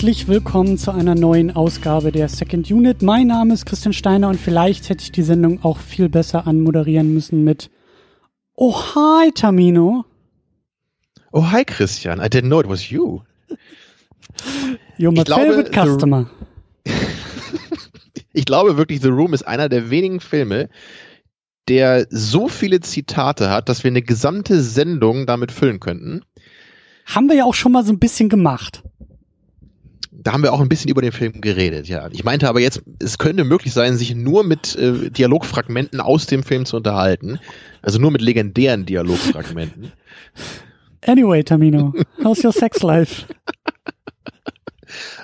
Herzlich willkommen zu einer neuen Ausgabe der Second Unit. Mein Name ist Christian Steiner und vielleicht hätte ich die Sendung auch viel besser anmoderieren müssen mit Oh hi Tamino. Oh hi Christian, I didn't know it was you. You're my Ich glaube, favorite customer. Ich glaube wirklich, The Room ist einer der wenigen Filme, der so viele Zitate hat, dass wir eine gesamte Sendung damit füllen könnten. Haben wir ja auch schon mal so ein bisschen gemacht. Da haben wir auch ein bisschen über den Film geredet, ja. Ich meinte aber jetzt, es könnte möglich sein, sich nur mit äh, Dialogfragmenten aus dem Film zu unterhalten. Also nur mit legendären Dialogfragmenten. Anyway, Tamino, how's your sex life?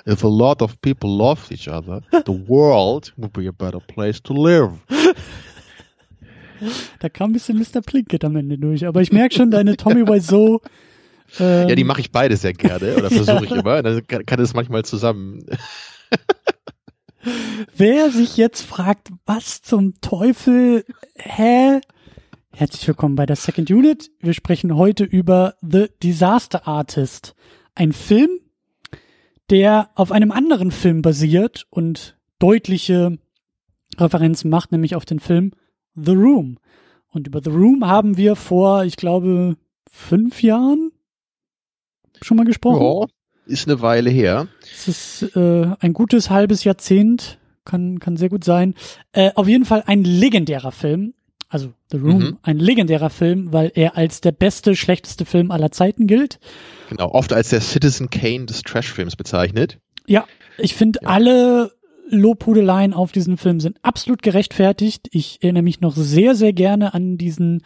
If a lot of people loved each other, the world would be a better place to live. Da kam ein bisschen Mr. Plinkett am Ende durch, aber ich merke schon, deine Tommy Wiseau. Ähm, Ja, die mache ich beide sehr gerne oder versuche ich immer. Dann kann, kann es manchmal zusammen. Wer sich jetzt fragt, was zum Teufel, hä? Herzlich willkommen bei der Second Unit. Wir sprechen heute über The Disaster Artist. Ein Film, der auf einem anderen Film basiert und deutliche Referenzen macht, nämlich auf den Film The Room. Und über The Room haben wir vor, ich glaube, fünf Jahren schon mal gesprochen. Ja, ist eine Weile her. Es ist äh, ein gutes halbes Jahrzehnt, kann, kann sehr gut sein. Äh, auf jeden Fall ein legendärer Film. Also The Room, Mhm. ein legendärer Film, weil er als der beste, schlechteste Film aller Zeiten gilt. Genau, oft als der Citizen Kane des Trashfilms bezeichnet. Ja, ich finde alle Lobhudeleien auf diesen Film sind absolut gerechtfertigt. Ich erinnere mich noch sehr, sehr gerne an diesen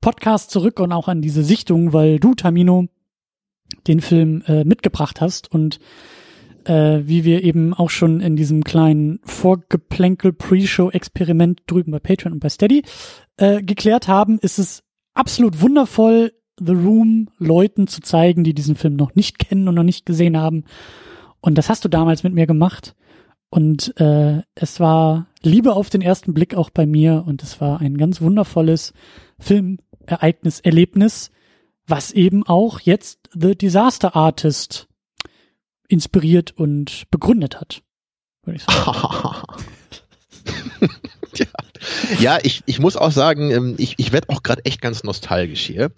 Podcast zurück und auch an diese Sichtung, weil du, Tamino, den Film äh, mitgebracht hast und äh, wie wir eben auch schon in diesem kleinen Vorgeplänkel-Pre-Show-Experiment drüben bei Patreon und bei Steady äh, geklärt haben, ist es absolut wundervoll, The Room Leuten zu zeigen, die diesen Film noch nicht kennen und noch nicht gesehen haben. Und das hast du damals mit mir gemacht. Und äh, es war Liebe auf den ersten Blick auch bei mir und es war ein ganz wundervolles Filmereignis, Erlebnis, was eben auch jetzt The Disaster Artist inspiriert und begründet hat. Würde ich sagen. ja, ich, ich muss auch sagen, ähm, ich, ich werde auch gerade echt ganz nostalgisch hier.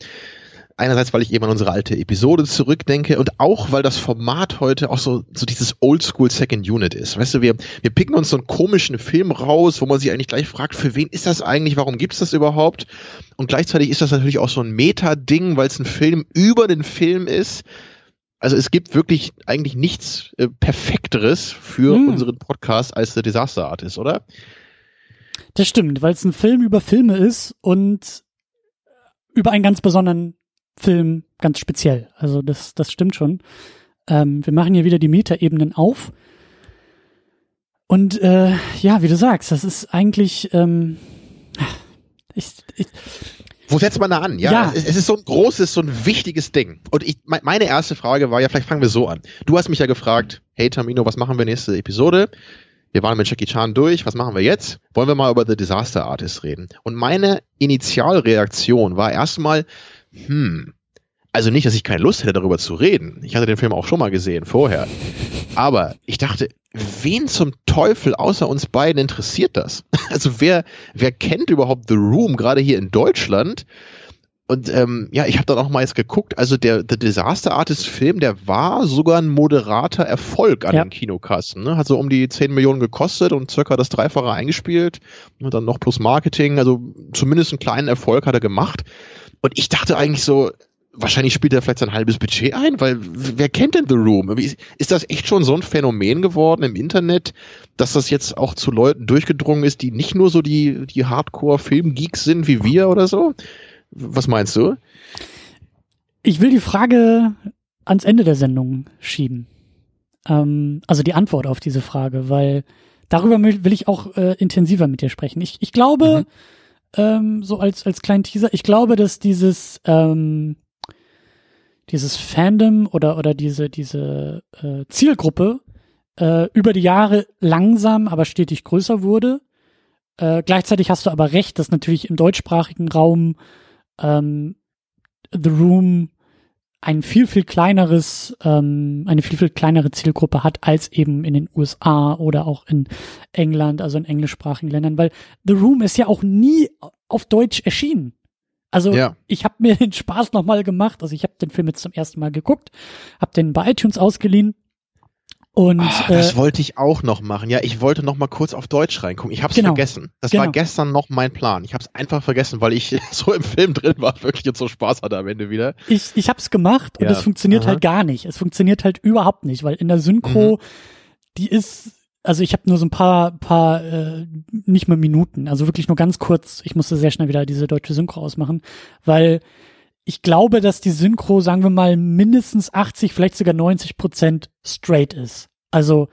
Einerseits, weil ich eben an unsere alte Episode zurückdenke und auch, weil das Format heute auch so, so dieses Oldschool Second Unit ist. Weißt du, wir, wir picken uns so einen komischen Film raus, wo man sich eigentlich gleich fragt, für wen ist das eigentlich, warum gibt's das überhaupt? Und gleichzeitig ist das natürlich auch so ein Meta-Ding, weil es ein Film über den Film ist. Also es gibt wirklich eigentlich nichts äh, Perfekteres für Hm. unseren Podcast als The Disaster Artist, oder? Das stimmt, weil es ein Film über Filme ist und über einen ganz besonderen Film ganz speziell. Also das, das stimmt schon. Ähm, wir machen hier wieder die Metaebenen auf. Und äh, ja, wie du sagst, das ist eigentlich ähm, ich, ich, Wo setzt man da an? Ja, Ja. Es, es ist so ein großes, so ein wichtiges Ding. Und ich, me- meine erste Frage war ja, vielleicht fangen wir so an. Du hast mich ja gefragt, hey Tamino, was machen wir nächste Episode? Wir waren mit Jackie Chan durch, was machen wir jetzt? Wollen wir mal über The Disaster Artist reden? Und meine Initialreaktion war erstmal, hm, also nicht, dass ich keine Lust hätte, darüber zu reden. Ich hatte den Film auch schon mal gesehen, vorher. Aber ich dachte, wen zum Teufel außer uns beiden interessiert das? Also wer, wer kennt überhaupt The Room, gerade hier in Deutschland? Und ähm, ja, ich habe dann auch mal jetzt geguckt, also der The Disaster Artist Film, der war sogar ein moderater Erfolg an Ja. den Kinokassen. Ne? Hat so um die 10 Millionen gekostet und circa das Dreifache eingespielt. Und dann noch plus Marketing, also zumindest einen kleinen Erfolg hat er gemacht. Und ich dachte eigentlich so, wahrscheinlich spielt er vielleicht sein halbes Budget ein, weil wer kennt denn The Room? Ist das echt schon so ein Phänomen geworden im Internet, dass das jetzt auch zu Leuten durchgedrungen ist, die nicht nur so die, die Hardcore-Film-Geeks sind wie wir oder so? Was meinst du? ich will die Frage ans Ende der Sendung schieben. Ähm, also die Antwort auf diese Frage, weil darüber will ich auch äh, intensiver mit dir sprechen. Ich, ich glaube, ähm, so als, als kleinen Teaser, ich glaube, dass dieses, ähm, dieses Fandom oder, oder diese, diese äh, Zielgruppe äh, über die Jahre langsam, aber stetig größer wurde. Äh, gleichzeitig hast du aber recht, dass natürlich im deutschsprachigen Raum ähm, The Room ein viel, viel kleineres, ähm, eine viel, viel kleinere Zielgruppe hat als eben in den USA oder auch in England, also in englischsprachigen Ländern, weil The Room ist ja auch nie auf Deutsch erschienen. Also Ja. ich habe mir den Spaß nochmal gemacht. Also ich habe den Film jetzt zum ersten Mal geguckt, habe den bei iTunes ausgeliehen und Ah, äh, das wollte ich auch noch machen. Ja, ich wollte noch mal kurz auf Deutsch reingucken. Ich habe es Genau. vergessen. Das Genau. war gestern noch mein Plan. Ich habe es einfach vergessen, weil ich so im Film drin war, wirklich jetzt so Spaß hatte am Ende wieder. ich, ich habe es gemacht und es funktioniert aha. halt gar nicht. Es funktioniert halt überhaupt nicht, weil in der Synchro, Mhm. die ist, also ich habe nur so ein paar, paar, äh, nicht mal Minuten, also wirklich nur ganz kurz. Ich musste sehr schnell wieder diese deutsche Synchro ausmachen, weil ich glaube, dass die Synchro, sagen wir mal, mindestens 80, vielleicht sogar 90 Prozent straight ist. Also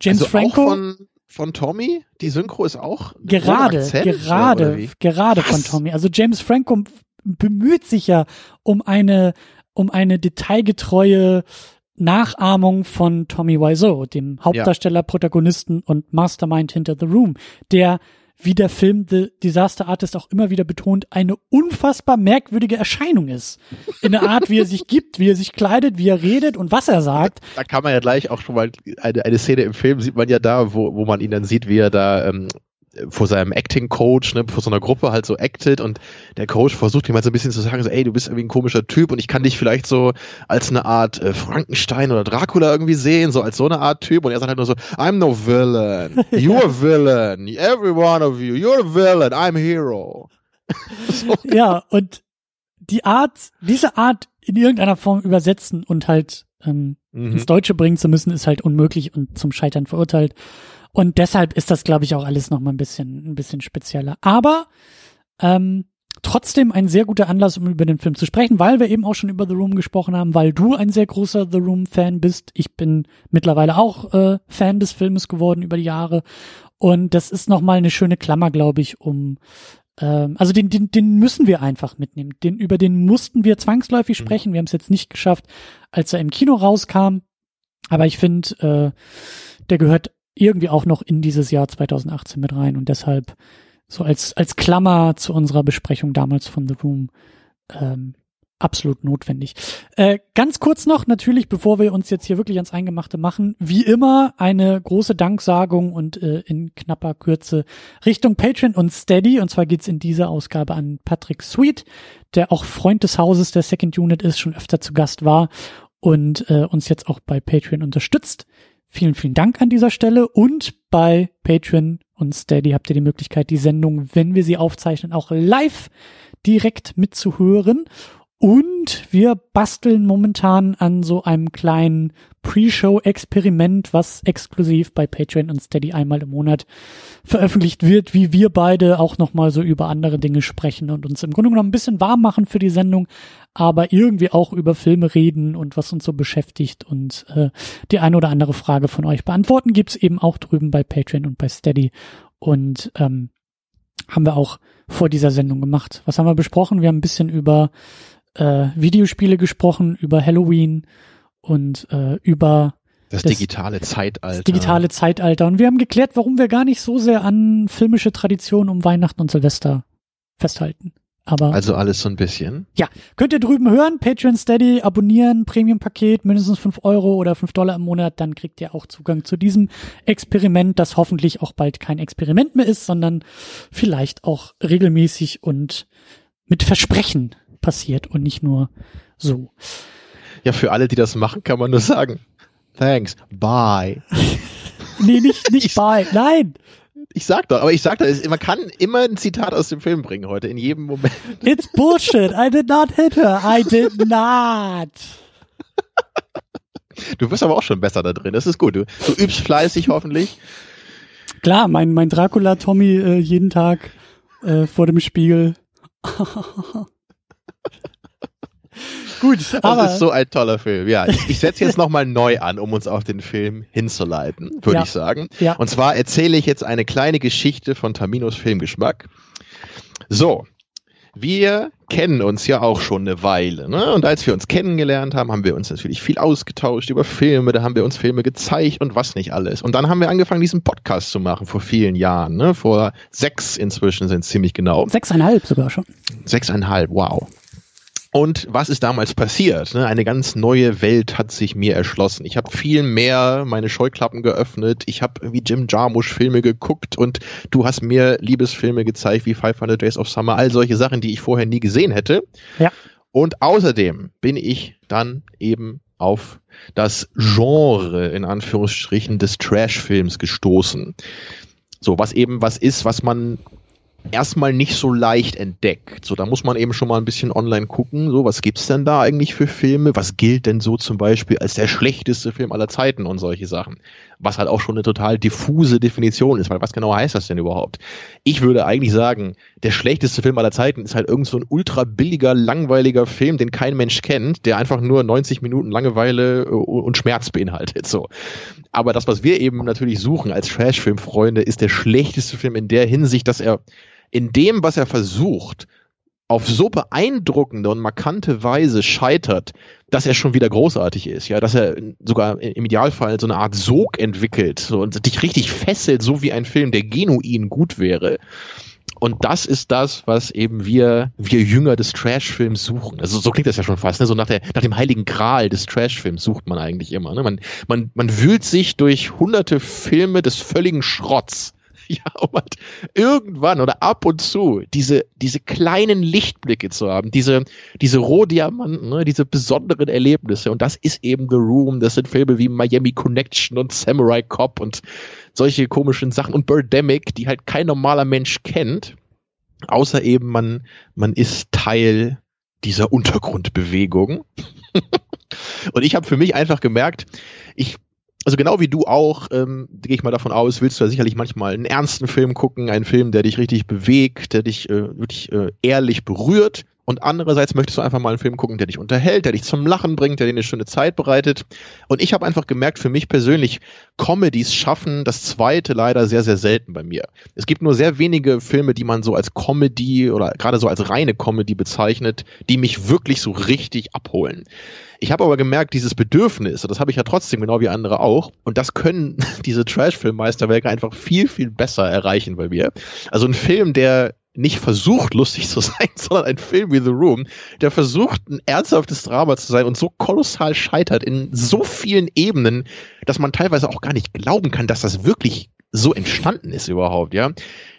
James also Franco. auch von, von Tommy, die Synchro ist auch Gerade, Akzent, gerade, gerade von Was? Tommy. Also James Franco bemüht sich ja um eine, um eine detailgetreue Nachahmung von Tommy Wiseau, dem Hauptdarsteller, Protagonisten und Mastermind hinter The Room, der, wie der Film The Disaster Artist auch immer wieder betont, eine unfassbar merkwürdige Erscheinung ist. In der Art, wie er sich gibt, wie er sich kleidet, wie er redet und was er sagt. Da kann man ja gleich auch schon mal eine, eine Szene im Film sieht man ja da, wo, wo man ihn dann sieht, wie er da ähm, vor seinem Acting-Coach, ne, vor so einer Gruppe halt so actet und der Coach versucht ihm halt so ein bisschen zu sagen, so, ey, du bist irgendwie ein komischer Typ und ich kann dich vielleicht so als eine Art äh, Frankenstein oder Dracula irgendwie sehen, so als so eine Art Typ und er sagt halt nur so, I'm no villain, you're a villain, every one of you, you're a villain, I'm a hero. so, Ja, und die Art, diese Art in irgendeiner Form übersetzen und halt ähm, mhm. ins Deutsche bringen zu müssen, ist halt unmöglich und zum Scheitern verurteilt. Und deshalb ist das, glaube ich, auch alles noch mal ein bisschen, ein bisschen spezieller. Aber ähm, trotzdem ein sehr guter Anlass, um über den Film zu sprechen, weil wir eben auch schon über The Room gesprochen haben, weil du ein sehr großer The Room-Fan bist. Ich bin mittlerweile auch äh, Fan des Filmes geworden über die Jahre. Und das ist noch mal eine schöne Klammer, glaube ich, um ähm, also den, den, den müssen wir einfach mitnehmen. Den, über den mussten wir zwangsläufig Mhm. sprechen. Wir haben es jetzt nicht geschafft, als er im Kino rauskam. Aber ich finde, äh, der gehört irgendwie auch noch in dieses Jahr 2018 mit rein und deshalb so als, als Klammer zu unserer Besprechung damals von The Room ähm, absolut notwendig. Äh, ganz kurz noch, natürlich, bevor wir uns jetzt hier wirklich ans Eingemachte machen, wie immer eine große Danksagung und äh, in knapper Kürze Richtung Patreon und Steady. Und zwar geht's in dieser Ausgabe an Patrick Sweet, der auch Freund des Hauses der Second Unit ist, schon öfter zu Gast war und äh, uns jetzt auch bei Patreon unterstützt. Vielen, vielen Dank an dieser Stelle. Und bei Patreon und Steady habt ihr die Möglichkeit, die Sendung, wenn wir sie aufzeichnen, auch live direkt mitzuhören. Und wir basteln momentan an so einem kleinen Pre-Show-Experiment, was exklusiv bei Patreon und Steady einmal im Monat veröffentlicht wird, wie wir beide auch nochmal so über andere Dinge sprechen und uns im Grunde genommen ein bisschen warm machen für die Sendung, aber irgendwie auch über Filme reden und was uns so beschäftigt und äh, die eine oder andere Frage von euch beantworten gibt's eben auch drüben bei Patreon und bei Steady. Und ähm, haben wir auch vor dieser Sendung gemacht. Was haben wir besprochen? Wir haben ein bisschen über äh, Videospiele gesprochen, über Halloween und äh, über Das, Das- digitale Zeitalter. das digitale Zeitalter. Und wir haben geklärt, warum wir gar nicht so sehr an filmische Traditionen um Weihnachten und Silvester festhalten. Aber Also alles so ein bisschen. könnt ihr drüben hören, Patreon Steady, abonnieren, Premium-Paket, mindestens 5 Euro oder 5 Dollar im Monat, dann kriegt ihr auch Zugang zu diesem Experiment, das hoffentlich auch bald kein Experiment mehr ist, sondern vielleicht auch regelmäßig und mit Versprechen passiert und nicht nur so. Ja, für alle, die das machen, kann man nur sagen. Thanks. Bye. Nee, nicht, nicht Ich- bei, nein, Ich sag doch, aber ich sag doch, man kann immer ein Zitat aus dem Film bringen heute, in jedem Moment. it's bullshit, I did not hit her, I did not. Du bist aber auch schon besser da drin, das ist gut. Du, du übst fleißig hoffentlich. Klar, mein, mein Dracula-Tommy äh, jeden Tag äh, vor dem Spiegel. Gut, Das aber ist so ein toller Film. Ja, ich, ich setze jetzt nochmal neu an, um uns auf den Film hinzuleiten, würde Ja. ich sagen. ja, Und zwar erzähle ich jetzt eine kleine Geschichte von Taminos Filmgeschmack. So, wir kennen uns ja auch schon eine Weile. Ne? Und als wir uns kennengelernt haben, haben wir uns natürlich viel ausgetauscht über Filme. Da haben wir uns Filme gezeigt und was nicht alles. Und dann haben wir angefangen, diesen Podcast zu machen vor vielen Jahren. Ne? Vor sechs inzwischen sind es ziemlich genau. sechseinhalb sogar schon. Sechseinhalb, wow. Und was ist damals passiert? Ne? Eine ganz neue Welt hat sich mir erschlossen. Ich habe viel mehr meine Scheuklappen geöffnet. Ich habe wie Jim Jarmusch Filme geguckt und du hast mir Liebesfilme gezeigt wie 500 Days of Summer. All solche Sachen, die ich vorher nie gesehen hätte. Ja. Und außerdem bin ich dann eben auf das Genre in Anführungsstrichen des Trash-Films gestoßen. So, was eben was ist, was man erstmal nicht so leicht entdeckt. So, da muss man eben schon mal ein bisschen online gucken. So, was gibt's denn da eigentlich für Filme? Was gilt denn so zum Beispiel als der schlechteste Film aller Zeiten und solche Sachen? Was halt auch schon eine total diffuse Definition ist, weil was genau heißt das denn überhaupt? Ich würde eigentlich sagen, der schlechteste Film aller Zeiten ist halt irgend so ein ultra billiger, langweiliger Film, den kein Mensch kennt, der einfach nur 90 Minuten Langeweile äh, und Schmerz beinhaltet. So. Aber das, was wir eben natürlich suchen als Trash-Film-Freunde, ist der schlechteste Film in der Hinsicht, dass er in dem, was er versucht, auf so beeindruckende und markante Weise scheitert, dass er schon wieder großartig ist, ja, dass er sogar im Idealfall so eine Art Sog entwickelt so, und dich richtig fesselt, so wie ein Film, der genuin gut wäre. Und das ist das, was eben wir, wir Jünger des Trash-Films suchen. Also so klingt das ja schon fast, ne? So nach, der, nach dem heiligen Gral des Trash-Films sucht man eigentlich immer. Ne? Man, man, man wühlt sich durch hunderte Filme des völligen Schrotts ja, halt irgendwann oder ab und zu diese, diese kleinen Lichtblicke zu haben, diese, diese Rohdiamanten, ne, diese besonderen Erlebnisse. Und das ist eben The Room. Das sind Filme wie Miami Connection und Samurai Cop und solche komischen Sachen und Birdemic, die halt kein normaler Mensch kennt. Außer eben man, man ist Teil dieser Untergrundbewegung. und ich habe für mich einfach gemerkt, ich also genau wie du auch, ähm, gehe ich mal davon aus, willst du ja sicherlich manchmal einen ernsten Film gucken, einen Film, der dich richtig bewegt, der dich äh, wirklich äh, ehrlich berührt. Und andererseits möchtest du einfach mal einen Film gucken, der dich unterhält, der dich zum Lachen bringt, der dir eine schöne Zeit bereitet. Und ich habe einfach gemerkt, für mich persönlich, Comedies schaffen das zweite leider sehr, sehr selten bei mir. Es gibt nur sehr wenige Filme, die man so als Comedy oder gerade so als reine Comedy bezeichnet, die mich wirklich so richtig abholen. Ich habe aber gemerkt, dieses Bedürfnis, das habe ich ja trotzdem genau wie andere auch, und das können diese Trash-Film-Meisterwerke einfach viel, viel besser erreichen bei mir. Also ein Film, der nicht versucht, lustig zu sein, sondern ein Film wie The Room, der versucht, ein ernsthaftes Drama zu sein und so kolossal scheitert in so vielen Ebenen, dass man teilweise auch gar nicht glauben kann, dass das wirklich so entstanden ist überhaupt, ja.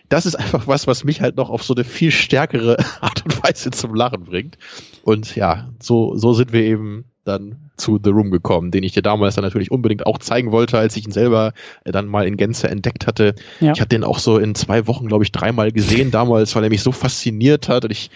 Das ist einfach was, was mich halt noch auf so eine viel stärkere Art und Weise zum Lachen bringt. Und ja, so, so sind wir eben dann zu The Room gekommen, den ich dir damals dann natürlich unbedingt auch zeigen wollte, als ich ihn selber äh, dann mal in Gänze entdeckt hatte. Ja. Ich hatte den auch so in zwei Wochen, glaube ich, dreimal gesehen damals, weil er mich so fasziniert hat und ich,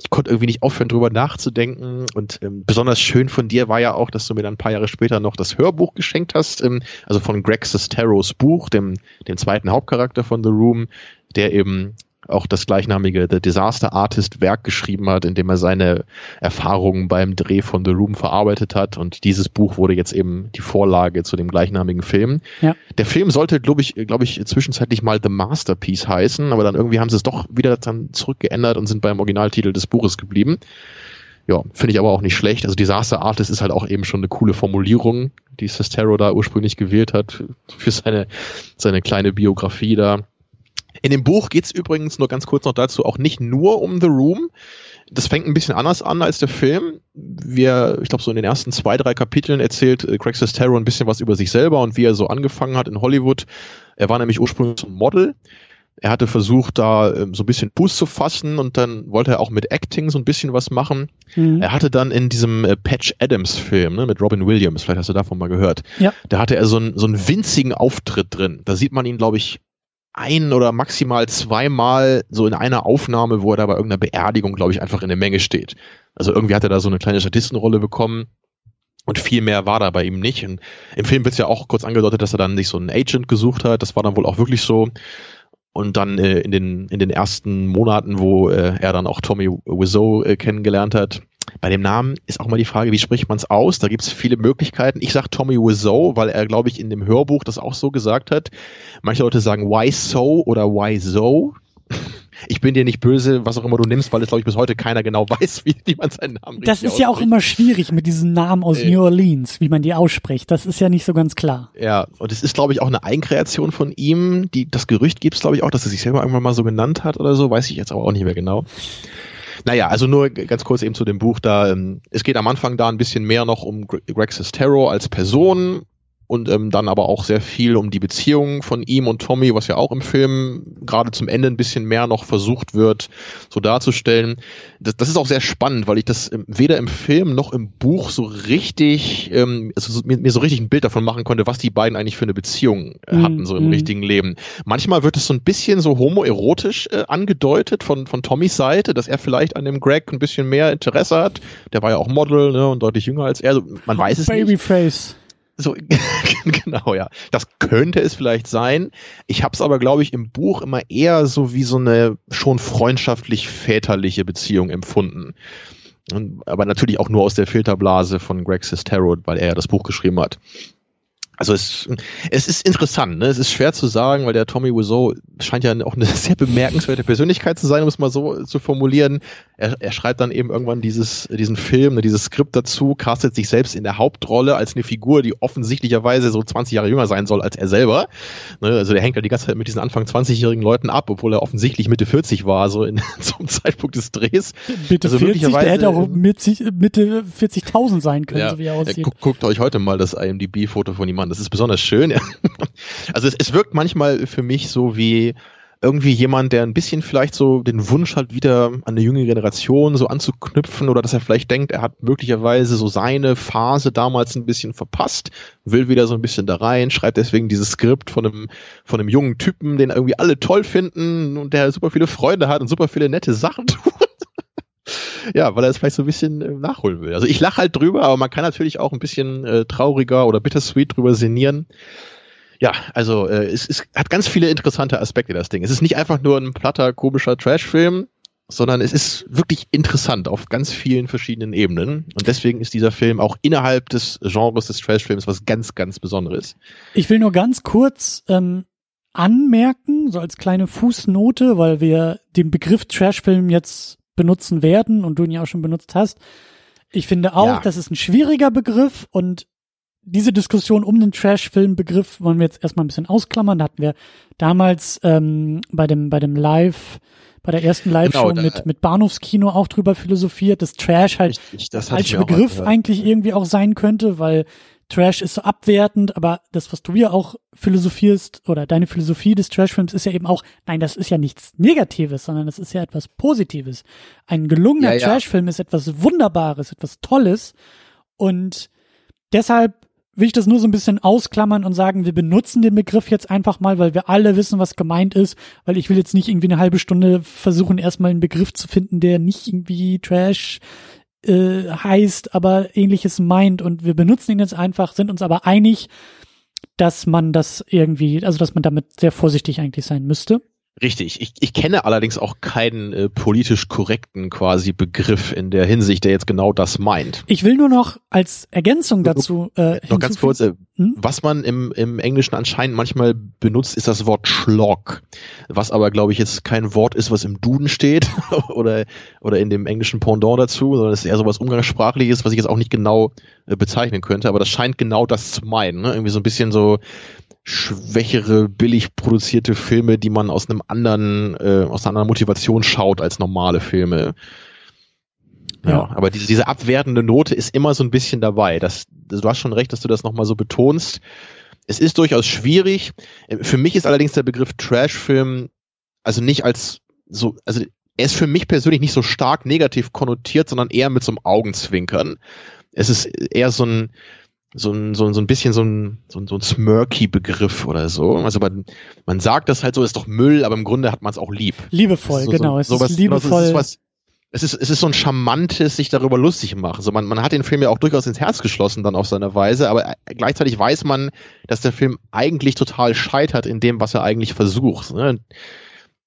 ich konnte irgendwie nicht aufhören, drüber nachzudenken. Und ähm, besonders schön von dir war ja auch, dass du mir dann ein paar Jahre später noch das Hörbuch geschenkt hast, ähm, also von Greg Sesteros Buch, dem, dem zweiten Hauptcharakter von The Room, der eben auch das gleichnamige The Disaster Artist Werk geschrieben hat, in dem er seine Erfahrungen beim Dreh von The Room verarbeitet hat. Und dieses Buch wurde jetzt eben die Vorlage zu dem gleichnamigen Film. Ja. Der Film sollte, glaube ich, glaube ich, zwischenzeitlich mal The Masterpiece heißen, aber dann irgendwie haben sie es doch wieder dann zurückgeändert und sind beim Originaltitel des Buches geblieben. Ja, finde ich aber auch nicht schlecht. Also Disaster Artist ist halt auch eben schon eine coole Formulierung, die Sestero da ursprünglich gewählt hat für seine, seine kleine Biografie da. In dem Buch geht's übrigens nur ganz kurz noch dazu auch nicht nur um The Room. Das fängt ein bisschen anders an als der Film. Wir, ich glaube, so in den ersten zwei, drei Kapiteln erzählt äh, Craig Sestero ein bisschen was über sich selber und wie er so angefangen hat in Hollywood. Er war nämlich ursprünglich ein Model. Er hatte versucht, da ähm, so ein bisschen Fuß zu fassen und dann wollte er auch mit Acting so ein bisschen was machen. Mhm. Er hatte dann in diesem äh, Patch Adams Film ne, mit Robin Williams, vielleicht hast du davon mal gehört, ja. da hatte er so, ein, so einen winzigen Auftritt drin. Da sieht man ihn, glaube ich, ein oder maximal zweimal so in einer Aufnahme, wo er da bei irgendeiner Beerdigung, glaube ich, einfach in der Menge steht. Also irgendwie hat er da so eine kleine Statistenrolle bekommen. Und viel mehr war da bei ihm nicht. Und Im Film wird es ja auch kurz angedeutet, dass er dann sich so einen Agent gesucht hat. Das war dann wohl auch wirklich so. Und dann äh, in, den, in den ersten Monaten, wo äh, er dann auch Tommy Wiseau äh, kennengelernt hat, bei dem Namen ist auch mal die Frage, wie spricht man es aus? Da gibt es viele Möglichkeiten. Ich sage Tommy Wiseau, weil er, glaube ich, in dem Hörbuch das auch so gesagt hat. Manche Leute sagen Why so oder Why so. Ich bin dir nicht böse, was auch immer du nimmst, weil es, glaube ich, bis heute keiner genau weiß, wie, wie man seinen Namen Das ist ausspricht. ja auch immer schwierig mit diesen Namen aus äh, New Orleans, wie man die ausspricht. Das ist ja nicht so ganz klar. Ja, und es ist, glaube ich, auch eine Eigenkreation von ihm. Die, das Gerücht gibt es, glaube ich, auch, dass er sich selber irgendwann mal so genannt hat oder so. Weiß ich jetzt aber auch nicht mehr genau. Naja, also nur ganz kurz eben zu dem Buch da. Ähm, es geht am Anfang da ein bisschen mehr noch um Greg Sestero als Person und ähm, dann aber auch sehr viel um die Beziehung von ihm und Tommy, was ja auch im Film gerade zum Ende ein bisschen mehr noch versucht wird, so darzustellen. Das, das ist auch sehr spannend, weil ich das ähm, weder im Film noch im Buch so richtig, ähm, also so, mir, mir, so richtig ein Bild davon machen konnte, was die beiden eigentlich für eine Beziehung äh, mhm, hatten, so im mm. richtigen Leben. Manchmal wird es so ein bisschen so homoerotisch äh, angedeutet von, von Tommys Seite, dass er vielleicht an dem Greg ein bisschen mehr Interesse hat. Der war ja auch Model ne, und deutlich jünger als er. Also, man weiß es Babyface. nicht. Babyface. So, genau, ja. Das könnte es vielleicht sein. Ich habe es aber, glaube ich, im Buch immer eher so wie so eine schon freundschaftlich väterliche Beziehung empfunden. Und, aber natürlich auch nur aus der Filterblase von Greg Sestero, weil er ja das Buch geschrieben hat. Also es, es ist interessant, ne? es ist schwer zu sagen, weil der Tommy Wiseau scheint ja auch eine sehr bemerkenswerte Persönlichkeit zu sein, um es mal so zu formulieren. Er, er schreibt dann eben irgendwann dieses, diesen Film, ne, dieses Skript dazu, castet sich selbst in der Hauptrolle als eine Figur, die offensichtlicherweise so 20 Jahre jünger sein soll als er selber. Ne? Also der hängt ja die ganze Zeit mit diesen Anfang 20-jährigen Leuten ab, obwohl er offensichtlich Mitte 40 war, so in, zum Zeitpunkt des Drehs. Mitte also 40, der hätte auch Mitte, Mitte 40.000 sein können, ja, so wie er aussieht. Guckt, guckt euch heute mal das IMDb-Foto von jemandem das ist besonders schön. also es, es wirkt manchmal für mich so wie irgendwie jemand, der ein bisschen vielleicht so den Wunsch hat, wieder an eine junge Generation so anzuknüpfen oder dass er vielleicht denkt, er hat möglicherweise so seine Phase damals ein bisschen verpasst, will wieder so ein bisschen da rein, schreibt deswegen dieses Skript von einem, von einem jungen Typen, den irgendwie alle toll finden und der super viele Freunde hat und super viele nette Sachen tut. Ja, weil er es vielleicht so ein bisschen äh, nachholen will. Also ich lache halt drüber, aber man kann natürlich auch ein bisschen äh, trauriger oder bittersweet drüber sinnieren. Ja, also äh, es, es hat ganz viele interessante Aspekte, das Ding. Es ist nicht einfach nur ein platter, komischer Trashfilm, sondern es ist wirklich interessant auf ganz vielen verschiedenen Ebenen. Und deswegen ist dieser Film auch innerhalb des Genres des Trashfilms was ganz, ganz Besonderes. Ich will nur ganz kurz ähm, anmerken, so als kleine Fußnote, weil wir den Begriff Trashfilm jetzt benutzen werden und du ihn ja auch schon benutzt hast. Ich finde auch, ja. das ist ein schwieriger Begriff und diese Diskussion um den Trash-Film-Begriff wollen wir jetzt erstmal ein bisschen ausklammern. Da hatten wir damals ähm, bei dem bei dem Live bei der ersten Live-Show genau, mit mit Bahnhofskino auch drüber philosophiert, dass Trash halt ich, das als Begriff eigentlich irgendwie auch sein könnte, weil Trash ist so abwertend, aber das, was du ja auch philosophierst oder deine Philosophie des Trashfilms ist ja eben auch, nein, das ist ja nichts Negatives, sondern das ist ja etwas Positives. Ein gelungener ja, ja. Trashfilm ist etwas Wunderbares, etwas Tolles und deshalb will ich das nur so ein bisschen ausklammern und sagen, wir benutzen den Begriff jetzt einfach mal, weil wir alle wissen, was gemeint ist, weil ich will jetzt nicht irgendwie eine halbe Stunde versuchen, erstmal einen Begriff zu finden, der nicht irgendwie Trash äh, heißt, aber ähnliches meint und wir benutzen ihn jetzt einfach, sind uns aber einig, dass man das irgendwie, also dass man damit sehr vorsichtig eigentlich sein müsste. Richtig. Ich, ich kenne allerdings auch keinen äh, politisch korrekten quasi Begriff in der Hinsicht, der jetzt genau das meint. Ich will nur noch als Ergänzung dazu äh, noch ganz kurz, äh, hm? was man im, im Englischen anscheinend manchmal benutzt, ist das Wort Schlock, was aber glaube ich jetzt kein Wort ist, was im Duden steht oder oder in dem englischen Pendant dazu, sondern es ist eher so was umgangssprachliches, was ich jetzt auch nicht genau äh, bezeichnen könnte, aber das scheint genau das zu meinen, ne? irgendwie so ein bisschen so schwächere, billig produzierte Filme, die man aus einem anderen, äh, aus einer anderen Motivation schaut als normale Filme. Ja, ja. aber diese, diese abwertende Note ist immer so ein bisschen dabei. Das, du hast schon recht, dass du das nochmal so betonst. Es ist durchaus schwierig. Für mich ist allerdings der Begriff Trashfilm also nicht als so, also er ist für mich persönlich nicht so stark negativ konnotiert, sondern eher mit so einem Augenzwinkern. Es ist eher so ein, so ein, so, ein, so ein bisschen so ein, so ein, so ein Smirky-Begriff oder so. Also man, man sagt das halt so, ist doch Müll, aber im Grunde hat man es auch lieb. Liebevoll, so, genau. So, es sowas, ist liebevoll. Es ist, was, es ist, es ist so ein charmantes, sich darüber lustig machen. So man, man hat den Film ja auch durchaus ins Herz geschlossen dann auf seine Weise, aber gleichzeitig weiß man, dass der Film eigentlich total scheitert in dem, was er eigentlich versucht. Ne?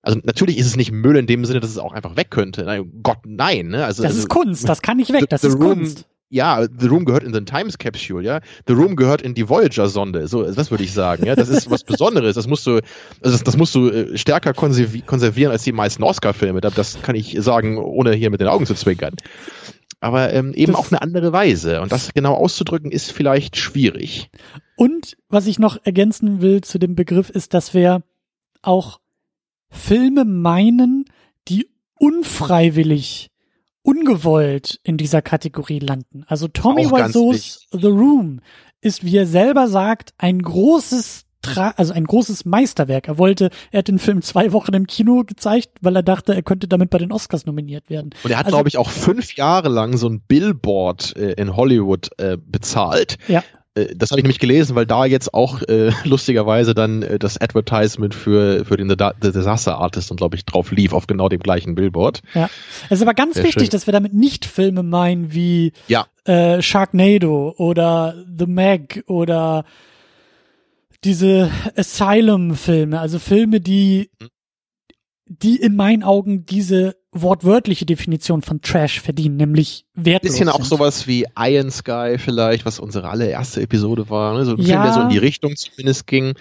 Also natürlich ist es nicht Müll in dem Sinne, dass es auch einfach weg könnte. Nein, Gott, nein. Ne? Also, das also, ist Kunst, das kann nicht weg, das the, ist room, Kunst ja, The Room gehört in the Times Capsule, ja. The Room gehört in die Voyager-Sonde, so, das würde ich sagen, ja. Das ist was Besonderes. Das musst du, also das, das musst du äh, stärker konservieren als die meisten Oscar-Filme. Das kann ich sagen, ohne hier mit den Augen zu zwinkern. Aber ähm, eben das auf eine andere Weise. Und das genau auszudrücken ist vielleicht schwierig. Und was ich noch ergänzen will zu dem Begriff ist, dass wir auch Filme meinen, die unfreiwillig ungewollt in dieser Kategorie landen. Also Tommy Wiseau's The Room ist, wie er selber sagt, ein großes Tra also ein großes Meisterwerk. Er wollte, er hat den Film zwei Wochen im Kino gezeigt, weil er dachte, er könnte damit bei den Oscars nominiert werden. Und er hat, Also- glaube ich, auch fünf Jahre lang so ein Billboard äh, in Hollywood äh, bezahlt. Ja. Äh, Das habe ich nämlich gelesen, weil da jetzt auch äh, lustigerweise dann äh, das Advertisement für, für den The, Disaster Artist und glaube ich drauf lief auf genau dem gleichen Billboard. Ja. Es ist aber ganz Sehr wichtig, schön. dass wir damit nicht Filme meinen wie Ja. äh, Sharknado oder The Meg oder diese Asylum-Filme, also Filme, die, Mhm. die in meinen Augen diese wortwörtliche Definition von Trash verdienen, nämlich wertlos Bisschen auch sind. sowas wie Iron Sky vielleicht, was unsere allererste Episode war. Ne? So ein Film, Ja. der so in die Richtung zumindest ging.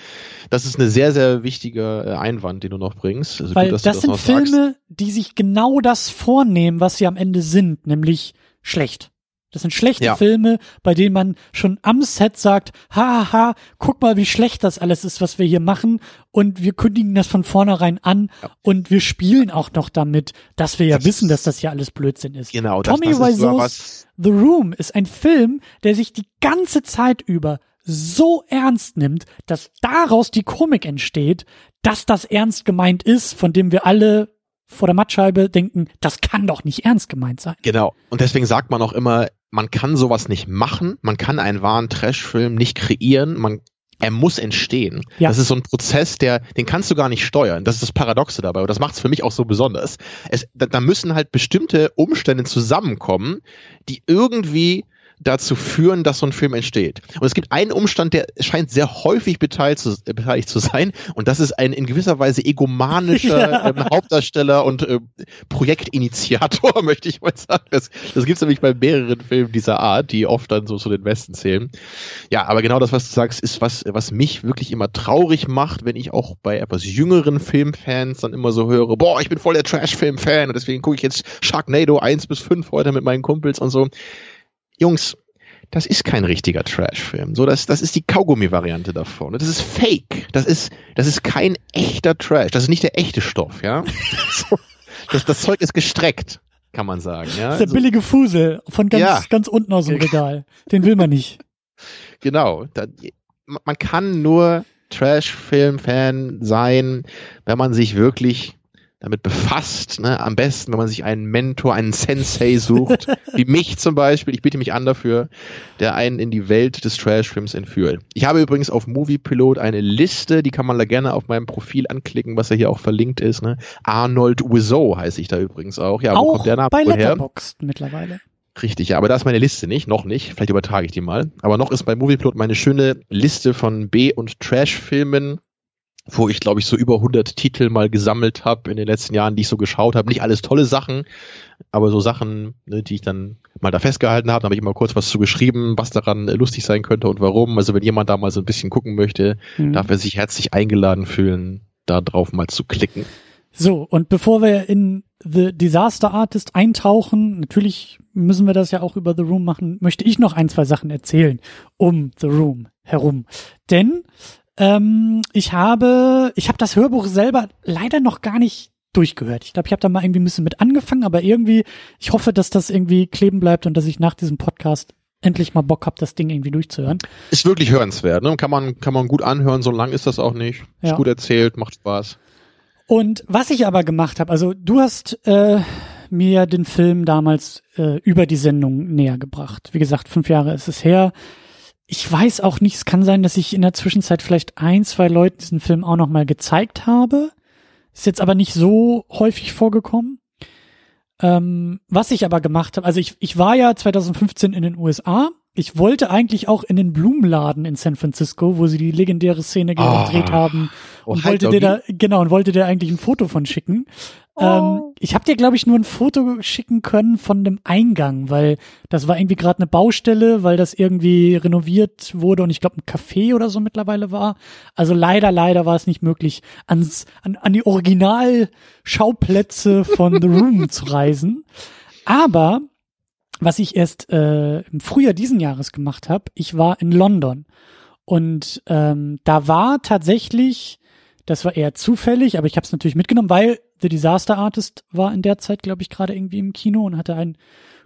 Das ist eine sehr, sehr wichtige äh, Einwand, den du noch bringst. Also Weil gut, dass das, du sind noch sagst. Filme, die sich genau das vornehmen, was sie am Ende sind, nämlich schlecht. Das sind schlechte Ja. Filme, bei denen man schon am Set sagt, haha, guck mal, wie schlecht das alles ist, was wir hier machen. Und wir kündigen das von vornherein an Ja. und wir spielen auch noch damit, dass wir ja Das wissen, dass das hier alles Blödsinn ist. Genau, das, Tommy das ist sogar Wiseau's was. The Room ist ein Film, der sich die ganze Zeit über so ernst nimmt, dass daraus die Komik entsteht, dass das ernst gemeint ist, von dem wir alle vor der Mattscheibe denken, das kann doch nicht ernst gemeint sein. Genau. Und deswegen sagt man auch immer, man kann sowas nicht machen, man kann einen wahren Trash-Film nicht kreieren, man, er muss entstehen. Ja. Das ist so ein Prozess, der, den kannst du gar nicht steuern. Das ist das Paradoxe dabei und das macht es für mich auch so besonders. Es, da, da müssen halt bestimmte Umstände zusammenkommen, die irgendwie dazu führen, dass so ein Film entsteht. Und es gibt einen Umstand, der scheint sehr häufig beteiligt zu, äh, beteiligt zu sein, und das ist ein in gewisser Weise egomanischer Ja. ähm, Hauptdarsteller und äh, Projektinitiator, möchte ich mal sagen. Das, das gibt es nämlich bei mehreren Filmen dieser Art, die oft dann so zu den Besten zählen. Ja, aber genau das, was du sagst, ist was, was mich wirklich immer traurig macht, wenn ich auch bei etwas jüngeren Filmfans dann immer so höre, boah, ich bin voll der Trash-Film-Fan und deswegen gucke ich jetzt Sharknado 1 bis 5 heute mit meinen Kumpels und so. Jungs, das ist kein richtiger Trash-Film. So, das, das ist die Kaugummi-Variante davon. Das ist Fake. Das ist, das ist kein echter Trash. Das ist nicht der echte Stoff, ja. das, das Zeug ist gestreckt, kann man sagen, ja. Das ist der Also, billige Fusel von ganz, Ja. ganz unten aus dem Regal. Den will man nicht. genau. Da, man kann nur Trash-Film-Fan sein, wenn man sich wirklich damit befasst. Ne? Am besten, wenn man sich einen Mentor, einen Sensei sucht, wie mich zum Beispiel. Ich biete mich an dafür, der einen in die Welt des Trash-Films entführt. Ich habe übrigens auf Moviepilot eine Liste, die kann man da gerne auf meinem Profil anklicken, was ja hier auch verlinkt ist. Ne? Arnold Wiseau heiße ich da übrigens auch. Ja, wo Auch kommt der Name bei? Letterboxd mittlerweile. Richtig, ja, aber da ist meine Liste nicht, noch nicht. Vielleicht übertrage ich die mal. Aber noch ist bei Movieplot meine schöne Liste von B- und Trash-Filmen, wo ich, glaube ich, so über 100 Titel mal gesammelt habe in den letzten Jahren, die ich so geschaut habe. Nicht alles tolle Sachen, aber so Sachen, ne, die ich dann mal da festgehalten habe. Da habe ich immer kurz was zu geschrieben, was daran äh, lustig sein könnte und warum. Also wenn jemand da mal so ein bisschen gucken möchte, Hm. darf er sich herzlich eingeladen fühlen, da drauf mal zu klicken. So, und bevor wir in The Disaster Artist eintauchen, natürlich müssen wir das ja auch über The Room machen, möchte ich noch ein, zwei Sachen erzählen um The Room herum. Denn ähm, ich habe, ich habe das Hörbuch selber leider noch gar nicht durchgehört. Ich glaube, ich habe da mal irgendwie ein bisschen mit angefangen, aber irgendwie, ich hoffe, dass das irgendwie kleben bleibt und dass ich nach diesem Podcast endlich mal Bock habe, das Ding irgendwie durchzuhören. Ist wirklich hörenswert, ne? Kann man, kann man gut anhören, so lang ist das auch nicht. Ist Ja. gut erzählt, macht Spaß. Und was ich aber gemacht habe, also du hast äh, mir den Film damals äh, über die Sendung näher gebracht. Wie gesagt, fünf Jahre ist es her. Ich weiß auch nicht, es kann sein, dass ich in der Zwischenzeit vielleicht ein, zwei Leuten diesen Film auch noch mal gezeigt habe. Ist jetzt aber nicht so häufig vorgekommen. Ähm, was ich aber gemacht habe, also ich, ich war ja 2015 in den USA. Ich wollte eigentlich auch in den Blumenladen in San Francisco, wo sie die legendäre Szene Ah. gedreht haben Oh, und halt, wollte dir da genau und wollte dir eigentlich ein Foto von schicken. Oh. Ähm, ich habe dir glaube ich nur ein Foto schicken können von dem Eingang, weil das war irgendwie gerade eine Baustelle, weil das irgendwie renoviert wurde und ich glaube ein Café oder so mittlerweile war. Also leider leider war es nicht möglich ans an, an die Originalschauplätze von The Room zu reisen. Aber was ich erst äh, im Frühjahr diesen Jahres gemacht habe, ich war in London und ähm, da war tatsächlich, das war eher zufällig, aber ich habe es natürlich mitgenommen, weil The Disaster Artist war in der Zeit, glaube ich, gerade irgendwie im Kino und hatte einen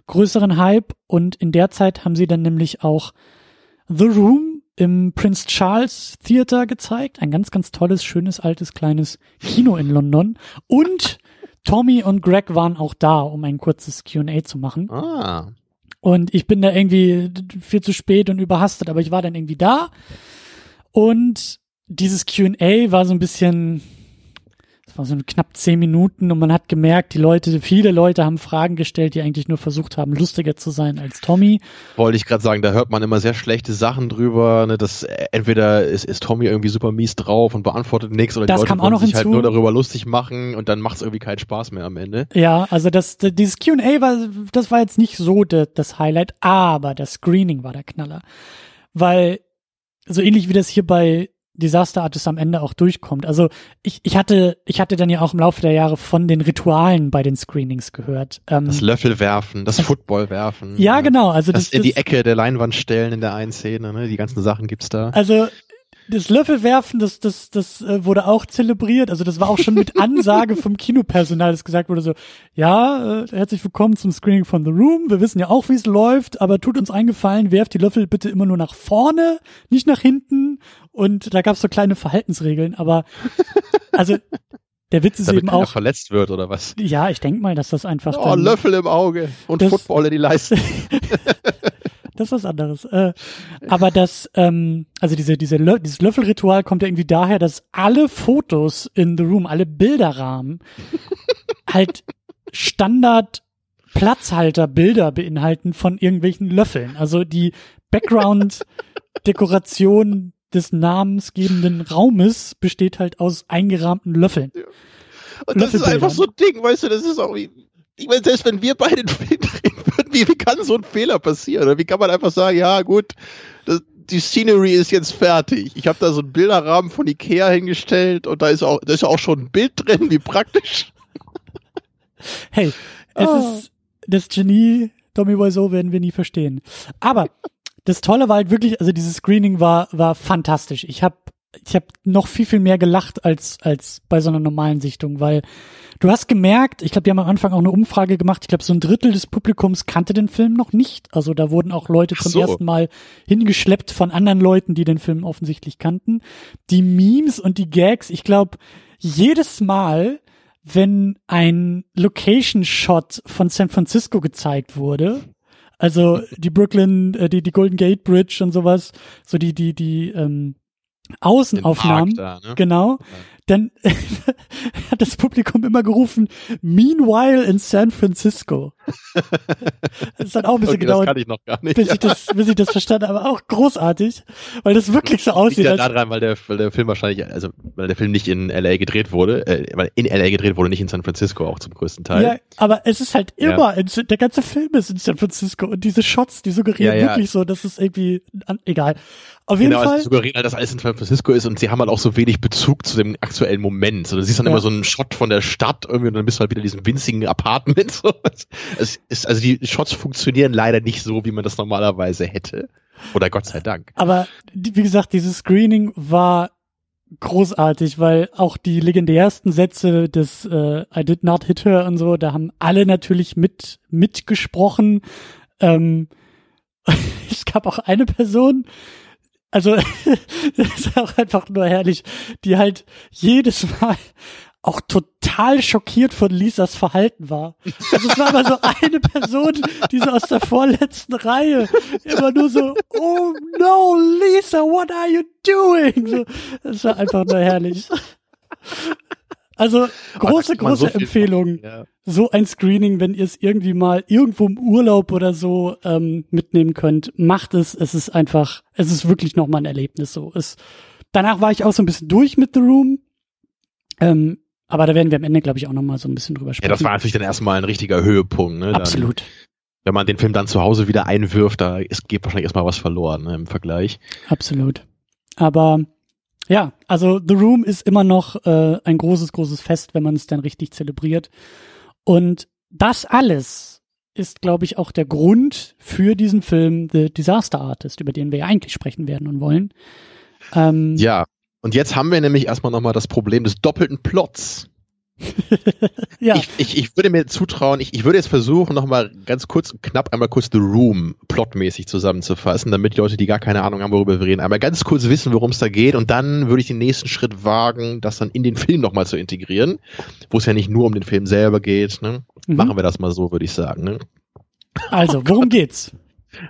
größeren Hype. Und in der Zeit haben sie dann nämlich auch The Room im Prince Charles Theater gezeigt. Ein ganz, ganz tolles, schönes, altes, kleines Kino in London. Und Tommy und Greg waren auch da, um ein kurzes Q&A zu machen. Ah. Und ich bin da irgendwie viel zu spät und überhastet, aber ich war dann irgendwie da. Und dieses Q&A war so ein bisschen, war so knapp zehn Minuten und man hat gemerkt, die Leute, viele Leute haben Fragen gestellt, die eigentlich nur versucht haben, lustiger zu sein als Tommy. Wollte ich gerade sagen, da hört man immer sehr schlechte Sachen drüber, ne, dass entweder ist, ist Tommy irgendwie super mies drauf und beantwortet nichts oder Das die Leute wollen sich halt hinzu. nur darüber lustig machen und dann macht es irgendwie keinen Spaß mehr am Ende. Ja, also das, dieses Q&A war, das war jetzt nicht so de, das Highlight, aber das Screening war der Knaller. Weil, so ähnlich wie das hier bei Disaster Artist am Ende auch durchkommt. Also ich, ich hatte, ich hatte dann ja auch im Laufe der Jahre von den Ritualen bei den Screenings gehört. Ähm, Das Löffel werfen, das Football werfen. ja, genau. Also Das, das, in die das, Ecke der Leinwand stellen in der einen Szene, ne? Die ganzen Sachen gibt's da. also das Löffelwerfen, das, das, das äh, wurde auch zelebriert. Also das war auch schon mit Ansage vom Kinopersonal, das gesagt wurde so, ja, äh, herzlich willkommen zum Screening von The Room. Wir wissen ja auch, wie es läuft, aber tut uns eingefallen, werft die Löffel bitte immer nur nach vorne, nicht nach hinten. Und da gab es so kleine Verhaltensregeln, aber also der Witz ist Damit eben auch, verletzt wird oder was. ja, ich denk mal, dass das einfach Oh, Löffel im Auge und Football in die Leiste. Das ist was anderes. Äh, aber das, ähm, also diese, diese Lö dieses Löffelritual kommt ja irgendwie daher, dass alle Fotos in The Room, alle Bilderrahmen halt Standard Platzhalterbilder beinhalten von irgendwelchen Löffeln. Also die Background-Dekoration des namensgebenden Raumes besteht halt aus eingerahmten Löffeln. Und das ist einfach so ein Ding, weißt du, das ist auch wie, ich meine, selbst wenn wir beide wie, wie kann so ein Fehler passieren? Oder wie kann man einfach sagen, ja gut, das, die Scenery ist jetzt fertig. Ich habe da so einen Bilderrahmen von Ikea hingestellt und da ist auch, da ist auch schon ein Bild drin, wie praktisch. Hey, es Oh. ist das Genie, Tommy Wiseau werden wir nie verstehen. Aber das Tolle war halt wirklich, also dieses Screening war war fantastisch. Ich habe ich habe noch viel viel mehr gelacht als als bei so einer normalen Sichtung, weil du hast gemerkt, ich glaube, die haben am Anfang auch eine Umfrage gemacht. Ich glaube, so ein Drittel des Publikums kannte den Film noch nicht. Also da wurden auch Leute zum so. ersten Mal hingeschleppt von anderen Leuten, die den Film offensichtlich kannten. Die Memes und die Gags, ich glaube, jedes Mal, wenn ein Location-Shot von San Francisco gezeigt wurde, also die Brooklyn, äh, die, die Golden Gate Bridge und sowas, so die, die, die ähm, Außenaufnahmen, Da, ne? genau, dann hat das Publikum immer gerufen, Meanwhile in San Francisco. Das hat auch ein bisschen Okay, das gedauert, kann ich noch gar nicht. bis ich das, bis ich das verstanden habe, aber auch großartig, weil das wirklich so aussieht, ja als daran, weil der, weil der Film wahrscheinlich, also weil der Film nicht in LA gedreht wurde, äh, weil in LA gedreht wurde, nicht in San Francisco auch zum größten Teil. Ja, aber es ist halt Ja. immer, in, der ganze Film ist in San Francisco und diese Shots, die suggerieren Ja, ja. wirklich so, dass es irgendwie, egal. Auf jeden Genau, also Fall, suggerieren halt, dass alles in San Francisco ist und sie haben halt auch so wenig Bezug zu dem aktuellen Moment. So, du siehst dann Ja. immer so einen Shot von der Stadt irgendwie und dann bist du halt wieder in diesem winzigen Apartment. So. Es ist, also die Shots funktionieren leider nicht so, wie man das normalerweise hätte. Oder Gott sei Dank. aber wie gesagt, dieses Screening war großartig, weil auch die legendärsten Sätze des äh, I did not hit her und so, da haben alle natürlich mit mitgesprochen. Ähm, es gab auch eine Person, also das ist auch einfach nur herrlich, die halt jedes Mal auch total schockiert von Lisas Verhalten war. Also es war immer so eine Person, die so aus der vorletzten Reihe immer nur so, oh no, Lisa, what are you doing? So, das war einfach nur herrlich. Also große, so große viel Empfehlung Ja. so ein Screening, wenn ihr es irgendwie mal irgendwo im Urlaub oder so ähm, mitnehmen könnt, macht es. Es ist einfach, es ist wirklich nochmal ein Erlebnis so. Es, danach war ich auch so ein bisschen durch mit The Room. Ähm, aber da werden wir am Ende, glaube ich, auch nochmal so ein bisschen drüber ja, sprechen. das war natürlich dann erstmal ein richtiger Höhepunkt. Ne? Dann, Absolut, wenn man den Film dann zu Hause wieder einwirft, da ist, geht wahrscheinlich erstmal was verloren ne, im Vergleich. absolut. Aber ja, also The Room ist immer noch äh, ein großes, großes Fest, wenn man es dann richtig zelebriert. Und das alles ist, glaube ich, auch der Grund für diesen Film The Disaster Artist, über den wir ja eigentlich sprechen werden und wollen. Ähm, Ja. Und jetzt haben wir nämlich erstmal nochmal das Problem des doppelten Plots. ja. ich, ich, ich würde mir zutrauen, ich, ich würde jetzt versuchen, nochmal ganz kurz und knapp einmal kurz The Room plotmäßig zusammenzufassen, damit die Leute, die gar keine Ahnung haben, worüber wir reden, einmal ganz kurz wissen, worum es da geht und dann würde ich den nächsten Schritt wagen, das dann in den Film nochmal zu integrieren, wo es ja nicht nur um den Film selber geht. Ne? Mhm. Machen wir das mal so, würde ich sagen. Ne? Also, worum geht's?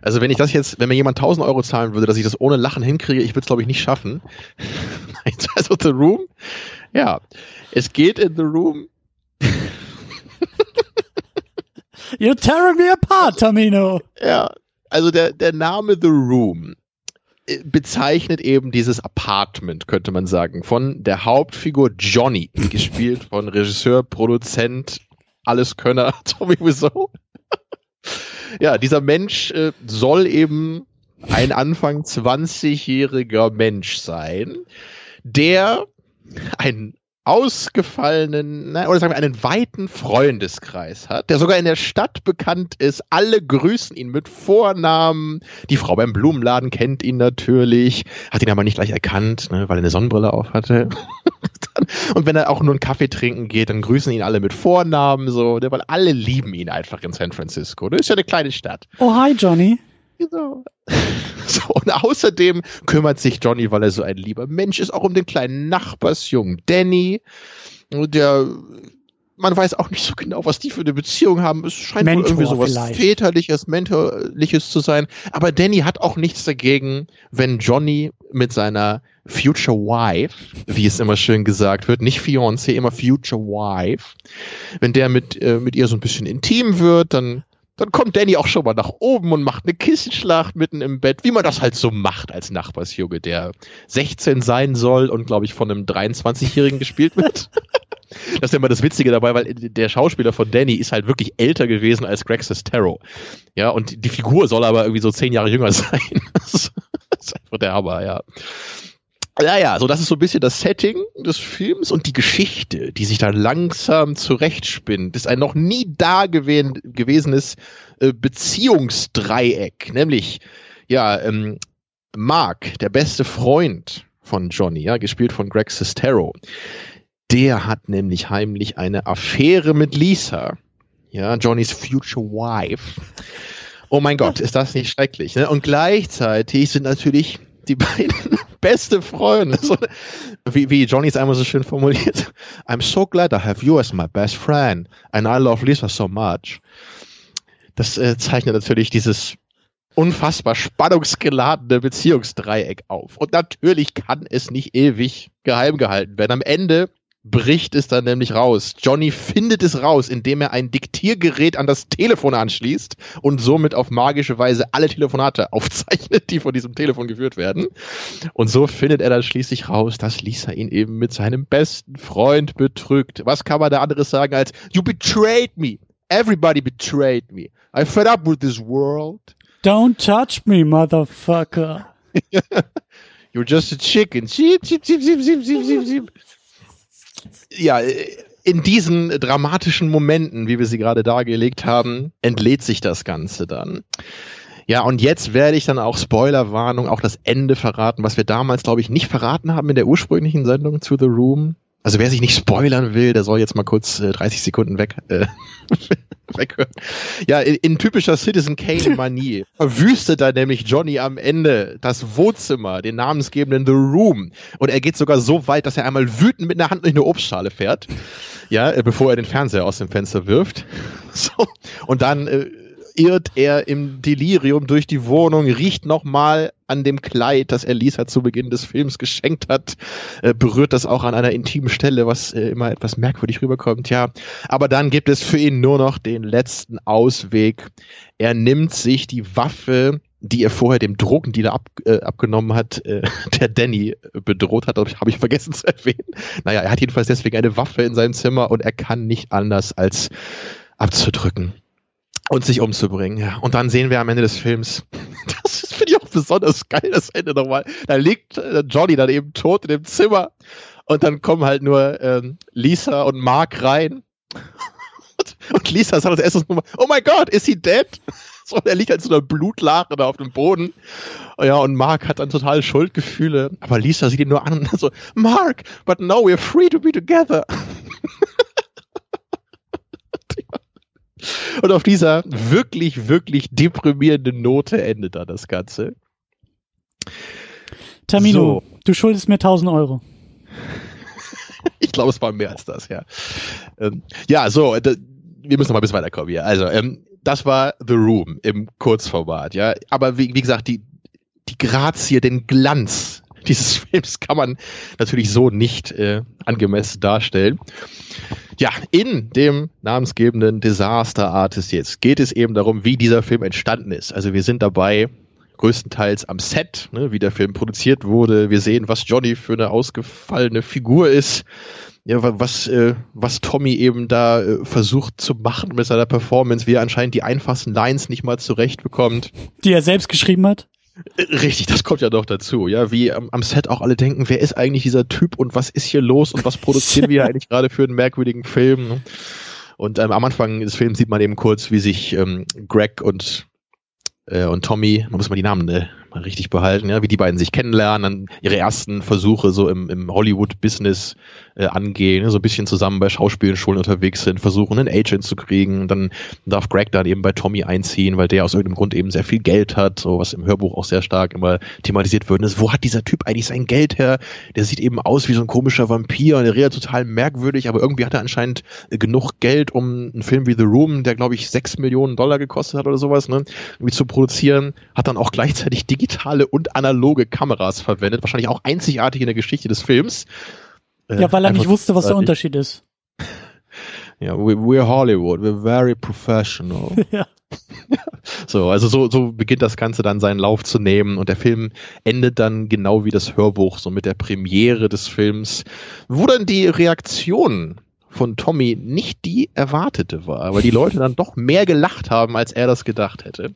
Also wenn ich das jetzt, wenn mir jemand 1000 Euro zahlen würde, dass ich das ohne Lachen hinkriege, ich würde es glaube ich nicht schaffen. also The Room, ja, es geht in The Room. You're tearing me apart, Tamino. Ja, also der, der Name The Room äh, bezeichnet eben dieses Apartment, könnte man sagen, von der Hauptfigur Johnny, gespielt von Regisseur, Produzent, Alleskönner Tommy Wiseau ja, dieser Mensch äh, soll eben ein Anfang 20-jähriger Mensch sein, der einen ausgefallenen, na, oder sagen wir einen weiten Freundeskreis hat, der sogar in der Stadt bekannt ist. Alle grüßen ihn mit Vornamen. Die Frau beim Blumenladen kennt ihn natürlich, hat ihn aber nicht gleich erkannt, ne, weil er eine Sonnenbrille auf hatte. Und wenn er auch nur einen Kaffee trinken geht, dann grüßen ihn alle mit Vornamen, so, weil alle lieben ihn einfach in San Francisco. Das ist ja eine kleine Stadt. Oh, hi, Johnny. Genau. So, und außerdem kümmert sich Johnny, weil er so ein lieber Mensch ist, auch um den kleinen Nachbarsjungen Danny. Der man weiß auch nicht so genau, was die für eine Beziehung haben. Es scheint Mentor wohl irgendwie sowas vielleicht. väterliches, mentorliches zu sein. Aber Danny hat auch nichts dagegen, wenn Johnny mit seiner Future Wife, wie es immer schön gesagt wird, nicht Fiancé, immer Future Wife, wenn der mit, äh, mit ihr so ein bisschen intim wird, dann dann kommt Danny auch schon mal nach oben und macht eine Kissenschlacht mitten im Bett, wie man das halt so macht als Nachbarsjunge, der 16 sein soll und, glaube ich, von einem 23-Jährigen gespielt wird. Das ist ja immer das Witzige dabei, weil der Schauspieler von Danny ist halt wirklich älter gewesen als Greg Sestero. Ja, und die Figur soll aber irgendwie so zehn Jahre jünger sein. Das ist einfach der Hammer, ja. Naja, so das ist so ein bisschen das Setting des Films und die Geschichte, die sich da langsam zurechtspinnt, ist ein noch nie da gewesen, gewesenes äh, Beziehungsdreieck, nämlich ja ähm, Mark, der beste Freund von Johnny, ja, gespielt von Greg Sestero, der hat nämlich heimlich eine Affäre mit Lisa, ja, Johnnys future wife. Oh mein Gott, ist das nicht schrecklich? Ne? Und gleichzeitig sind natürlich die beiden beste Freunde. So, wie, wie Johnny es einmal so schön formuliert. I'm so glad I have you as my best friend and I love Lisa so much. Das äh, zeichnet natürlich dieses unfassbar spannungsgeladene Beziehungsdreieck auf. Und natürlich kann es nicht ewig geheim gehalten werden. Am Ende bricht es dann nämlich raus. Johnny findet es raus, indem er ein Diktiergerät an das Telefon anschließt und somit auf magische Weise alle Telefonate aufzeichnet, die von diesem Telefon geführt werden. Und so findet er dann schließlich raus, dass Lisa ihn eben mit seinem besten Freund betrügt. Was kann man da anderes sagen als You betrayed me. Everybody betrayed me. I fed up with this world. Don't touch me, motherfucker. You're just a chicken. Sheep, sheep, sheep, sheep, sheep, sheep, sheep ja, in diesen dramatischen Momenten, wie wir sie gerade dargelegt haben, entlädt sich das Ganze dann. Ja, und jetzt werde ich dann auch Spoilerwarnung, auch das Ende verraten, was wir damals, glaube ich, nicht verraten haben in der ursprünglichen Sendung zu The Room. Also wer sich nicht spoilern will, der soll jetzt mal kurz äh, 30 Sekunden weg, äh, weghören. Ja, in, in typischer Citizen Kane-Manie verwüstet da nämlich Johnny am Ende das Wohnzimmer, den namensgebenden The Room. Und er geht sogar so weit, dass er einmal wütend mit einer Hand durch eine Obstschale fährt. Ja, äh, bevor er den Fernseher aus dem Fenster wirft. So. Und dann äh, irrt er im Delirium durch die Wohnung, riecht nochmal an dem Kleid, das er Lisa zu Beginn des Films geschenkt hat, äh, berührt das auch an einer intimen Stelle, was äh, immer etwas merkwürdig rüberkommt, ja. Aber dann gibt es für ihn nur noch den letzten Ausweg. Er nimmt sich die Waffe, die er vorher dem Drogendealer ab, äh, abgenommen hat, äh, der Danny bedroht hat, habe ich vergessen zu erwähnen. Naja, er hat jedenfalls deswegen eine Waffe in seinem Zimmer und er kann nicht anders als abzudrücken und sich umzubringen. Ja. Und dann sehen wir am Ende des Films, das finde ich auch besonders geil, das Ende nochmal. Da liegt äh, Johnny dann eben tot in dem Zimmer und dann kommen halt nur ähm, Lisa und Mark rein. und Lisa sagt als erstes nochmal, oh mein Gott, is he dead? So, er liegt halt so einer Blutlache da auf dem Boden. Ja, und Mark hat dann total Schuldgefühle. Aber Lisa sieht ihn nur an und so, Mark, but now we're free to be together. Und auf dieser wirklich, wirklich deprimierenden Note endet da das Ganze. Tamino, so. du schuldest mir 1000 Euro. ich glaube, es war mehr als das, ja. Ähm, ja, so, da, wir müssen noch mal ein bisschen weiterkommen hier. Also, ähm, das war The Room im Kurzformat, ja. Aber wie, wie gesagt, die, die Grazie, den Glanz dieses Films kann man natürlich so nicht äh, angemessen darstellen. Ja, in dem namensgebenden Disaster Artist jetzt geht es eben darum, wie dieser Film entstanden ist. Also wir sind dabei größtenteils am Set, ne, wie der Film produziert wurde. Wir sehen, was Johnny für eine ausgefallene Figur ist. Ja, was, äh, was Tommy eben da äh, versucht zu machen mit seiner Performance, wie er anscheinend die einfachsten Lines nicht mal zurechtbekommt. Die er selbst geschrieben hat? Richtig, das kommt ja doch dazu, ja, wie am, am, Set auch alle denken, wer ist eigentlich dieser Typ und was ist hier los und was produzieren wir eigentlich gerade für einen merkwürdigen Film? Ne? Und ähm, am Anfang des Films sieht man eben kurz, wie sich ähm, Greg und äh, und Tommy, man muss mal die Namen äh, mal richtig behalten, ja, wie die beiden sich kennenlernen, dann ihre ersten Versuche so im, im Hollywood-Business äh, angehen, so ein bisschen zusammen bei Schauspielschulen unterwegs sind, versuchen einen Agent zu kriegen. Dann darf Greg dann eben bei Tommy einziehen, weil der aus irgendeinem Grund eben sehr viel Geld hat, so was im Hörbuch auch sehr stark immer thematisiert wird. Ist, wo hat dieser Typ eigentlich sein Geld her? Der sieht eben aus wie so ein komischer Vampir und der redet total merkwürdig, aber irgendwie hat er anscheinend äh, genug Geld, um einen Film wie The Room, der glaube ich sechs Millionen Dollar gekostet hat oder sowas, ne, irgendwie zu produzieren, hat dann auch gleichzeitig digitale und analoge Kameras verwendet, wahrscheinlich auch einzigartig in der Geschichte des Films. Äh, ja, weil er nicht wusste, was der Unterschied ist. Ja, we, we're Hollywood, we're very professional. ja. So, also so, so beginnt das Ganze dann seinen Lauf zu nehmen und der Film endet dann genau wie das Hörbuch, so mit der Premiere des Films, wo dann die Reaktion von Tommy nicht die erwartete war, weil die Leute dann doch mehr gelacht haben, als er das gedacht hätte.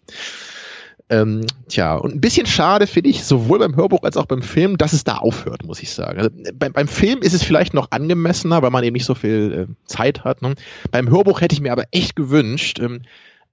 Ähm, tja, und ein bisschen schade finde ich, sowohl beim Hörbuch als auch beim Film, dass es da aufhört, muss ich sagen. Also, beim, beim Film ist es vielleicht noch angemessener, weil man eben nicht so viel äh, Zeit hat. Ne? Beim Hörbuch hätte ich mir aber echt gewünscht, ähm,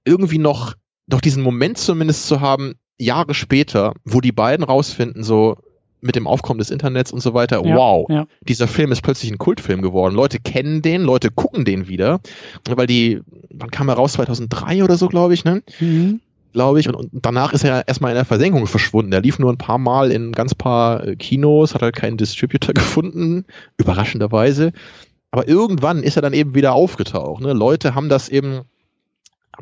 irgendwie noch, noch diesen Moment zumindest zu haben, Jahre später, wo die beiden rausfinden, so, mit dem Aufkommen des Internets und so weiter, ja, wow, ja. dieser Film ist plötzlich ein Kultfilm geworden. Leute kennen den, Leute gucken den wieder, weil die, wann kam er raus? 2003 oder so, glaube ich, ne? Mhm glaube ich. Und, und, danach ist er erstmal in der Versenkung verschwunden. Er lief nur ein paar Mal in ganz paar äh, Kinos, hat halt keinen Distributor gefunden, überraschenderweise. Aber irgendwann ist er dann eben wieder aufgetaucht. Ne? Leute haben das eben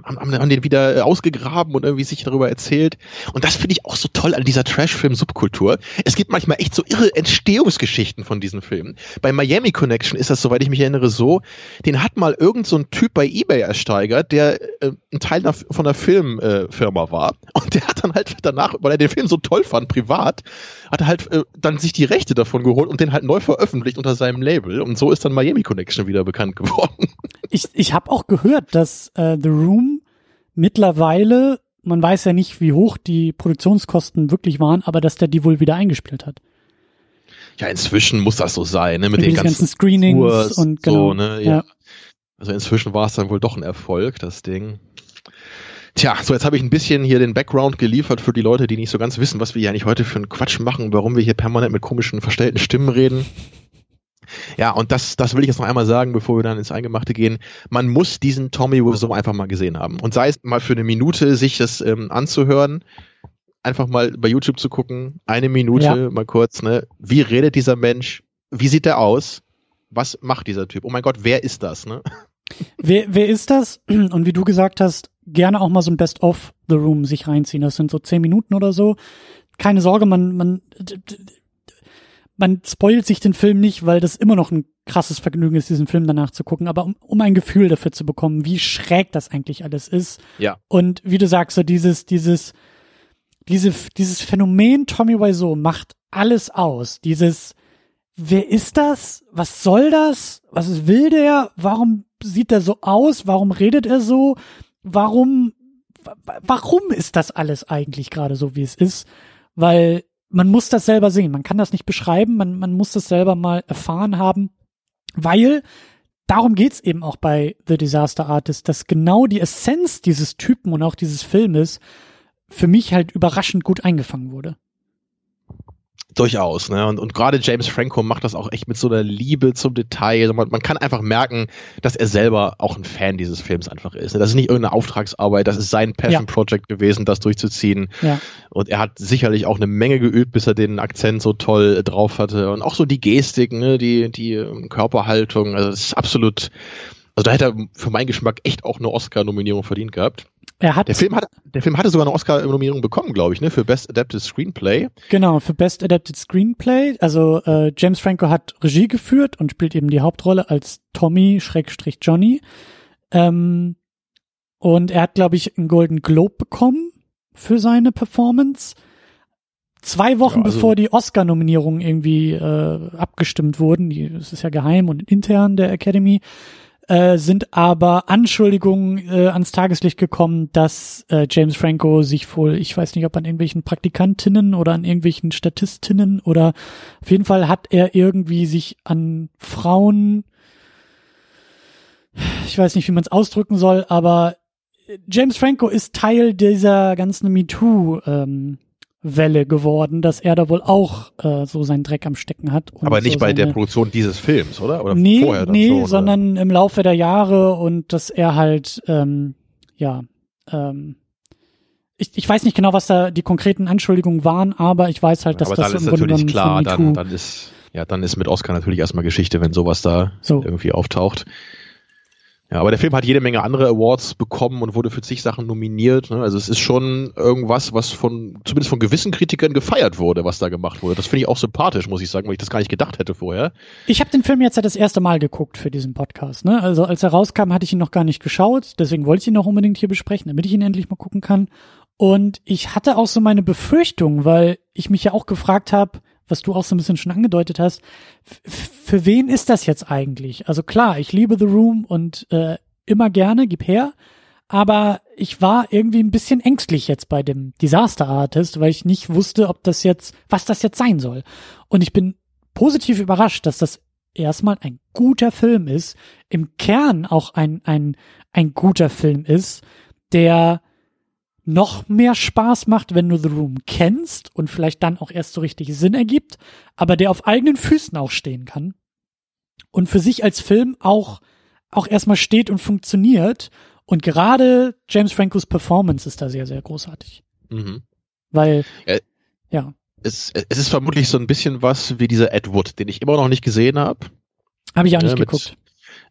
haben, haben den wieder äh, ausgegraben und irgendwie sich darüber erzählt. Und das finde ich auch so toll an dieser Trash-Film-Subkultur. Es gibt manchmal echt so irre Entstehungsgeschichten von diesen Filmen. Bei Miami Connection ist das, soweit ich mich erinnere, so, den hat mal irgend so ein Typ bei Ebay ersteigert, der äh, ein Teil von einer Filmfirma äh, war. Und der hat dann halt danach, weil er den Film so toll fand, privat, hat er halt äh, dann sich die Rechte davon geholt und den halt neu veröffentlicht unter seinem Label. Und so ist dann Miami Connection wieder bekannt geworden. Ich, ich habe auch gehört, dass äh, The Room mittlerweile, man weiß ja nicht, wie hoch die Produktionskosten wirklich waren, aber dass der die wohl wieder eingespielt hat. Ja, inzwischen muss das so sein, ne? Mit, den ganzen, ganzen Screenings Tours, und genau. So, ne? ja. ja. Also inzwischen war es dann wohl doch ein Erfolg, das Ding. Tja, so jetzt habe ich ein bisschen hier den Background geliefert für die Leute, die nicht so ganz wissen, was wir hier eigentlich heute für einen Quatsch machen, warum wir hier permanent mit komischen, verstellten Stimmen reden. Ja, und das, das will ich jetzt noch einmal sagen, bevor wir dann ins Eingemachte gehen. Man muss diesen Tommy Wiseau einfach mal gesehen haben. Und sei es mal für eine Minute, sich das ähm, anzuhören, einfach mal bei YouTube zu gucken, eine Minute, ja. mal kurz, ne? Wie redet dieser Mensch? Wie sieht der aus? Was macht dieser Typ? Oh mein Gott, wer ist das, ne? Wer, wer ist das? Und wie du gesagt hast, gerne auch mal so ein Best of The Room sich reinziehen. Das sind so zehn Minuten oder so. Keine Sorge, man, man, man spoilt sich den Film nicht, weil das immer noch ein krasses Vergnügen ist, diesen Film danach zu gucken, aber um, um ein Gefühl dafür zu bekommen, wie schräg das eigentlich alles ist. Ja. Und wie du sagst, so dieses, dieses, diese, dieses Phänomen Tommy Wiseau macht alles aus. Dieses, wer ist das? Was soll das? Was will der? Warum sieht er so aus? Warum redet er so? Warum, warum ist das alles eigentlich gerade so, wie es ist? Weil man muss das selber sehen. Man kann das nicht beschreiben. Man, man muss das selber mal erfahren haben, weil darum geht's eben auch bei The Disaster Artist, dass genau die Essenz dieses Typen und auch dieses Filmes für mich halt überraschend gut eingefangen wurde. Durchaus, ne? Und, und gerade James Franco macht das auch echt mit so einer Liebe zum Detail. Also man, man kann einfach merken, dass er selber auch ein Fan dieses Films einfach ist. Ne? Das ist nicht irgendeine Auftragsarbeit, das ist sein Passion ja. Project gewesen, das durchzuziehen. Ja. Und er hat sicherlich auch eine Menge geübt, bis er den Akzent so toll drauf hatte. Und auch so die Gestik, ne? die, die ähm, Körperhaltung. Also das ist absolut, also da hätte er für meinen Geschmack echt auch eine Oscar-Nominierung verdient gehabt. Er hat der Film hat der Film hatte sogar eine Oscar-Nominierung bekommen, glaube ich, ne, für Best Adapted Screenplay. Genau, für Best Adapted Screenplay. Also äh, James Franco hat Regie geführt und spielt eben die Hauptrolle als Tommy Schrägstrich Johnny. Ähm, und er hat, glaube ich, einen Golden Globe bekommen für seine Performance. Zwei Wochen ja, also bevor die Oscar-Nominierungen irgendwie äh, abgestimmt wurden, die, das ist ja geheim und intern der Academy, äh, sind aber Anschuldigungen äh, ans Tageslicht gekommen, dass äh, James Franco sich wohl, ich weiß nicht, ob an irgendwelchen Praktikantinnen oder an irgendwelchen Statistinnen oder auf jeden Fall hat er irgendwie sich an Frauen, ich weiß nicht, wie man es ausdrücken soll, aber James Franco ist Teil dieser ganzen MeToo ähm, Welle geworden, dass er da wohl auch äh, so seinen Dreck am Stecken hat. Aber nicht so bei der Produktion dieses Films, oder? oder nee, vorher nee, schon, sondern oder? im Laufe der Jahre und dass er halt, ähm, ja, ähm, ich, ich weiß nicht genau, was da die konkreten Anschuldigungen waren, aber ich weiß halt, dass aber das dann so im ist natürlich klar, dann, dann ist ja, dann ist mit Oscar natürlich erstmal Geschichte, wenn sowas da so. irgendwie auftaucht. Ja, aber der Film hat jede Menge andere Awards bekommen und wurde für zig Sachen nominiert. Ne? Also es ist schon irgendwas, was von, zumindest von gewissen Kritikern gefeiert wurde, was da gemacht wurde. Das finde ich auch sympathisch, muss ich sagen, weil ich das gar nicht gedacht hätte vorher. Ich habe den Film jetzt ja das erste Mal geguckt für diesen Podcast. Ne? Also als er rauskam, hatte ich ihn noch gar nicht geschaut. Deswegen wollte ich ihn noch unbedingt hier besprechen, damit ich ihn endlich mal gucken kann. Und ich hatte auch so meine Befürchtung, weil ich mich ja auch gefragt habe, was du auch so ein bisschen schon angedeutet hast, für wen ist das jetzt eigentlich? Also klar, ich liebe The Room und äh, immer gerne, gib her, aber ich war irgendwie ein bisschen ängstlich jetzt bei dem Disaster Artist, weil ich nicht wusste, ob das jetzt, was das jetzt sein soll. Und ich bin positiv überrascht, dass das erstmal ein guter Film ist, im Kern auch ein, ein, ein guter Film ist, der noch mehr Spaß macht, wenn du The Room kennst und vielleicht dann auch erst so richtig Sinn ergibt, aber der auf eigenen Füßen auch stehen kann und für sich als Film auch auch erstmal steht und funktioniert und gerade James Francos Performance ist da sehr sehr großartig. Mhm. Weil ja, ja. Es, es ist vermutlich so ein bisschen was wie dieser Ed Wood, den ich immer noch nicht gesehen habe. Habe ich auch nicht ja, geguckt.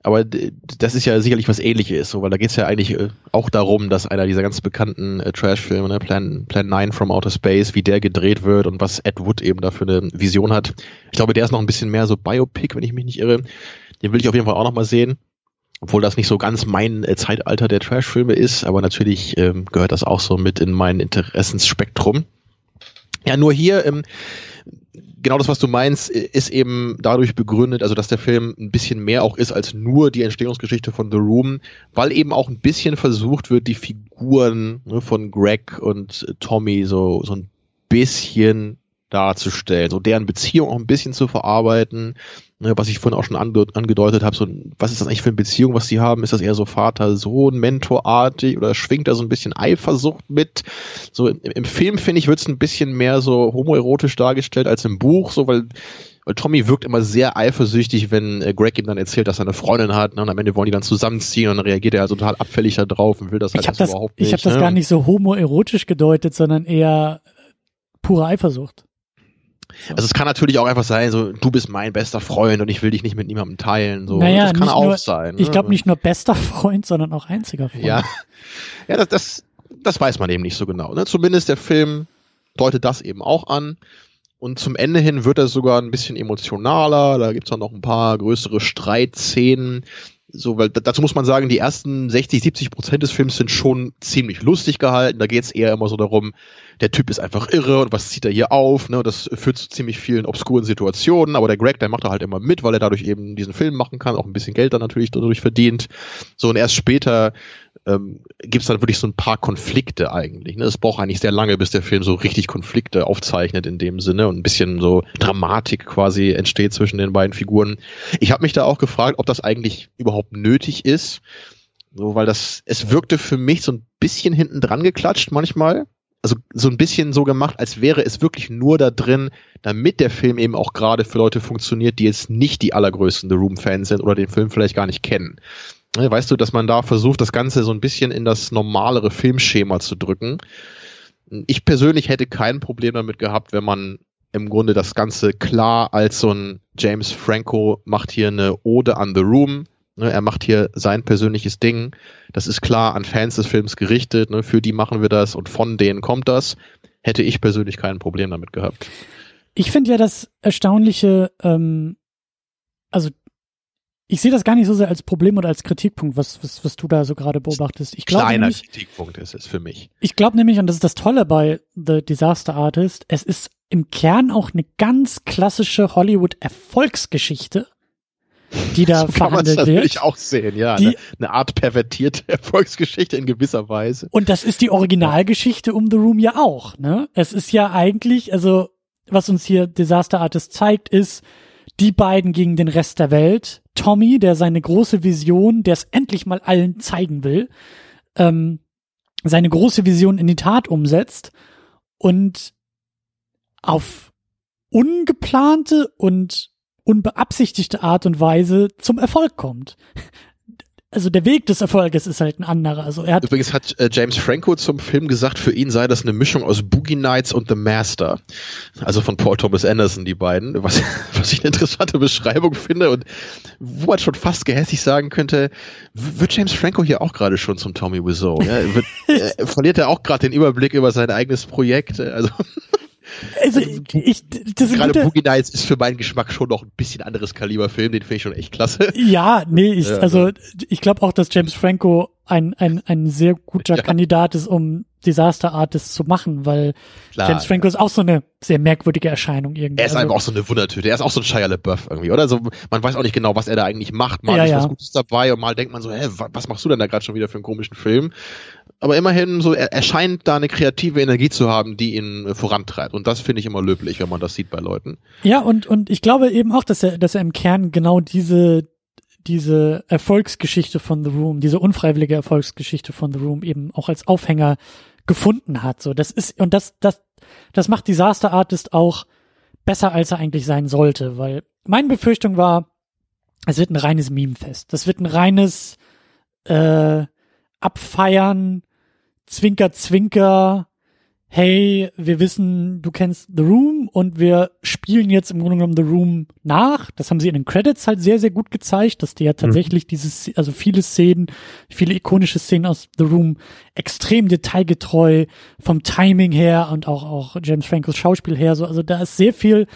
Aber das ist ja sicherlich was ähnliches, so, weil da geht es ja eigentlich äh, auch darum, dass einer dieser ganz bekannten äh, Trash-Filme, ne, Plan, Plan 9 from Outer Space, wie der gedreht wird und was Ed Wood eben dafür eine Vision hat. Ich glaube, der ist noch ein bisschen mehr so Biopic, wenn ich mich nicht irre. Den will ich auf jeden Fall auch noch mal sehen. Obwohl das nicht so ganz mein äh, Zeitalter der Trash-Filme ist, aber natürlich ähm, gehört das auch so mit in mein Interessensspektrum. Ja, nur hier, ähm, genau das, was du meinst, ist eben dadurch begründet, also dass der Film ein bisschen mehr auch ist als nur die Entstehungsgeschichte von The Room, weil eben auch ein bisschen versucht wird, die Figuren ne, von Greg und Tommy so, so ein bisschen darzustellen, so deren Beziehung auch ein bisschen zu verarbeiten, ne, was ich vorhin auch schon ange angedeutet habe, so was ist das eigentlich für eine Beziehung, was die haben? Ist das eher so Vater-Sohn, Mentorartig oder schwingt da so ein bisschen Eifersucht mit? So im, im Film finde ich wird es ein bisschen mehr so homoerotisch dargestellt als im Buch, so weil weil Tommy wirkt immer sehr eifersüchtig, wenn äh, Greg ihm dann erzählt, dass er eine Freundin hat. Ne? Und am Ende wollen die dann zusammenziehen und dann reagiert er also total abfällig da drauf und will das halt ich hab das, überhaupt nicht. Ich habe das ne? gar nicht so homoerotisch gedeutet, sondern eher pure Eifersucht. Also es kann natürlich auch einfach sein, so du bist mein bester Freund und ich will dich nicht mit niemandem teilen. So, naja, das kann auch nur, sein. Ne? Ich glaube nicht nur bester Freund, sondern auch einziger Freund. Ja, ja, das, das, das weiß man eben nicht so genau. Ne? Zumindest der Film deutet das eben auch an. Und zum Ende hin wird er sogar ein bisschen emotionaler. Da gibt's dann noch ein paar größere Streitszenen. So, weil dazu muss man sagen, die ersten 60, 70 Prozent des Films sind schon ziemlich lustig gehalten. Da geht's eher immer so darum, der Typ ist einfach irre und was zieht er hier auf? Ne? Das führt zu ziemlich vielen obskuren Situationen, aber der Greg, der macht da halt immer mit, weil er dadurch eben diesen Film machen kann, auch ein bisschen Geld dann natürlich dadurch verdient. So, und erst später ähm, gibt es dann wirklich so ein paar Konflikte eigentlich. Ne? Es braucht eigentlich sehr lange, bis der Film so richtig Konflikte aufzeichnet in dem Sinne und ein bisschen so Dramatik quasi entsteht zwischen den beiden Figuren. Ich habe mich da auch gefragt, ob das eigentlich überhaupt nötig ist. So, weil das, es wirkte für mich so ein bisschen hinten dran geklatscht manchmal. also so ein bisschen so gemacht, als wäre es wirklich nur da drin, damit der Film eben auch gerade für Leute funktioniert, die jetzt nicht die allergrößten The Room-Fans sind oder den Film vielleicht gar nicht kennen. Ne, weißt du, dass man da versucht, das Ganze so ein bisschen in das normalere Filmschema zu drücken. Ich persönlich hätte kein Problem damit gehabt, wenn man im Grunde das Ganze klar als so ein James Franco macht hier eine Ode an The Room. Ne, er macht hier sein persönliches Ding. Das ist klar an Fans des Films gerichtet. Ne, für die machen wir das und von denen kommt das. Hätte ich persönlich kein Problem damit gehabt. Ich finde ja das Erstaunliche, ähm, also ich sehe das gar nicht so sehr als Problem oder als Kritikpunkt, was, was, was du da so gerade beobachtest. Ich glaube Kleiner nämlich, Kritikpunkt ist es für mich. ich glaube nämlich, und das ist das Tolle bei The Disaster Artist, es ist im Kern auch eine ganz klassische Hollywood-Erfolgsgeschichte, die da so kann verhandelt natürlich wird. auch sehen, ja. Die- eine, eine Art pervertierte Erfolgsgeschichte in gewisser Weise. Und das ist die Originalgeschichte um The Room ja auch, ne? Es ist ja eigentlich, also, was uns hier Disaster Artist zeigt, ist, die beiden gegen den Rest der Welt. Tommy, der seine große Vision, der es endlich mal allen zeigen will, ähm, seine große Vision in die Tat umsetzt und auf ungeplante und unbeabsichtigte Art und Weise zum Erfolg kommt. Also der Weg des Erfolges ist halt ein anderer. Also er hat Übrigens hat äh, James Franco zum Film gesagt, für ihn sei das eine Mischung aus Boogie Nights und The Master. Also von Paul Thomas Anderson, die beiden. Was, was ich eine interessante Beschreibung finde und wo man schon fast gehässig sagen könnte, wird James Franco hier auch gerade schon zum Tommy Wiseau? Ja? Wird, äh, verliert er auch gerade den Überblick über sein eigenes Projekt? Also Also ich, das gerade guter, Boogie Nights ist für meinen Geschmack schon noch ein bisschen anderes Kaliber Film, den finde ich schon echt klasse. ja, nee, ich, also ich glaube auch, dass James Franco ein, ein, ein sehr guter Ja. Kandidat ist, um Disaster Artist zu machen, weil Klar, James Franco ist auch so eine sehr merkwürdige Erscheinung irgendwie. Er ist also, einfach auch so eine Wundertüte. Er ist auch so ein Shia LaBeouf irgendwie, oder? So, man weiß auch nicht genau, was er da eigentlich macht. Mal Ja, ist ja. was Gutes dabei und mal denkt man so, hä, wa- was machst du denn da gerade schon wieder für einen komischen Film? Aber immerhin, so, er, er scheint da eine kreative Energie zu haben, die ihn äh, vorantreibt. Und das finde ich immer löblich, wenn man das sieht bei Leuten. Ja, und, und ich glaube eben auch, dass er, dass er im Kern genau diese, diese Erfolgsgeschichte von The Room, diese unfreiwillige Erfolgsgeschichte von The Room eben auch als Aufhänger gefunden hat. So, das ist, und das, das, das macht Disaster Artist auch besser, als er eigentlich sein sollte, weil meine Befürchtung war, es wird ein reines Memefest. Das wird ein reines, äh, Abfeiern, Zwinker, Zwinker, hey, wir wissen, du kennst The Room und wir spielen jetzt im Grunde genommen The Room nach. Das haben sie in den Credits halt sehr, sehr gut gezeigt, dass die ja tatsächlich dieses, also viele Szenen, viele ikonische Szenen aus The Room extrem detailgetreu vom Timing her und auch, auch James Francos Schauspiel her, so, also da ist sehr viel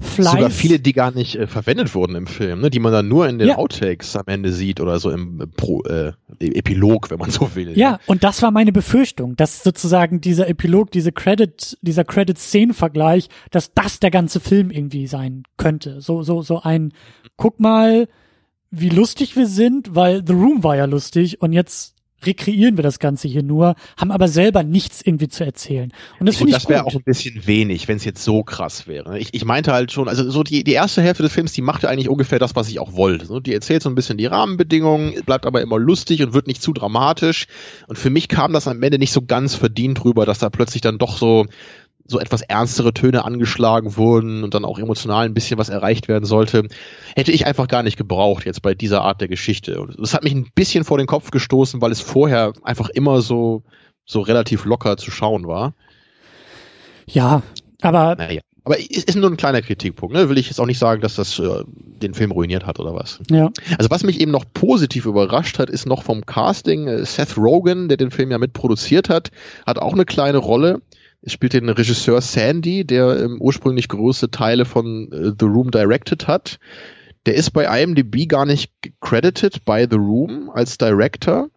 Fleiß. Sogar viele, die gar nicht äh, verwendet wurden im Film, ne? die man dann nur in den Ja. Outtakes am Ende sieht oder so im äh, Pro, äh, Epilog, wenn man so will. Ja, und das war meine Befürchtung, dass sozusagen dieser Epilog, diese Credit, dieser Credit-Szenen-Vergleich, dass das der ganze Film irgendwie sein könnte. So, so, so ein, guck mal, wie lustig wir sind, weil The Room war ja lustig und jetzt rekreieren wir das Ganze hier nur, haben aber selber nichts irgendwie zu erzählen. Und das finde ich das wäre auch ein bisschen wenig, wenn es jetzt so krass wäre. Ich, ich meinte halt schon, also so die, die erste Hälfte des Films, die macht ja eigentlich ungefähr das, was ich auch wollte. So, Die erzählt so ein bisschen die Rahmenbedingungen, bleibt aber immer lustig und wird nicht zu dramatisch. Und für mich kam das am Ende nicht so ganz verdient rüber, dass da plötzlich dann doch so so etwas ernstere Töne angeschlagen wurden und dann auch emotional ein bisschen was erreicht werden sollte, hätte ich einfach gar nicht gebraucht jetzt bei dieser Art der Geschichte. Und das hat mich ein bisschen vor den Kopf gestoßen, weil es vorher einfach immer so so relativ locker zu schauen war. Ja, aber Naja. Aber es ist nur ein kleiner Kritikpunkt, ne? Will ich jetzt auch nicht sagen, dass das äh, den Film ruiniert hat oder was. ja, Also was mich eben noch positiv überrascht hat, ist noch vom Casting. äh, Seth Rogen, der den Film ja mitproduziert hat, hat auch eine kleine Rolle. Es spielt den Regisseur Sandy, der ähm, ursprünglich große Teile von äh, The Room directed hat. Der ist bei IMDb gar nicht credited bei The Room als Director,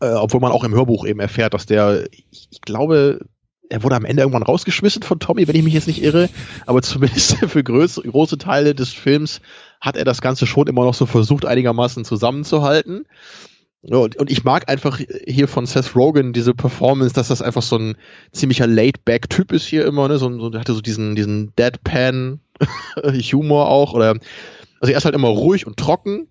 äh, obwohl man auch im Hörbuch eben erfährt, dass der, ich, ich glaube, er wurde am Ende irgendwann rausgeschmissen von Tommy, wenn ich mich jetzt nicht irre, aber zumindest für große, große Teile des Films hat er das Ganze schon immer noch so versucht, einigermaßen zusammenzuhalten. Und, und ich mag einfach hier von Seth Rogen diese Performance, dass das einfach so ein ziemlicher Laid-Back-Typ ist hier immer, ne? So, so, der hatte so diesen, diesen Deadpan-Humor auch, oder also er ist halt immer ruhig und trocken,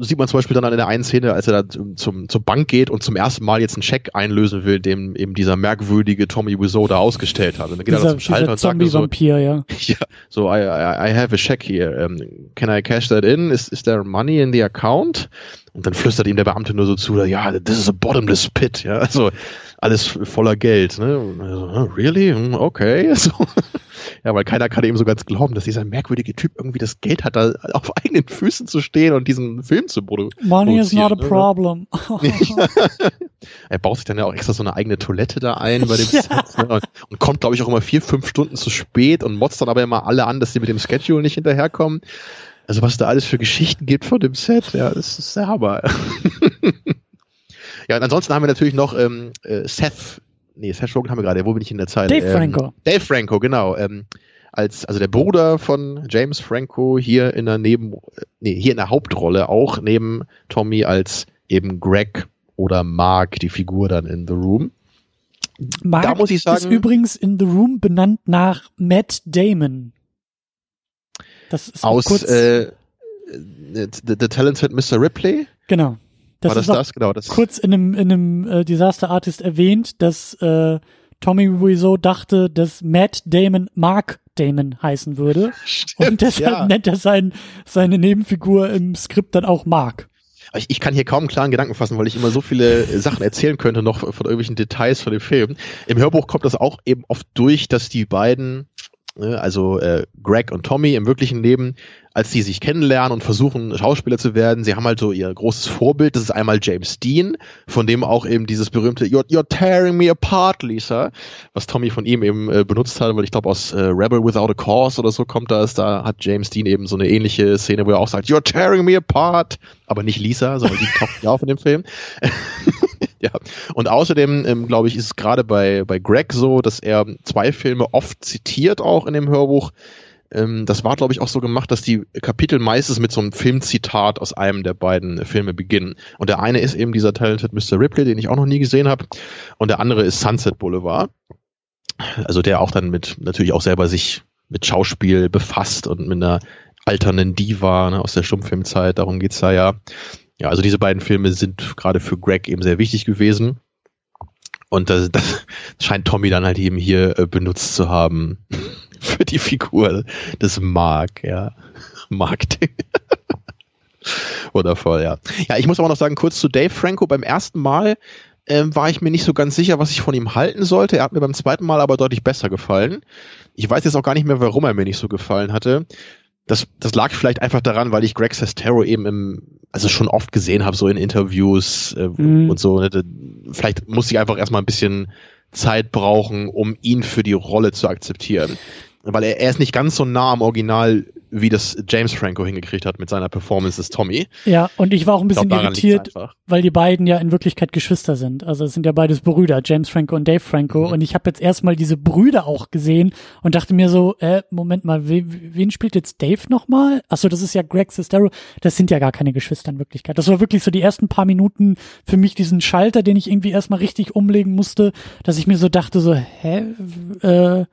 sieht man zum Beispiel dann in der einen Szene, als er da zum, zur Bank geht und zum ersten Mal jetzt einen Scheck einlösen will, den eben dieser merkwürdige Tommy Wiseau da ausgestellt hat. Und dann geht dieser, er da zum Schalter und sagt so, ja. ja, so I, I, I have a check here. Um, can I cash that in? Is, is there money in the account? Und dann flüstert ihm der Beamte nur so zu, ja, this is a bottomless pit, ja, also alles voller Geld, ne? Also, really? Hm, okay. So. Ja, weil keiner kann eben so ganz glauben, dass dieser merkwürdige Typ irgendwie das Geld hat, da auf eigenen Füßen zu stehen und diesen Film zu produzieren. Money is not a ne? problem. er baut sich dann ja auch extra so eine eigene Toilette da ein bei dem ja. Set ne? und, und, kommt, glaube ich, auch immer vier, fünf Stunden zu spät und motzt dann aber immer alle an, dass sie mit dem Schedule nicht hinterherkommen. Also was da alles für Geschichten gibt von dem Set, ja, das ist der Hammer. ja, und ansonsten haben wir natürlich noch ähm, äh, Seth nee, Seth Rogen haben wir gerade, wo bin ich in der Zeit? Dave ähm, Franco. Dave Franco, genau. Ähm, als, also der Bruder von James Franco hier in der Neben, nee, hier in der Hauptrolle auch neben Tommy als eben Greg oder Mark, die Figur dann in The Room. Mark da muss ich sagen, ist übrigens in The Room benannt nach Matt Damon. Das ist aus kurz äh, the, the Talented Mr. Ripley. Genau. Das war das das? Genau. Das kurz in einem, in einem äh, Disaster Artist erwähnt, dass äh, Tommy Wiseau dachte, dass Matt Damon Mark Damon heißen würde. Stimmt, und deshalb ja. nennt er sein, seine Nebenfigur im Skript dann auch Mark. Ich, ich kann hier kaum einen klaren Gedanken fassen, weil ich immer so viele Sachen erzählen könnte, noch von irgendwelchen Details von dem Film. Im Hörbuch kommt das auch eben oft durch, dass die beiden? Also äh, Greg und Tommy im wirklichen Leben, als die sich kennenlernen und versuchen, Schauspieler zu werden, sie haben halt so ihr großes Vorbild, das ist einmal James Dean, von dem auch eben dieses berühmte You're, you're tearing me apart, Lisa, was Tommy von ihm eben äh, benutzt hat, weil ich glaube aus äh, Rebel Without a Cause oder so kommt das, da hat James Dean eben so eine ähnliche Szene, wo er auch sagt, You're tearing me apart, aber nicht Lisa, sondern die taucht ja auf in dem Film. Ja, und außerdem, ähm, glaube ich, ist es gerade bei, bei Greg so, dass er zwei Filme oft zitiert auch in dem Hörbuch. Ähm, das war, glaube ich, auch so gemacht, dass die Kapitel meistens mit so einem Filmzitat aus einem der beiden Filme beginnen. Und der eine ist eben dieser Talented Mr. Ripley, den ich auch noch nie gesehen habe. Und der andere ist Sunset Boulevard. Also der auch dann mit, natürlich auch selber sich mit Schauspiel befasst und mit einer alternden Diva ne, aus der Stummfilmzeit, darum geht's da ja. Ja, also diese beiden Filme sind gerade für Greg eben sehr wichtig gewesen. Und das, das scheint Tommy dann halt eben hier äh, benutzt zu haben für die Figur des Mark, ja. Marketing. Wundervoll, ja. Ja, ich muss aber noch sagen, kurz zu Dave Franco. Beim ersten Mal ähm, war ich mir nicht so ganz sicher, was ich von ihm halten sollte. Er hat mir beim zweiten Mal aber deutlich besser gefallen. Ich weiß jetzt auch gar nicht mehr, warum er mir nicht so gefallen hatte das, das lag vielleicht einfach daran, weil ich Greg Sestero eben im, also schon oft gesehen habe, so in Interviews äh, mhm. und so. Ne? Vielleicht musste ich einfach erstmal ein bisschen Zeit brauchen, um ihn für die Rolle zu akzeptieren. Weil er, er ist nicht ganz so nah am Original wie das James Franco hingekriegt hat mit seiner Performance des Tommy. Ja, und ich war auch ein bisschen glaub, irritiert, weil die beiden ja in Wirklichkeit Geschwister sind. Also es sind ja beides Brüder, James Franco und Dave Franco. Mhm. Und ich habe jetzt erstmal diese Brüder auch gesehen und dachte mir so, äh, Moment mal, wen, wen spielt jetzt Dave nochmal? Achso, das ist ja Greg Sestero. Das sind ja gar keine Geschwister in Wirklichkeit. Das war wirklich so die ersten paar Minuten für mich diesen Schalter, den ich irgendwie erstmal richtig umlegen musste, dass ich mir so dachte, so, hä, äh,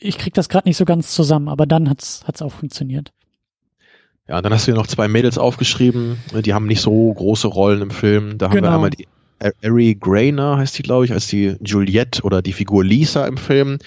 ich krieg das gerade nicht so ganz zusammen, aber dann hat's hat's auch funktioniert. Ja, dann hast du ja noch zwei Mädels aufgeschrieben, die haben nicht so große Rollen im Film. Da haben genau. wir einmal die Ari Grainer heißt die, glaube ich, als die Juliette oder die Figur Lisa im Film.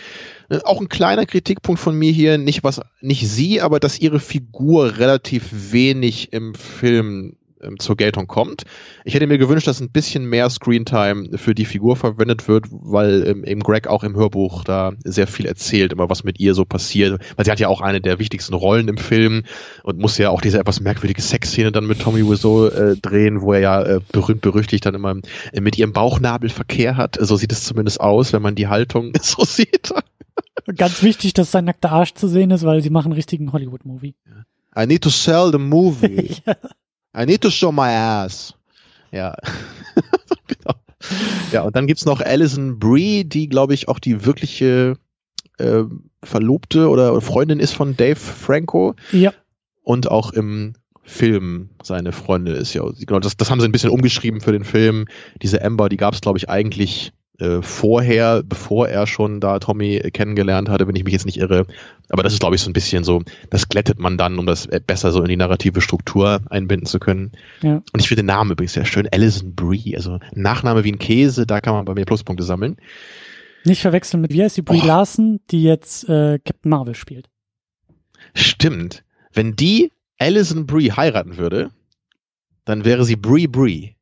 Äh, auch ein kleiner Kritikpunkt von mir hier, nicht was, nicht sie, aber dass ihre Figur relativ wenig im Film ähm, zur Geltung kommt. Ich hätte mir gewünscht, dass ein bisschen mehr Screentime für die Figur verwendet wird, weil ähm, eben Greg auch im Hörbuch da sehr viel erzählt, immer was mit ihr so passiert. Weil sie hat ja auch eine der wichtigsten Rollen im Film und muss ja auch diese etwas merkwürdige Sexszene dann mit Tommy Wiseau äh, drehen, wo er ja äh, berühmt berüchtigt dann immer äh, mit ihrem Bauchnabel Verkehr hat. So sieht es zumindest aus, wenn man die Haltung so sieht. Ganz wichtig, dass sein nackter Arsch zu sehen ist, weil sie machen einen richtigen Hollywood-Movie. I need to sell the movie. ja. I need to show my ass. Ja. genau. Ja, und dann gibt's noch Alison Brie, die, glaube ich, auch die wirkliche äh, Verlobte oder Freundin ist von Dave Franco. Ja. Und auch im Film seine Freundin ist ja. Genau, das, das haben sie ein bisschen umgeschrieben für den Film. Diese Amber, die gab's, glaube ich, eigentlich äh, vorher, bevor er schon da Tommy kennengelernt hatte, wenn ich mich jetzt nicht irre. Aber das ist, glaube ich, so ein bisschen so, das glättet man dann, um das besser so in die narrative Struktur einbinden zu können. Ja. Und ich finde den Namen übrigens sehr schön, Alison Brie, also Nachname wie ein Käse, da kann man bei mir Pluspunkte sammeln. Nicht verwechseln mit, wie heißt die Brie oh. Larson, die jetzt äh, Captain Marvel spielt. Stimmt. Wenn die Alison Brie heiraten würde, dann wäre sie Brie Brie.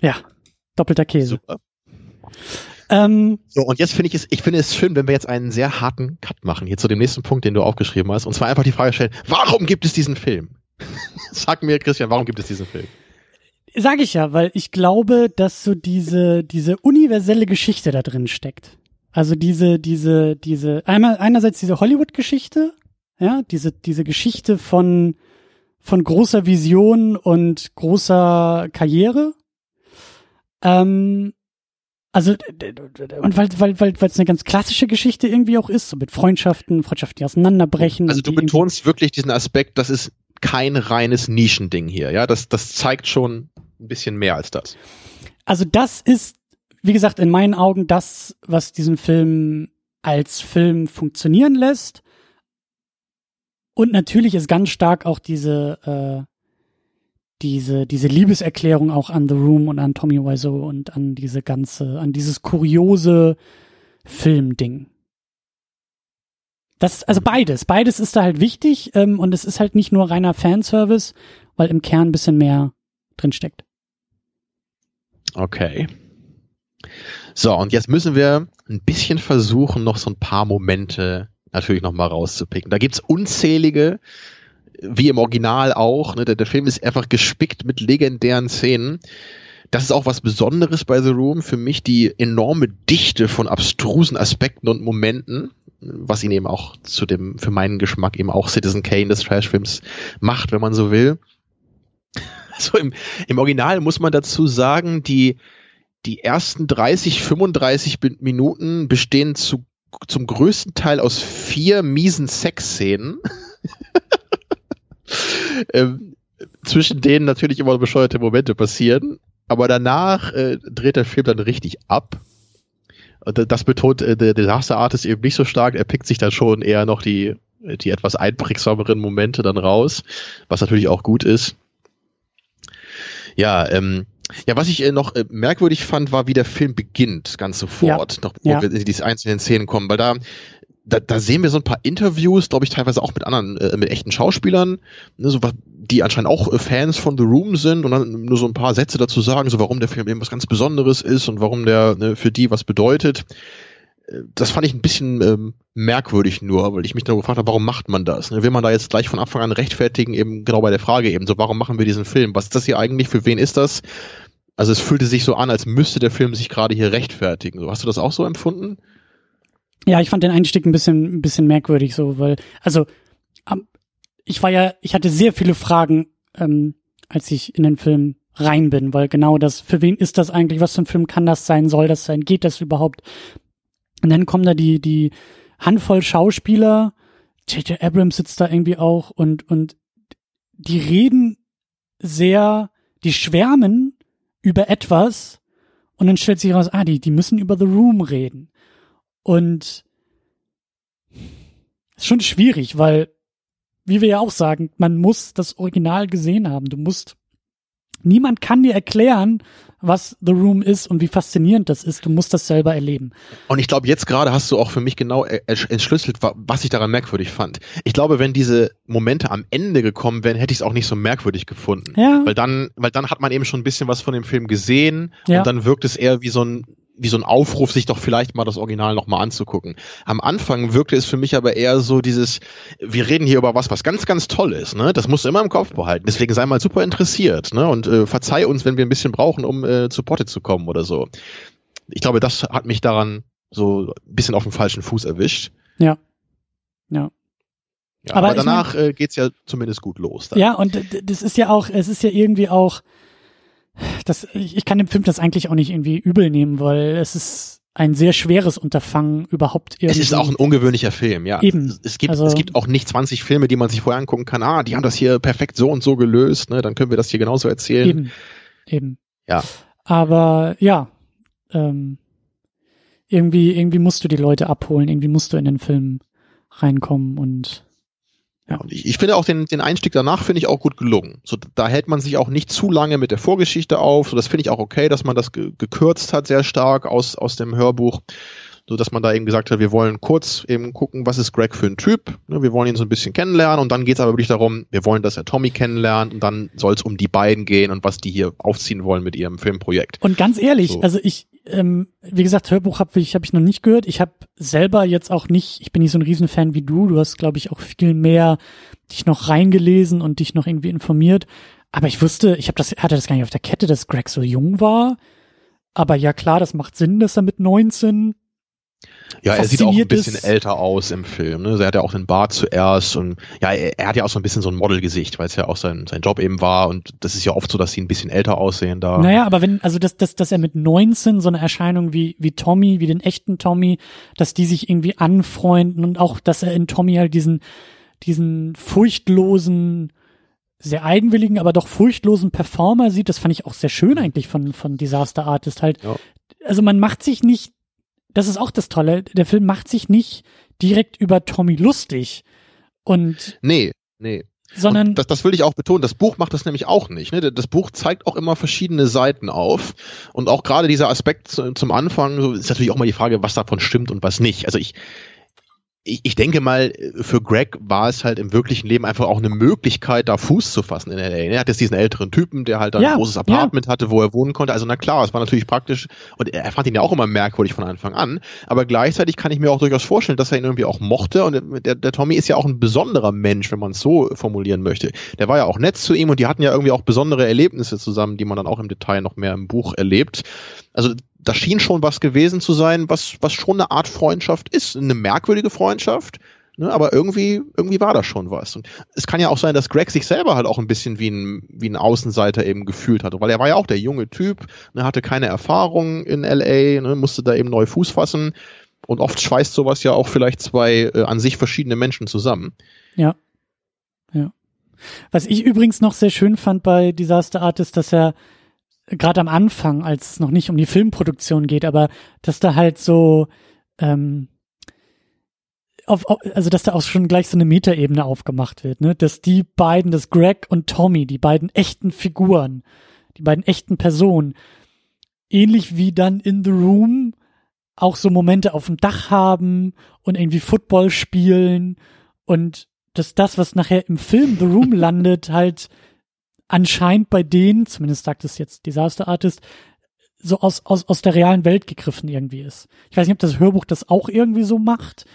Ja, doppelter Käse. Super. Ähm, so, und jetzt finde ich es, ich finde es schön, wenn wir jetzt einen sehr harten Cut machen, hier zu dem nächsten Punkt, den du aufgeschrieben hast, und zwar einfach die Frage stellen, warum gibt es diesen Film? Sag mir, Christian, warum gibt es diesen Film? Sag ich ja, weil ich glaube, dass so diese, diese universelle Geschichte da drin steckt. Also diese, diese, diese, einmal, einerseits diese Hollywood-Geschichte, ja, diese, diese Geschichte von, von großer Vision und großer Karriere. Ähm, also und weil weil weil weil es eine ganz klassische Geschichte irgendwie auch ist, so mit Freundschaften, Freundschaften, die auseinanderbrechen. Also du betonst wirklich diesen Aspekt, das ist kein reines Nischending hier, ja, das das zeigt schon ein bisschen mehr als das. Also das ist wie gesagt in meinen Augen das, was diesen Film als Film funktionieren lässt. Und natürlich ist ganz stark auch diese äh, diese, diese Liebeserklärung auch an The Room und an Tommy Wiseau und an diese ganze, an dieses kuriose Filmding. Das, also beides. Beides ist da halt wichtig ähm, und es ist halt nicht nur reiner Fanservice, weil im Kern ein bisschen mehr drinsteckt. Okay. So, und jetzt müssen wir ein bisschen versuchen, noch so ein paar Momente natürlich nochmal rauszupicken. Da gibt's unzählige, wie im Original auch. Ne? Der, der Film ist einfach gespickt mit legendären Szenen. Das ist auch was Besonderes bei The Room. Für mich die enorme Dichte von abstrusen Aspekten und Momenten, was ihn eben auch zu dem, für meinen Geschmack eben auch Citizen Kane des Trashfilms macht, wenn man so will. Also im, im Original muss man dazu sagen, die, die ersten 30, 35 Minuten bestehen zu, zum größten Teil aus vier miesen Sexszenen. ähm, zwischen denen natürlich immer bescheuerte Momente passieren, aber danach äh, dreht der Film dann richtig ab. Und das betont äh, der Disaster Artist eben nicht so stark. Er pickt sich dann schon eher noch die, die etwas einprägsameren Momente dann raus, was natürlich auch gut ist. Ja, ähm, ja, was ich äh, noch äh, merkwürdig fand, war, wie der Film beginnt, ganz sofort, ja. noch bevor ja. wir in diese einzelnen Szenen kommen, weil da da, da sehen wir so ein paar Interviews, glaube ich, teilweise auch mit anderen, äh, mit echten Schauspielern, ne, so, die anscheinend auch äh, Fans von The Room sind und dann nur so ein paar Sätze dazu sagen, so warum der Film eben was ganz Besonderes ist und warum der ne, für die was bedeutet. Äh, das fand ich ein bisschen ähm, merkwürdig nur, weil ich mich dann gefragt habe, warum macht man das? Ne? Will man da jetzt gleich von Anfang an rechtfertigen, eben genau bei der Frage eben so, warum machen wir diesen Film? Was ist das hier eigentlich? Für wen ist das? Also es fühlte sich so an, als müsste der Film sich gerade hier rechtfertigen. So, hast du das auch so empfunden? Ja, ich fand den Einstieg ein bisschen, ein bisschen merkwürdig so, weil, also, ich war ja, ich hatte sehr viele Fragen, ähm, als ich in den Film rein bin, weil genau das, für wen ist das eigentlich, was für ein Film kann das sein, soll das sein, geht das überhaupt? Und dann kommen da die, die Handvoll Schauspieler, J.J. Abrams sitzt da irgendwie auch und, und die reden sehr, die schwärmen über etwas und dann stellt sich raus, ah, die, die müssen über The Room reden. Und ist schon schwierig, weil, wie wir ja auch sagen, man muss das Original gesehen haben. Du musst, niemand kann dir erklären, was The Room ist und wie faszinierend das ist. Du musst das selber erleben. Und ich glaube, jetzt gerade hast du auch für mich genau entschlüsselt, was ich daran merkwürdig fand. Ich glaube, wenn diese Momente am Ende gekommen wären, hätte ich es auch nicht so merkwürdig gefunden. Ja. Weil dann, weil dann hat man eben schon ein bisschen was von dem Film gesehen ja. und dann wirkt es eher wie so ein wie so ein Aufruf, sich doch vielleicht mal das Original nochmal anzugucken. Am Anfang wirkte es für mich aber eher so dieses, wir reden hier über was, was ganz, ganz toll ist, ne? Das musst du immer im Kopf behalten. Deswegen sei mal super interessiert, ne? Und äh, verzeih uns, wenn wir ein bisschen brauchen, um äh, zu Potte zu kommen oder so. Ich glaube, das hat mich daran so ein bisschen auf dem falschen Fuß erwischt. Ja. Ja. Ja, aber, aber danach mein, äh, geht's ja zumindest gut los. Dann. Ja, und das ist ja auch, es ist ja irgendwie auch, das, ich kann dem Film das eigentlich auch nicht irgendwie übel nehmen, weil es ist ein sehr schweres Unterfangen überhaupt irgendwie. Es ist auch ein ungewöhnlicher Film, ja. Eben. Es gibt, also, es gibt auch nicht 20 Filme, die man sich vorher angucken kann. Ah, die haben das hier perfekt so und so gelöst, ne? Dann können wir das hier genauso erzählen. Eben. Eben. Ja. Aber ja, ähm, irgendwie, irgendwie musst du die Leute abholen, irgendwie musst du in den Film reinkommen und ja, und ich, ich finde auch den, den Einstieg danach finde ich auch gut gelungen. So, da hält man sich auch nicht zu lange mit der Vorgeschichte auf. So, das finde ich auch okay, dass man das ge gekürzt hat sehr stark aus, aus dem Hörbuch so dass man da eben gesagt hat, wir wollen kurz eben gucken, was ist Greg für ein Typ. Ne, wir wollen ihn so ein bisschen kennenlernen und dann geht es aber wirklich darum, wir wollen, dass er Tommy kennenlernt und dann soll es um die beiden gehen und was die hier aufziehen wollen mit ihrem Filmprojekt. Und ganz ehrlich, so. also ich, ähm, wie gesagt, Hörbuch habe ich, hab ich noch nicht gehört. Ich habe selber jetzt auch nicht, ich bin nicht so ein Riesenfan wie du. Du hast, glaube ich, auch viel mehr dich noch reingelesen und dich noch irgendwie informiert. Aber ich wusste, ich habe das, hatte das gar nicht auf der Kette, dass Greg so jung war. Aber ja klar, das macht Sinn, dass er mit 19 ja, er sieht auch ein bisschen ist. älter aus im Film. Ne? Also er hat ja auch den Bart zuerst und ja, er, er hat ja auch so ein bisschen so ein Modelgesicht, weil es ja auch sein, sein Job eben war und das ist ja oft so, dass sie ein bisschen älter aussehen da. Naja, aber wenn, also dass, dass, dass er mit 19 so eine Erscheinung wie, wie Tommy, wie den echten Tommy, dass die sich irgendwie anfreunden und auch, dass er in Tommy halt diesen, diesen furchtlosen, sehr eigenwilligen, aber doch furchtlosen Performer sieht, das fand ich auch sehr schön eigentlich von, von Disaster Artist halt. Ja. Also man macht sich nicht das ist auch das Tolle. Der Film macht sich nicht direkt über Tommy lustig. Und. Nee, nee. Sondern. das, das will ich auch betonen. Das Buch macht das nämlich auch nicht. Ne? Das Buch zeigt auch immer verschiedene Seiten auf. Und auch gerade dieser Aspekt zum Anfang so ist natürlich auch mal die Frage, was davon stimmt und was nicht. Also ich, ich, ich denke mal, für Greg war es halt im wirklichen Leben einfach auch eine Möglichkeit, da Fuß zu fassen in LA. Er hat jetzt diesen älteren Typen, der halt dann ja, ein großes Apartment ja. hatte, wo er wohnen konnte. Also na klar, es war natürlich praktisch und er fand ihn ja auch immer merkwürdig von Anfang an. Aber gleichzeitig kann ich mir auch durchaus vorstellen, dass er ihn irgendwie auch mochte. Und der, der Tommy ist ja auch ein besonderer Mensch, wenn man es so formulieren möchte. Der war ja auch nett zu ihm und die hatten ja irgendwie auch besondere Erlebnisse zusammen, die man dann auch im Detail noch mehr im Buch erlebt. Also da schien schon was gewesen zu sein, was, was schon eine Art Freundschaft ist. Eine merkwürdige Freundschaft, ne, aber irgendwie, irgendwie war das schon was. Und es kann ja auch sein, dass Greg sich selber halt auch ein bisschen wie ein, wie ein Außenseiter eben gefühlt hatte, weil er war ja auch der junge Typ, ne, hatte keine Erfahrung in LA, ne, musste da eben neu Fuß fassen. Und oft schweißt sowas ja auch vielleicht zwei äh, an sich verschiedene Menschen zusammen. Ja. Ja. Was ich übrigens noch sehr schön fand bei Disaster Artist, dass er gerade am Anfang, als es noch nicht um die Filmproduktion geht, aber dass da halt so, ähm, auf, also dass da auch schon gleich so eine Metaebene aufgemacht wird, ne? Dass die beiden, das Greg und Tommy, die beiden echten Figuren, die beiden echten Personen, ähnlich wie dann in The Room auch so Momente auf dem Dach haben und irgendwie Football spielen und dass das, was nachher im Film The Room landet, halt anscheinend bei denen, zumindest sagt es jetzt Disaster Artist, so aus, aus, aus der realen Welt gegriffen irgendwie ist. Ich weiß nicht, ob das Hörbuch das auch irgendwie so macht,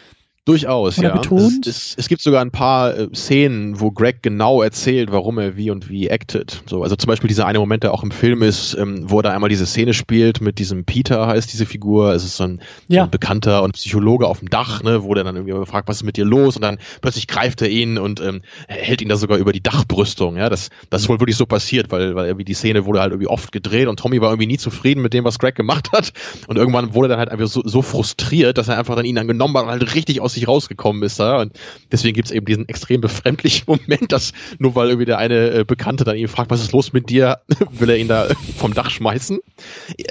Durchaus, Oder ja. Betont. Es, es, es, gibt sogar ein paar äh, Szenen, wo Greg genau erzählt, warum er wie und wie acted. So, also zum Beispiel dieser eine Moment, der auch im Film ist, ähm, wo er da einmal diese Szene spielt mit diesem Peter, heißt diese Figur. Es ist so ein, ja. so ein Bekannter und Psychologe auf dem Dach, ne, wo der dann irgendwie fragt, was ist mit dir los? Und dann plötzlich greift er ihn und ähm, hält ihn da sogar über die Dachbrüstung. Ja, das, das ist wohl wirklich so passiert, weil, weil irgendwie die Szene wurde halt irgendwie oft gedreht und Tommy war irgendwie nie zufrieden mit dem, was Greg gemacht hat. Und irgendwann wurde er dann halt einfach so, so frustriert, dass er einfach dann ihn dann genommen hat und halt richtig aus sich rausgekommen ist da. Und deswegen gibt es eben diesen extrem befremdlichen Moment, dass nur weil irgendwie der eine äh, Bekannte dann ihn fragt, was ist los mit dir, will er ihn da vom Dach schmeißen.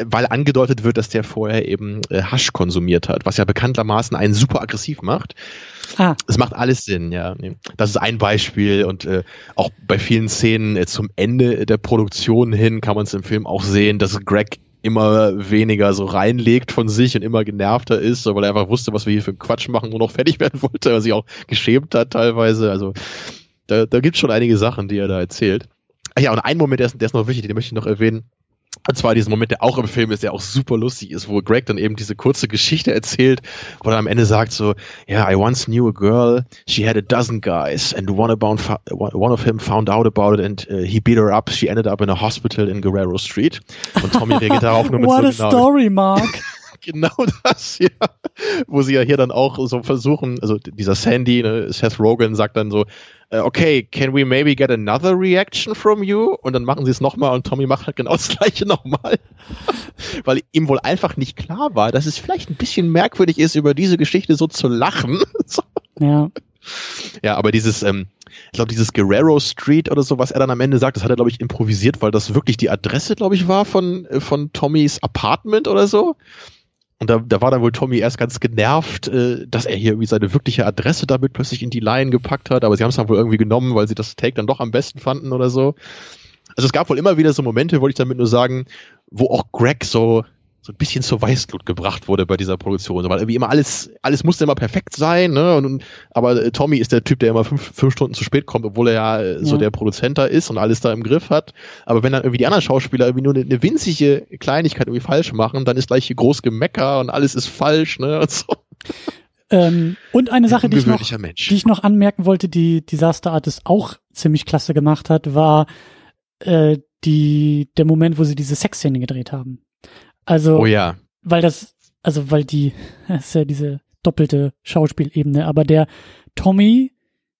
Weil angedeutet wird, dass der vorher eben äh, Hasch konsumiert hat, was ja bekanntermaßen einen super aggressiv macht. Ah. Es macht alles Sinn, ja. Das ist ein Beispiel und äh, auch bei vielen Szenen äh, zum Ende der Produktion hin kann man es im Film auch sehen, dass Greg immer weniger so reinlegt von sich und immer genervter ist, weil er einfach wusste, was wir hier für Quatsch machen und noch fertig werden wollte, was sich auch geschämt hat teilweise. Also da, da gibt es schon einige Sachen, die er da erzählt. Ja, und ein Moment, der ist, der ist noch wichtig, den möchte ich noch erwähnen. Und zwar diesen Moment, der auch im Film ist, der auch super lustig ist, wo Greg dann eben diese kurze Geschichte erzählt, wo er am Ende sagt so, yeah, I once knew a girl, she had a dozen guys and one, about, one of him found out about it and uh, he beat her up, she ended up in a hospital in Guerrero Street. Und Tommy reagiert darauf nur mit What so a genau, story, Mark. genau das, ja. Wo sie ja hier dann auch so versuchen, also dieser Sandy, ne, Seth Rogen sagt dann so, äh, okay, can we maybe get another reaction from you? Und dann machen sie es nochmal und Tommy macht halt genau das gleiche nochmal. Weil ihm wohl einfach nicht klar war, dass es vielleicht ein bisschen merkwürdig ist, über diese Geschichte so zu lachen. Ja. Ja, aber dieses, ähm, ich glaube, dieses Guerrero Street oder so, was er dann am Ende sagt, das hat er, glaube ich, improvisiert, weil das wirklich die Adresse, glaube ich, war von, äh, von Tommys Apartment oder so. Und da, da war dann wohl Tommy erst ganz genervt, äh, dass er hier irgendwie seine wirkliche Adresse damit plötzlich in die Line gepackt hat, aber sie haben es dann wohl irgendwie genommen, weil sie das Take dann doch am besten fanden oder so. Also es gab wohl immer wieder so Momente, wollte ich damit nur sagen, wo auch Greg so so ein bisschen zur Weißglut gebracht wurde bei dieser Produktion. Weil irgendwie immer alles, alles musste immer perfekt sein, ne? Und, aber äh, Tommy ist der Typ, der immer fünf, fünf Stunden zu spät kommt, obwohl er ja, äh, so der Produzent da ist und alles da im Griff hat. Aber wenn dann irgendwie die anderen Schauspieler irgendwie nur eine, eine winzige Kleinigkeit irgendwie falsch machen, dann ist gleich hier groß Gemecker und alles ist falsch, ne? Und, so. ähm, und eine Sache, die ich, noch, die ich noch anmerken wollte, die Disaster Artist auch ziemlich klasse gemacht hat, war äh, die, der Moment, wo sie diese Sexszene gedreht haben. Also, oh ja. weil das, also weil die, das ist ja diese doppelte Schauspielebene, aber der Tommy,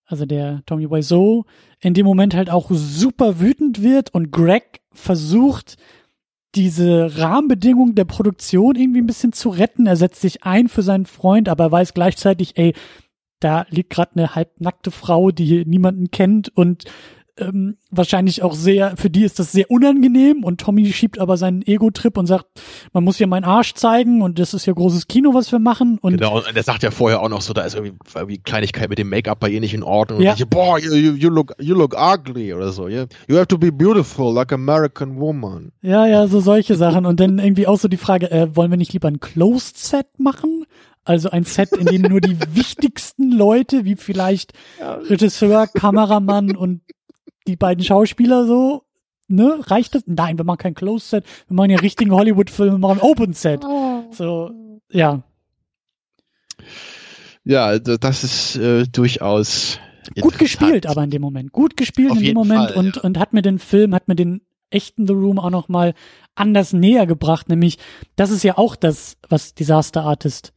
also der Tommy Wiseau, in dem Moment halt auch super wütend wird und Greg versucht, diese Rahmenbedingungen der Produktion irgendwie ein bisschen zu retten. Er setzt sich ein für seinen Freund, aber weiß gleichzeitig, ey, da liegt gerade eine halbnackte Frau, die niemanden kennt und ähm, wahrscheinlich auch sehr, für die ist das sehr unangenehm und Tommy schiebt aber seinen Ego-Trip und sagt, man muss ja meinen Arsch zeigen und das ist ja großes Kino, was wir machen. Und genau, und der sagt ja vorher auch noch so, da ist irgendwie, irgendwie Kleinigkeit mit dem Make-up bei ihr nicht in Ordnung. Ja. Und ich, boah, you, you, look, you look ugly oder so. Yeah? You have to be beautiful like American woman. Ja, ja, so solche Sachen. Und dann irgendwie auch so die Frage, äh, wollen wir nicht lieber ein Closed Set machen? Also ein Set, in dem nur die wichtigsten Leute, wie vielleicht Regisseur, Kameramann und die beiden Schauspieler so, ne, reicht das? Nein, wir machen kein Closed Set, wir machen ja richtigen Hollywood-Film, wir machen Open Set. Oh. So, ja. Ja, das ist äh, durchaus gut gespielt, aber in dem Moment, gut gespielt Auf in dem Moment Fall, und ja. und hat mir den Film, hat mir den echten The Room auch noch mal anders näher gebracht, nämlich das ist ja auch das, was Disaster Artist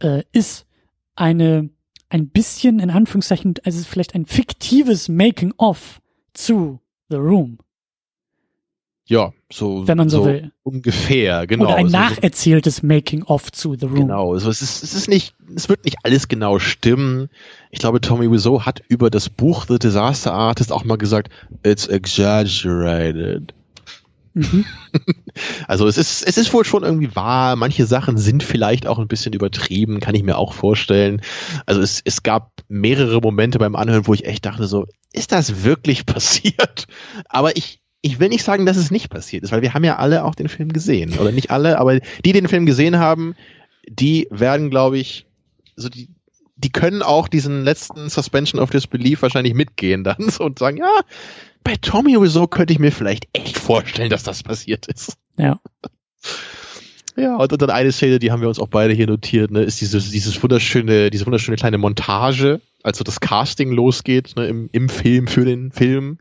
äh, ist, eine ein bisschen in Anführungszeichen, also vielleicht ein fiktives Making of zu The Room. Ja, so, wenn man so, so will. ungefähr, genau. Oder ein so, nacherzähltes Making-of zu The Room. Genau, also es ist, es ist nicht, es wird nicht alles genau stimmen. Ich glaube, Tommy Wiseau hat über das Buch The Disaster Artist auch mal gesagt, it's exaggerated. Mhm. Also es ist, es ist wohl schon irgendwie wahr. Manche Sachen sind vielleicht auch ein bisschen übertrieben, kann ich mir auch vorstellen. Also es, es gab mehrere Momente beim Anhören, wo ich echt dachte so, ist das wirklich passiert? Aber ich, ich will nicht sagen, dass es nicht passiert ist, weil wir haben ja alle auch den Film gesehen. Oder nicht alle, aber die, die den Film gesehen haben, die werden, glaube ich, so die, die können auch diesen letzten Suspension of Disbelief wahrscheinlich mitgehen dann so und sagen, ja, bei Tommy Wiseau könnte ich mir vielleicht echt vorstellen, dass das passiert ist. Ja. Ja, und dann eine Szene, die haben wir uns auch beide hier notiert, ne, ist dieses, dieses wunderschöne, diese wunderschöne kleine Montage, also das Casting losgeht, ne, im, im Film, für den Film.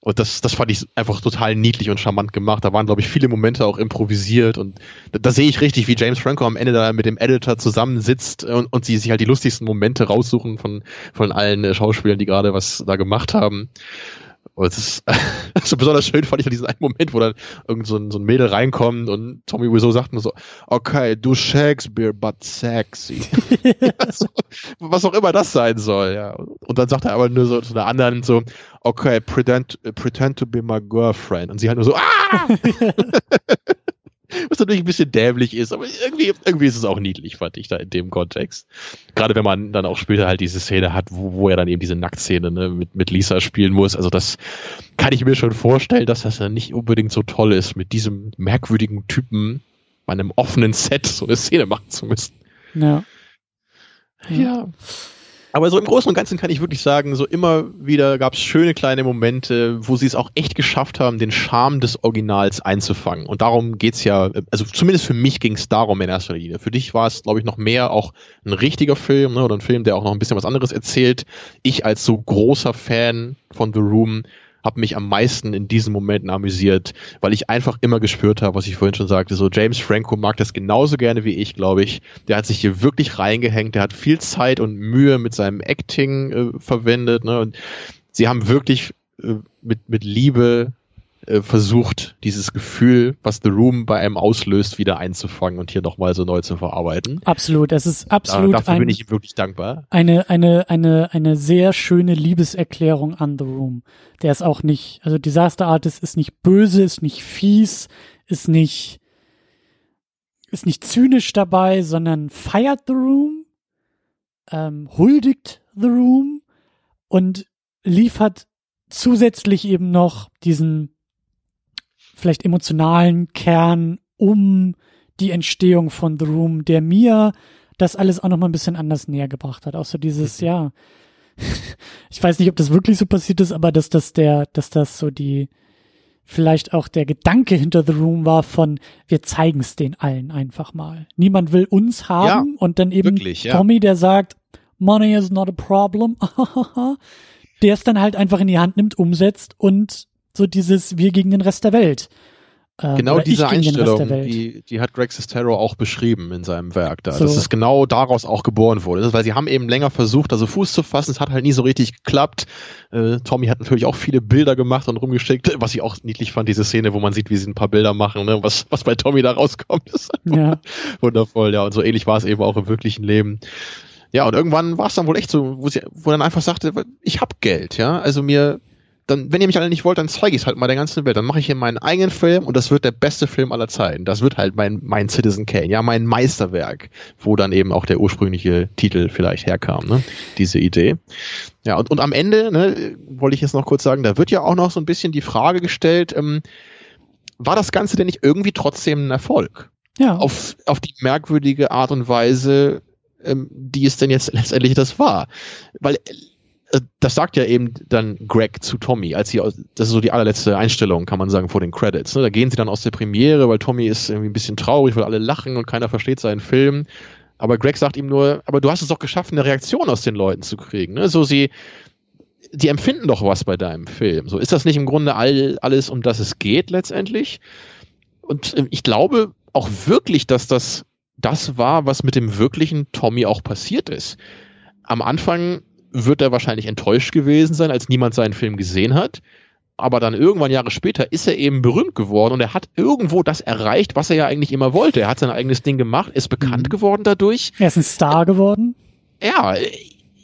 Und das, das fand ich einfach total niedlich und charmant gemacht. Da waren, glaube ich, viele Momente auch improvisiert und da, da sehe ich richtig, wie James Franco am Ende da mit dem Editor zusammensitzt und, und sie sich halt die lustigsten Momente raussuchen von, von allen äh, Schauspielern, die gerade was da gemacht haben. Und es ist also besonders schön fand ich ja diesen einen Moment, wo dann irgend so ein, so ein Mädel reinkommt und Tommy Wiseau sagt nur so, okay, du Shakespeare, but sexy. also, was auch immer das sein soll, ja. Und dann sagt er aber nur so zu einer anderen so, okay, pretend, pretend to be my girlfriend. Und sie halt nur so, ah! Was natürlich ein bisschen dämlich ist, aber irgendwie, irgendwie ist es auch niedlich, fand ich da in dem Kontext. Gerade wenn man dann auch später halt diese Szene hat, wo, wo er dann eben diese Nacktszene ne, mit, mit Lisa spielen muss. Also das kann ich mir schon vorstellen, dass das ja nicht unbedingt so toll ist, mit diesem merkwürdigen Typen bei einem offenen Set so eine Szene machen zu müssen. Ja. Ja. ja. Aber so im Großen und Ganzen kann ich wirklich sagen, so immer wieder gab es schöne kleine Momente, wo sie es auch echt geschafft haben, den Charme des Originals einzufangen. Und darum geht's ja, also zumindest für mich ging es darum in erster Linie. Für dich war es, glaube ich, noch mehr auch ein richtiger Film ne, oder ein Film, der auch noch ein bisschen was anderes erzählt. Ich als so großer Fan von The Room habe mich am meisten in diesen Momenten amüsiert, weil ich einfach immer gespürt habe, was ich vorhin schon sagte, so James Franco mag das genauso gerne wie ich, glaube ich. Der hat sich hier wirklich reingehängt, der hat viel Zeit und Mühe mit seinem Acting äh, verwendet, ne? Und sie haben wirklich äh, mit, mit Liebe äh, versucht, dieses Gefühl, was The Room bei einem auslöst, wieder einzufangen und hier nochmal so neu zu verarbeiten. Absolut, das ist absolut. Da, dafür ein, bin ich ihm wirklich dankbar. Eine, eine, eine, eine sehr schöne Liebeserklärung an The Room. Der ist auch nicht, also Disaster Artist ist nicht böse, ist nicht fies, ist nicht ist nicht zynisch dabei, sondern feiert The Room, ähm, huldigt The Room und liefert zusätzlich eben noch diesen vielleicht emotionalen Kern um die Entstehung von The Room, der mir das alles auch noch mal ein bisschen anders näher gebracht hat. Auch so dieses, mhm. ja, ich weiß nicht, ob das wirklich so passiert ist, aber dass das der, dass das so die, vielleicht auch der Gedanke hinter The Room war von, wir zeigen es den allen einfach mal. Niemand will uns haben ja, und dann eben wirklich, ja. Tommy, der sagt, Money is not a problem, der es dann halt einfach in die Hand nimmt, umsetzt und so dieses Wir gegen den Rest der Welt. Ähm, genau diese Einstellung, die, die hat Greg Sestero auch beschrieben in seinem Werk da. So. Dass es genau daraus auch geboren wurde. weil sie haben eben länger versucht, also Fuß zu fassen. Es hat halt nie so richtig geklappt. Äh, Tommy hat natürlich auch viele Bilder gemacht und rumgeschickt, was ich auch niedlich fand, diese Szene, wo man sieht, wie sie ein paar Bilder machen, ne? was, was bei Tommy da rauskommt. Ist ja. wundervoll, ja. Und so ähnlich war es eben auch im wirklichen Leben. Ja, und irgendwann war es dann wohl echt so, wo sie, wo dann einfach sagte, ich hab Geld, ja. Also mir, dann, wenn ihr mich alle nicht wollt, dann zeige ich es halt mal der ganzen Welt. Dann mache ich hier meinen eigenen Film und das wird der beste Film aller Zeiten. Das wird halt mein, mein Citizen Kane, ja, mein Meisterwerk, wo dann eben auch der ursprüngliche Titel vielleicht herkam, ne? Diese Idee. Ja, und, und am Ende, ne, wollte ich jetzt noch kurz sagen, da wird ja auch noch so ein bisschen die Frage gestellt, ähm, war das Ganze denn nicht irgendwie trotzdem ein Erfolg? Ja. Auf, auf die merkwürdige Art und Weise, ähm, die es denn jetzt letztendlich das war. Weil das sagt ja eben dann Greg zu Tommy, als sie, das ist so die allerletzte Einstellung, kann man sagen, vor den Credits. Ne? Da gehen sie dann aus der Premiere, weil Tommy ist irgendwie ein bisschen traurig, weil alle lachen und keiner versteht seinen Film. Aber Greg sagt ihm nur, aber du hast es doch geschafft, eine Reaktion aus den Leuten zu kriegen. Ne? So sie, die empfinden doch was bei deinem Film. So ist das nicht im Grunde all, alles, um das es geht letztendlich? Und äh, ich glaube auch wirklich, dass das das war, was mit dem wirklichen Tommy auch passiert ist. Am Anfang wird er wahrscheinlich enttäuscht gewesen sein, als niemand seinen Film gesehen hat. Aber dann irgendwann Jahre später ist er eben berühmt geworden und er hat irgendwo das erreicht, was er ja eigentlich immer wollte. Er hat sein eigenes Ding gemacht, ist bekannt mhm. geworden dadurch. Er ist ein Star geworden. Ja,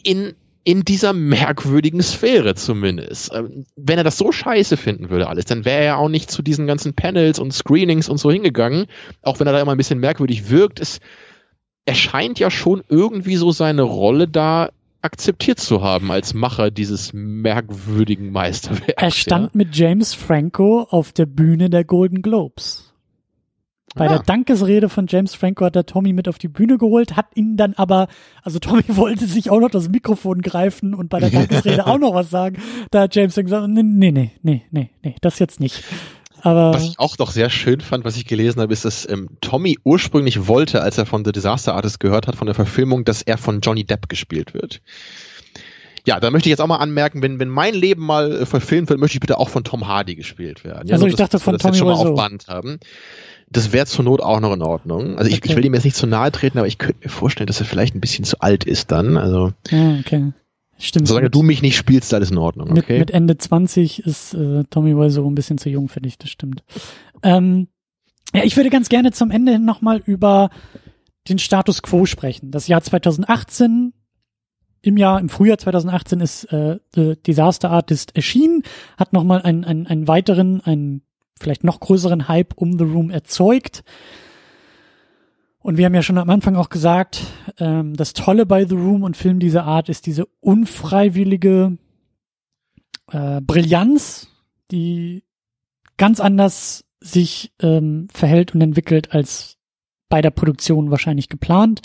in, in dieser merkwürdigen Sphäre zumindest. Ähm, wenn er das so scheiße finden würde alles, dann wäre er auch nicht zu diesen ganzen Panels und Screenings und so hingegangen. Auch wenn er da immer ein bisschen merkwürdig wirkt, es erscheint ja schon irgendwie so seine Rolle da akzeptiert zu haben als Macher dieses merkwürdigen Meisterwerks. Er stand ja. mit James Franco auf der Bühne der Golden Globes. Bei ja. der Dankesrede von James Franco hat er Tommy mit auf die Bühne geholt, hat ihn dann aber, also Tommy wollte sich auch noch das Mikrofon greifen und bei der Dankesrede auch noch was sagen. Da hat James dann gesagt, nee, nee, nee, nee, nee, das jetzt nicht. Aber was ich auch doch sehr schön fand, was ich gelesen habe, ist, dass ähm, Tommy ursprünglich wollte, als er von The Disaster Artist gehört hat, von der Verfilmung, dass er von Johnny Depp gespielt wird. Ja, da möchte ich jetzt auch mal anmerken, wenn, wenn mein Leben mal äh, verfilmt wird, möchte ich bitte auch von Tom Hardy gespielt werden. Ja, also ich dachte von Tommy schon mal auf Band haben. Das wäre zur Not auch noch in Ordnung. Also ich, okay. ich will ihm jetzt nicht zu nahe treten, aber ich könnte mir vorstellen, dass er vielleicht ein bisschen zu alt ist dann. Also ja, okay. Stimmt. Solange du mich nicht spielst, alles in Ordnung. Okay? Mit, mit Ende 20 ist äh, Tommy Wiseau ein bisschen zu jung für dich, das stimmt. Ähm, ja, ich würde ganz gerne zum Ende hin nochmal über den Status quo sprechen. Das Jahr 2018, im Jahr, im Frühjahr 2018 ist äh, The Disaster Artist erschienen, hat nochmal einen, einen, einen weiteren, einen vielleicht noch größeren Hype um The Room erzeugt. Und wir haben ja schon am Anfang auch gesagt, ähm, das Tolle bei The Room und Filmen dieser Art ist diese unfreiwillige äh, Brillanz, die ganz anders sich ähm, verhält und entwickelt als bei der Produktion wahrscheinlich geplant.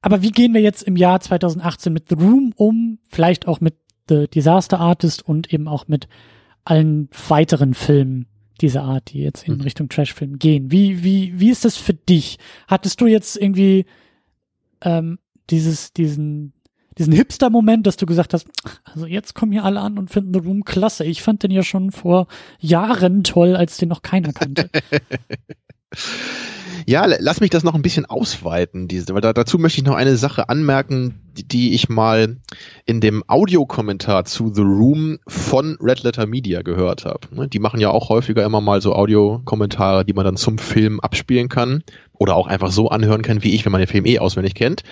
Aber wie gehen wir jetzt im Jahr 2018 mit The Room um? Vielleicht auch mit The Disaster Artist und eben auch mit allen weiteren Filmen, dieser Art, die jetzt in mhm. Richtung Trashfilm gehen. Wie, wie, wie ist das für dich? Hattest du jetzt irgendwie ähm, dieses, diesen, diesen Hipster-Moment, dass du gesagt hast, also jetzt kommen hier alle an und finden The Room klasse. Ich fand den ja schon vor Jahren toll, als den noch keiner kannte. Ja, lass mich das noch ein bisschen ausweiten, diese, weil da, dazu möchte ich noch eine Sache anmerken, die, die ich mal in dem Audiokommentar zu The Room von Red Letter Media gehört habe. Ne, die machen ja auch häufiger immer mal so Audiokommentare, die man dann zum Film abspielen kann oder auch einfach so anhören kann, wie ich, wenn man den Film eh auswendig kennt.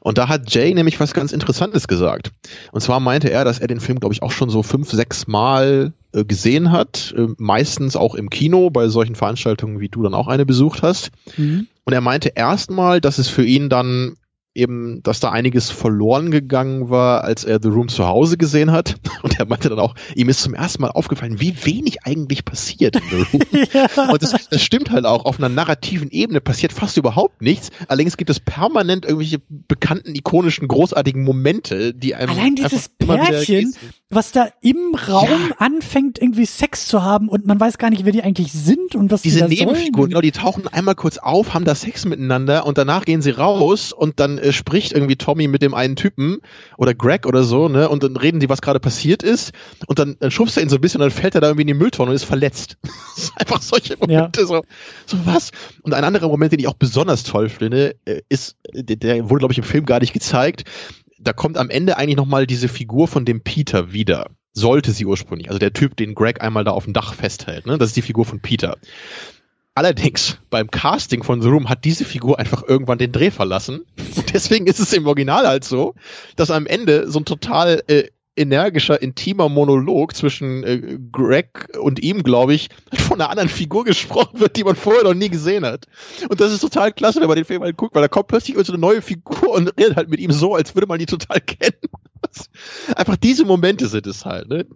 Und da hat Jay nämlich was ganz Interessantes gesagt. Und zwar meinte er, dass er den Film, glaube ich, auch schon so fünf, sechs Mal gesehen hat, äh, meistens auch im Kino, bei solchen Veranstaltungen, wie du dann auch eine besucht hast. Mhm. Und er meinte erstmal, dass es für ihn dann eben, dass da einiges verloren gegangen war, als er The Room zu Hause gesehen hat. Und er meinte dann auch, ihm ist zum ersten Mal aufgefallen, wie wenig eigentlich passiert in The Room. ja. Und das, das, stimmt halt auch, auf einer narrativen Ebene passiert fast überhaupt nichts. Allerdings gibt es permanent irgendwelche bekannten, ikonischen, großartigen Momente, die einem Allein dieses Pärchen, was da im Raum ja. anfängt, irgendwie Sex zu haben und man weiß gar nicht, wer die eigentlich sind und was Diese die Nebenfiguren, genau, die tauchen einmal kurz auf, haben da Sex miteinander und danach gehen sie raus und dann äh, spricht irgendwie Tommy mit dem einen Typen oder Greg oder so, ne, und dann reden die, was gerade passiert ist und dann, dann schubst er ihn so ein bisschen und dann fällt er da irgendwie in die Mülltonne und ist verletzt. das ist einfach solche Momente, ja. so, so was. Und ein anderer Moment, den ich auch besonders toll finde, äh, ist, der, der wurde, glaube ich, im Film gar nicht gezeigt, da kommt am Ende eigentlich nochmal diese Figur von dem Peter wieder. Sollte sie ursprünglich. Also der Typ, den Greg einmal da auf dem Dach festhält. Ne? Das ist die Figur von Peter. Allerdings, beim Casting von The Room hat diese Figur einfach irgendwann den Dreh verlassen. Und deswegen ist es im Original halt so, dass am Ende so ein total äh, energischer, intimer Monolog zwischen äh, Greg und ihm, glaube ich, von einer anderen Figur gesprochen wird, die man vorher noch nie gesehen hat. Und das ist total klasse, wenn man den Film halt guckt, weil da kommt plötzlich so eine neue Figur und redet halt mit ihm so, als würde man die total kennen. Einfach diese Momente sind es halt. Ne?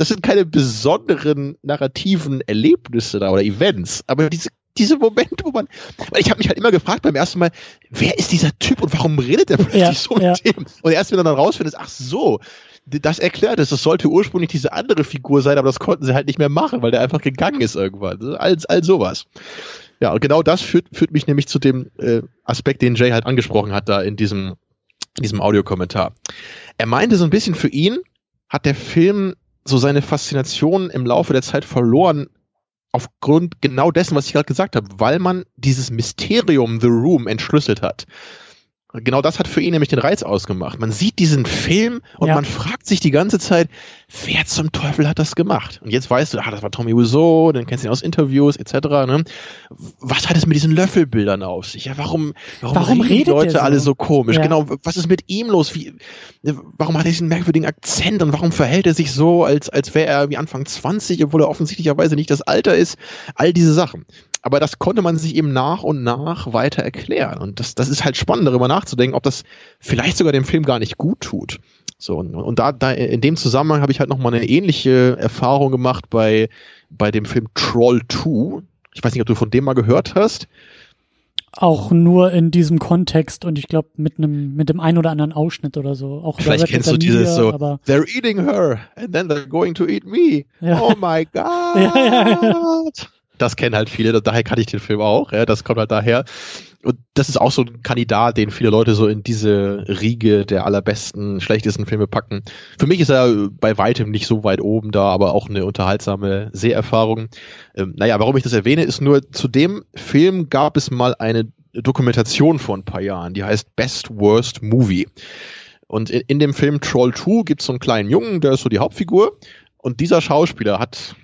Das sind keine besonderen narrativen Erlebnisse da oder Events, aber diese diese Momente, wo man, weil ich habe mich halt immer gefragt beim ersten Mal, wer ist dieser Typ und warum redet er plötzlich ja, so mit ja. dem? Und erst wenn er dann rausfindet, ach so, das erklärt es. Das sollte ursprünglich diese andere Figur sein, aber das konnten sie halt nicht mehr machen, weil der einfach gegangen ist irgendwann. All, all sowas. Ja, und genau das führt, führt mich nämlich zu dem äh, Aspekt, den Jay halt angesprochen hat da in diesem, in diesem Audiokommentar. Er meinte so ein bisschen für ihn hat der Film so seine Faszination im Laufe der Zeit verloren, aufgrund genau dessen, was ich gerade gesagt habe, weil man dieses Mysterium The Room entschlüsselt hat. Genau das hat für ihn nämlich den Reiz ausgemacht. Man sieht diesen Film und ja. man fragt sich die ganze Zeit, wer zum Teufel hat das gemacht? Und jetzt weißt du, ah, das war Tommy Wiseau, dann kennst du ihn aus Interviews etc. Ne? Was hat es mit diesen Löffelbildern auf sich? Ja, warum, warum, warum reden die Leute so? alle so komisch? Ja. Genau, was ist mit ihm los? Wie, warum hat er diesen merkwürdigen Akzent und warum verhält er sich so, als, als wäre er wie Anfang 20, obwohl er offensichtlicherweise nicht das Alter ist? All diese Sachen aber das konnte man sich eben nach und nach weiter erklären. Und das, das ist halt spannend, darüber nachzudenken, ob das vielleicht sogar dem Film gar nicht gut tut. So, und, und da, da in dem Zusammenhang habe ich halt nochmal eine ähnliche Erfahrung gemacht bei, bei dem Film Troll 2. Ich weiß nicht, ob du von dem mal gehört hast. Auch nur in diesem Kontext und ich glaube mit einem mit dem einen oder anderen Ausschnitt oder so. Auch Vielleicht kennst du dieses so, they're eating her and then they're going to eat me. Ja. Oh my God. ja, ja das kennen halt viele, daher kann ich den Film auch, ja, das kommt halt daher. Und das ist auch so ein Kandidat, den viele Leute so in diese Riege der allerbesten, schlechtesten Filme packen. Für mich ist er bei weitem nicht so weit oben da, aber auch eine unterhaltsame Seherfahrung. Ähm, naja, warum ich das erwähne, ist nur, zu dem Film gab es mal eine Dokumentation vor ein paar Jahren, die heißt Best Worst Movie. Und in, in dem Film Troll 2 gibt es so einen kleinen Jungen, der ist so die Hauptfigur. Und dieser Schauspieler hat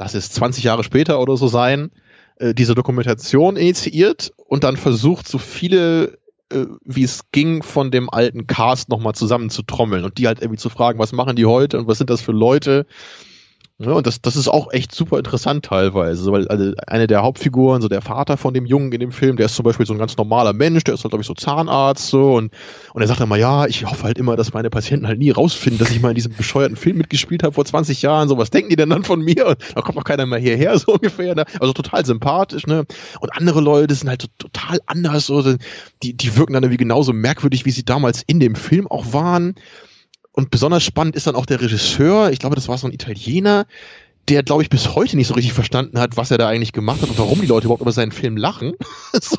lass es 20 Jahre später oder so sein, äh, diese Dokumentation initiiert und dann versucht, so viele äh, wie es ging, von dem alten Cast nochmal zusammen zu trommeln und die halt irgendwie zu fragen, was machen die heute und was sind das für Leute ja, und das, das ist auch echt super interessant teilweise, weil also eine der Hauptfiguren, so der Vater von dem Jungen in dem Film, der ist zum Beispiel so ein ganz normaler Mensch, der ist halt, glaube ich, so Zahnarzt so und, und er sagt immer, ja, ich hoffe halt immer, dass meine Patienten halt nie rausfinden, dass ich mal in diesem bescheuerten Film mitgespielt habe vor 20 Jahren, so was denken die denn dann von mir? Und da kommt doch keiner mehr hierher, so ungefähr. Ne? Also total sympathisch, ne? Und andere Leute sind halt so, total anders, so, die, die wirken dann irgendwie genauso merkwürdig, wie sie damals in dem Film auch waren. Und besonders spannend ist dann auch der Regisseur, ich glaube, das war so ein Italiener, der, glaube ich, bis heute nicht so richtig verstanden hat, was er da eigentlich gemacht hat und warum die Leute überhaupt über seinen Film lachen. so.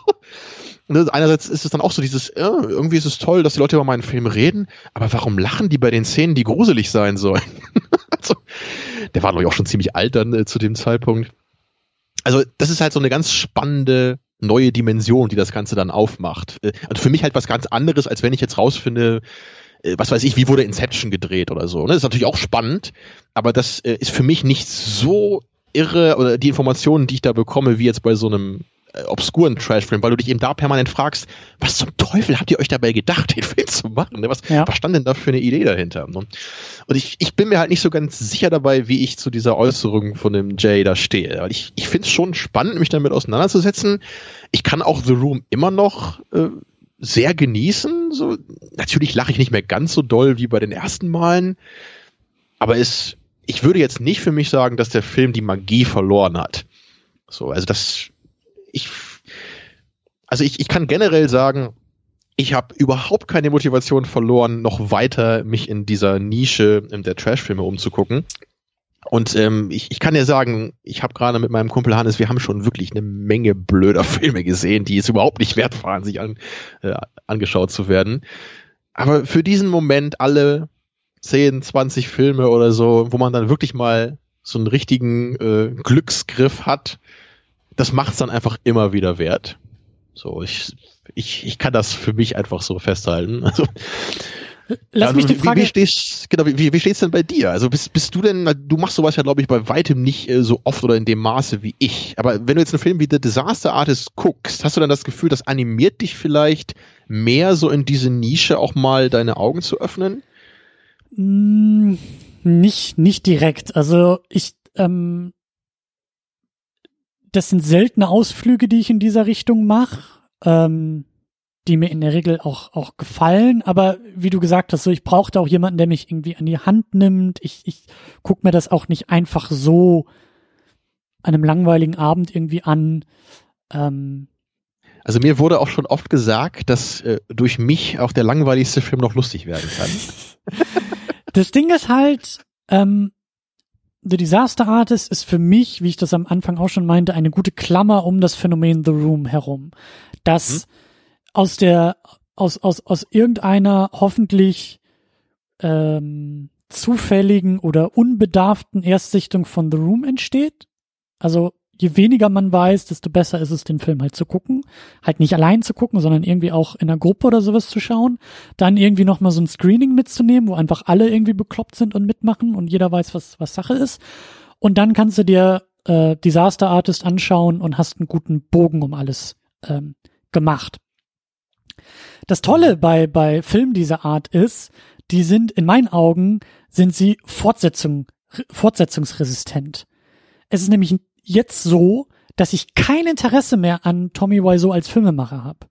Einerseits ist es dann auch so dieses, ja, irgendwie ist es toll, dass die Leute über meinen Film reden, aber warum lachen die bei den Szenen, die gruselig sein sollen? also, der war, glaube ich, auch schon ziemlich alt dann äh, zu dem Zeitpunkt. Also, das ist halt so eine ganz spannende neue Dimension, die das Ganze dann aufmacht. Äh, also für mich halt was ganz anderes, als wenn ich jetzt rausfinde, äh, was weiß ich, wie wurde Inception gedreht oder so. Ne? Das ist natürlich auch spannend, aber das äh, ist für mich nicht so irre oder die Informationen, die ich da bekomme, wie jetzt bei so einem äh, obskuren Trash-Film, weil du dich eben da permanent fragst, was zum Teufel habt ihr euch dabei gedacht, den Film zu machen? Ne? Was, ja. was stand denn da für eine Idee dahinter? Ne? Und ich, ich bin mir halt nicht so ganz sicher dabei, wie ich zu dieser Äußerung von dem Jay da stehe. Weil ich, ich finde es schon spannend, mich damit auseinanderzusetzen. Ich kann auch The Room immer noch äh, sehr genießen. So, natürlich lache ich nicht mehr ganz so doll wie bei den ersten Malen, aber es, ich würde jetzt nicht für mich sagen, dass der Film die Magie verloren hat. So, also das, ich, also ich, ich kann generell sagen, ich habe überhaupt keine Motivation verloren, noch weiter mich in dieser Nische in der Trashfilme umzugucken. Und ähm, ich, ich kann dir sagen, ich habe gerade mit meinem Kumpel Hannes, wir haben schon wirklich eine Menge blöder Filme gesehen, die es überhaupt nicht wert waren, sich an, äh, angeschaut zu werden. Aber für diesen Moment alle 10, 20 Filme oder so, wo man dann wirklich mal so einen richtigen äh, Glücksgriff hat, das macht es dann einfach immer wieder wert. So, ich, ich, ich kann das für mich einfach so festhalten. Also, Lass also, mich die Frage. Wie, wie stehst, genau, wie, wie steht's denn bei dir? Also bist, bist du denn, du machst sowas ja, glaube ich, bei weitem nicht äh, so oft oder in dem Maße wie ich. Aber wenn du jetzt einen Film wie The Disaster Artist guckst, hast du dann das Gefühl, das animiert dich vielleicht mehr so in diese Nische auch mal deine Augen zu öffnen? Mm, nicht, nicht direkt. Also ich, ähm, das sind seltene Ausflüge, die ich in dieser Richtung mache, ähm, die mir in der Regel auch, auch gefallen. Aber wie du gesagt hast, so ich brauchte auch jemanden, der mich irgendwie an die Hand nimmt. Ich, ich guck mir das auch nicht einfach so an einem langweiligen Abend irgendwie an. Ähm, also mir wurde auch schon oft gesagt, dass äh, durch mich auch der langweiligste Film noch lustig werden kann. das Ding ist halt, ähm, The Disaster Artist ist für mich, wie ich das am Anfang auch schon meinte, eine gute Klammer um das Phänomen The Room herum. Dass mhm. Aus der, aus, aus, aus irgendeiner hoffentlich ähm, zufälligen oder unbedarften Erstsichtung von The Room entsteht. Also je weniger man weiß, desto besser ist es, den Film halt zu gucken. Halt nicht allein zu gucken, sondern irgendwie auch in einer Gruppe oder sowas zu schauen. Dann irgendwie nochmal so ein Screening mitzunehmen, wo einfach alle irgendwie bekloppt sind und mitmachen und jeder weiß, was, was Sache ist. Und dann kannst du dir äh, Disaster Artist anschauen und hast einen guten Bogen um alles ähm, gemacht. Das Tolle bei, bei Filmen dieser Art ist, die sind in meinen Augen, sind sie Fortsetzung, fortsetzungsresistent. Es ist nämlich jetzt so, dass ich kein Interesse mehr an Tommy Wiseau als Filmemacher habe.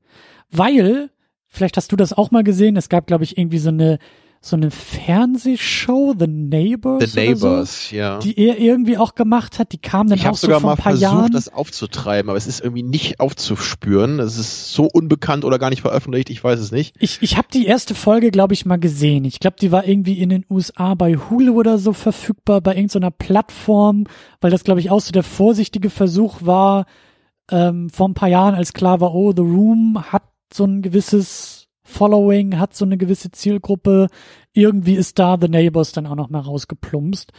Weil, vielleicht hast du das auch mal gesehen, es gab, glaube ich, irgendwie so eine so eine Fernsehshow, The Neighbors. The Neighbors, so, ja. Die er irgendwie auch gemacht hat. Die kam dann ich auch so sogar vor ein paar versucht, Jahren. das aufzutreiben, aber es ist irgendwie nicht aufzuspüren. Es ist so unbekannt oder gar nicht veröffentlicht, ich weiß es nicht. Ich, ich habe die erste Folge, glaube ich, mal gesehen. Ich glaube, die war irgendwie in den USA bei Hulu oder so verfügbar, bei irgendeiner Plattform, weil das, glaube ich, auch so der vorsichtige Versuch war, ähm, vor ein paar Jahren, als klar war, oh, The Room hat so ein gewisses Following, hat so eine gewisse Zielgruppe. Irgendwie ist da The Neighbors dann auch noch mal rausgeplumpst.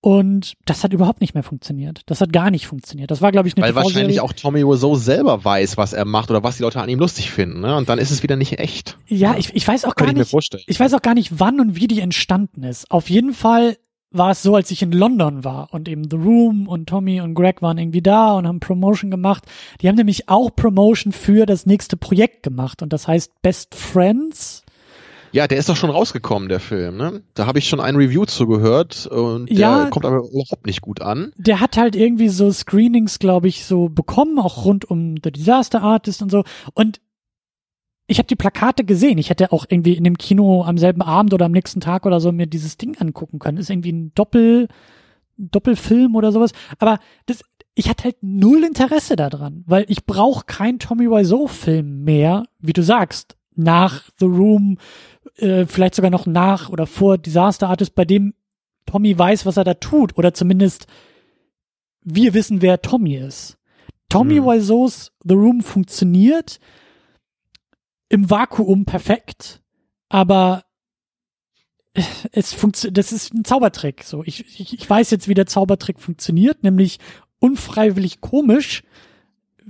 Und das hat überhaupt nicht mehr funktioniert. Das hat gar nicht funktioniert. Das war, glaube ich, eine Weil wahrscheinlich auch Tommy Wiseau selber weiß, was er macht oder was die Leute an ihm lustig finden. Ne? Und dann ist es wieder nicht echt. Ja, ich, ich weiß auch gar nicht. Ich weiß auch gar nicht, wann und wie die entstanden ist. Auf jeden Fall war es so, als ich in London war und eben The Room und Tommy und Greg waren irgendwie da und haben Promotion gemacht. Die haben nämlich auch Promotion für das nächste Projekt gemacht und das heißt Best Friends. Ja, der ist doch schon rausgekommen, der Film, ne? Da habe ich schon ein Review zugehört und der Ja. kommt aber überhaupt nicht gut an. Der hat halt irgendwie so Screenings, glaube ich, so bekommen, auch rund um The Disaster Artist und so. Und ich habe die Plakate gesehen. Ich hätte auch irgendwie in dem Kino am selben Abend oder am nächsten Tag oder so mir dieses Ding angucken können. Ist irgendwie ein Doppel, Doppelfilm oder sowas. Aber das, ich hatte halt null Interesse daran, weil ich brauche kein Tommy Wiseau-Film mehr, wie du sagst, nach The Room, äh, vielleicht sogar noch nach oder vor Disaster Artist, bei dem Tommy weiß, was er da tut, oder zumindest wir wissen, wer Tommy ist. Tommy Hm. Wiseau's The Room funktioniert im Vakuum perfekt, aber es funktioniert, das ist ein Zaubertrick. So, ich, ich, ich weiß jetzt, wie der Zaubertrick funktioniert, nämlich unfreiwillig komisch,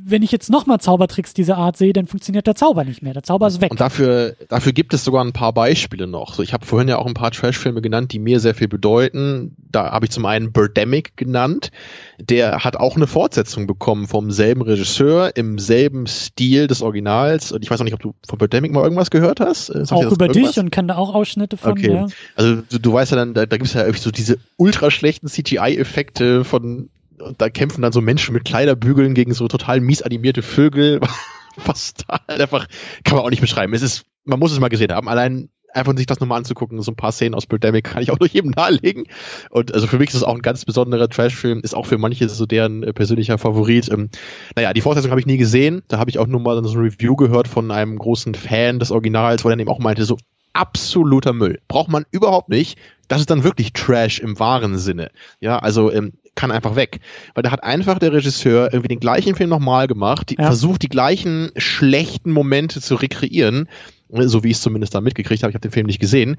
wenn ich jetzt nochmal Zaubertricks dieser Art sehe, dann funktioniert der Zauber nicht mehr. Der Zauber ist weg. Und dafür, dafür gibt es sogar ein paar Beispiele noch. So, ich habe vorhin ja auch ein paar Trashfilme genannt, die mir sehr viel bedeuten. Da habe ich zum einen Birdemic genannt. Der hat auch eine Fortsetzung bekommen vom selben Regisseur, im selben Stil des Originals. Und ich weiß auch nicht, ob du von Birdemic mal irgendwas gehört hast. Äh, auch über irgendwas? dich und kann da auch Ausschnitte von. Okay. Ja. Also du, du weißt ja dann, da, da gibt es ja irgendwie so diese ultra schlechten CGI-Effekte von und da kämpfen dann so Menschen mit Kleiderbügeln gegen so total mies animierte Vögel. Was da halt einfach, kann man auch nicht beschreiben. Es ist, man muss es mal gesehen haben. Allein einfach sich das nochmal anzugucken, so ein paar Szenen aus Birdemic kann ich auch durch jedem nahelegen. Und also für mich ist es auch ein ganz besonderer Trash-Film, ist auch für manche so deren äh, persönlicher Favorit. Ähm, naja, die Fortsetzung habe ich nie gesehen. Da habe ich auch nur mal so ein Review gehört von einem großen Fan des Originals, wo er dann eben auch meinte, so absoluter Müll. Braucht man überhaupt nicht. Das ist dann wirklich Trash im wahren Sinne. Ja, also ähm, kann einfach weg. Weil da hat einfach der Regisseur irgendwie den gleichen Film nochmal gemacht, die, ja. versucht die gleichen schlechten Momente zu rekreieren, so wie ich es zumindest da mitgekriegt habe. Ich habe den Film nicht gesehen.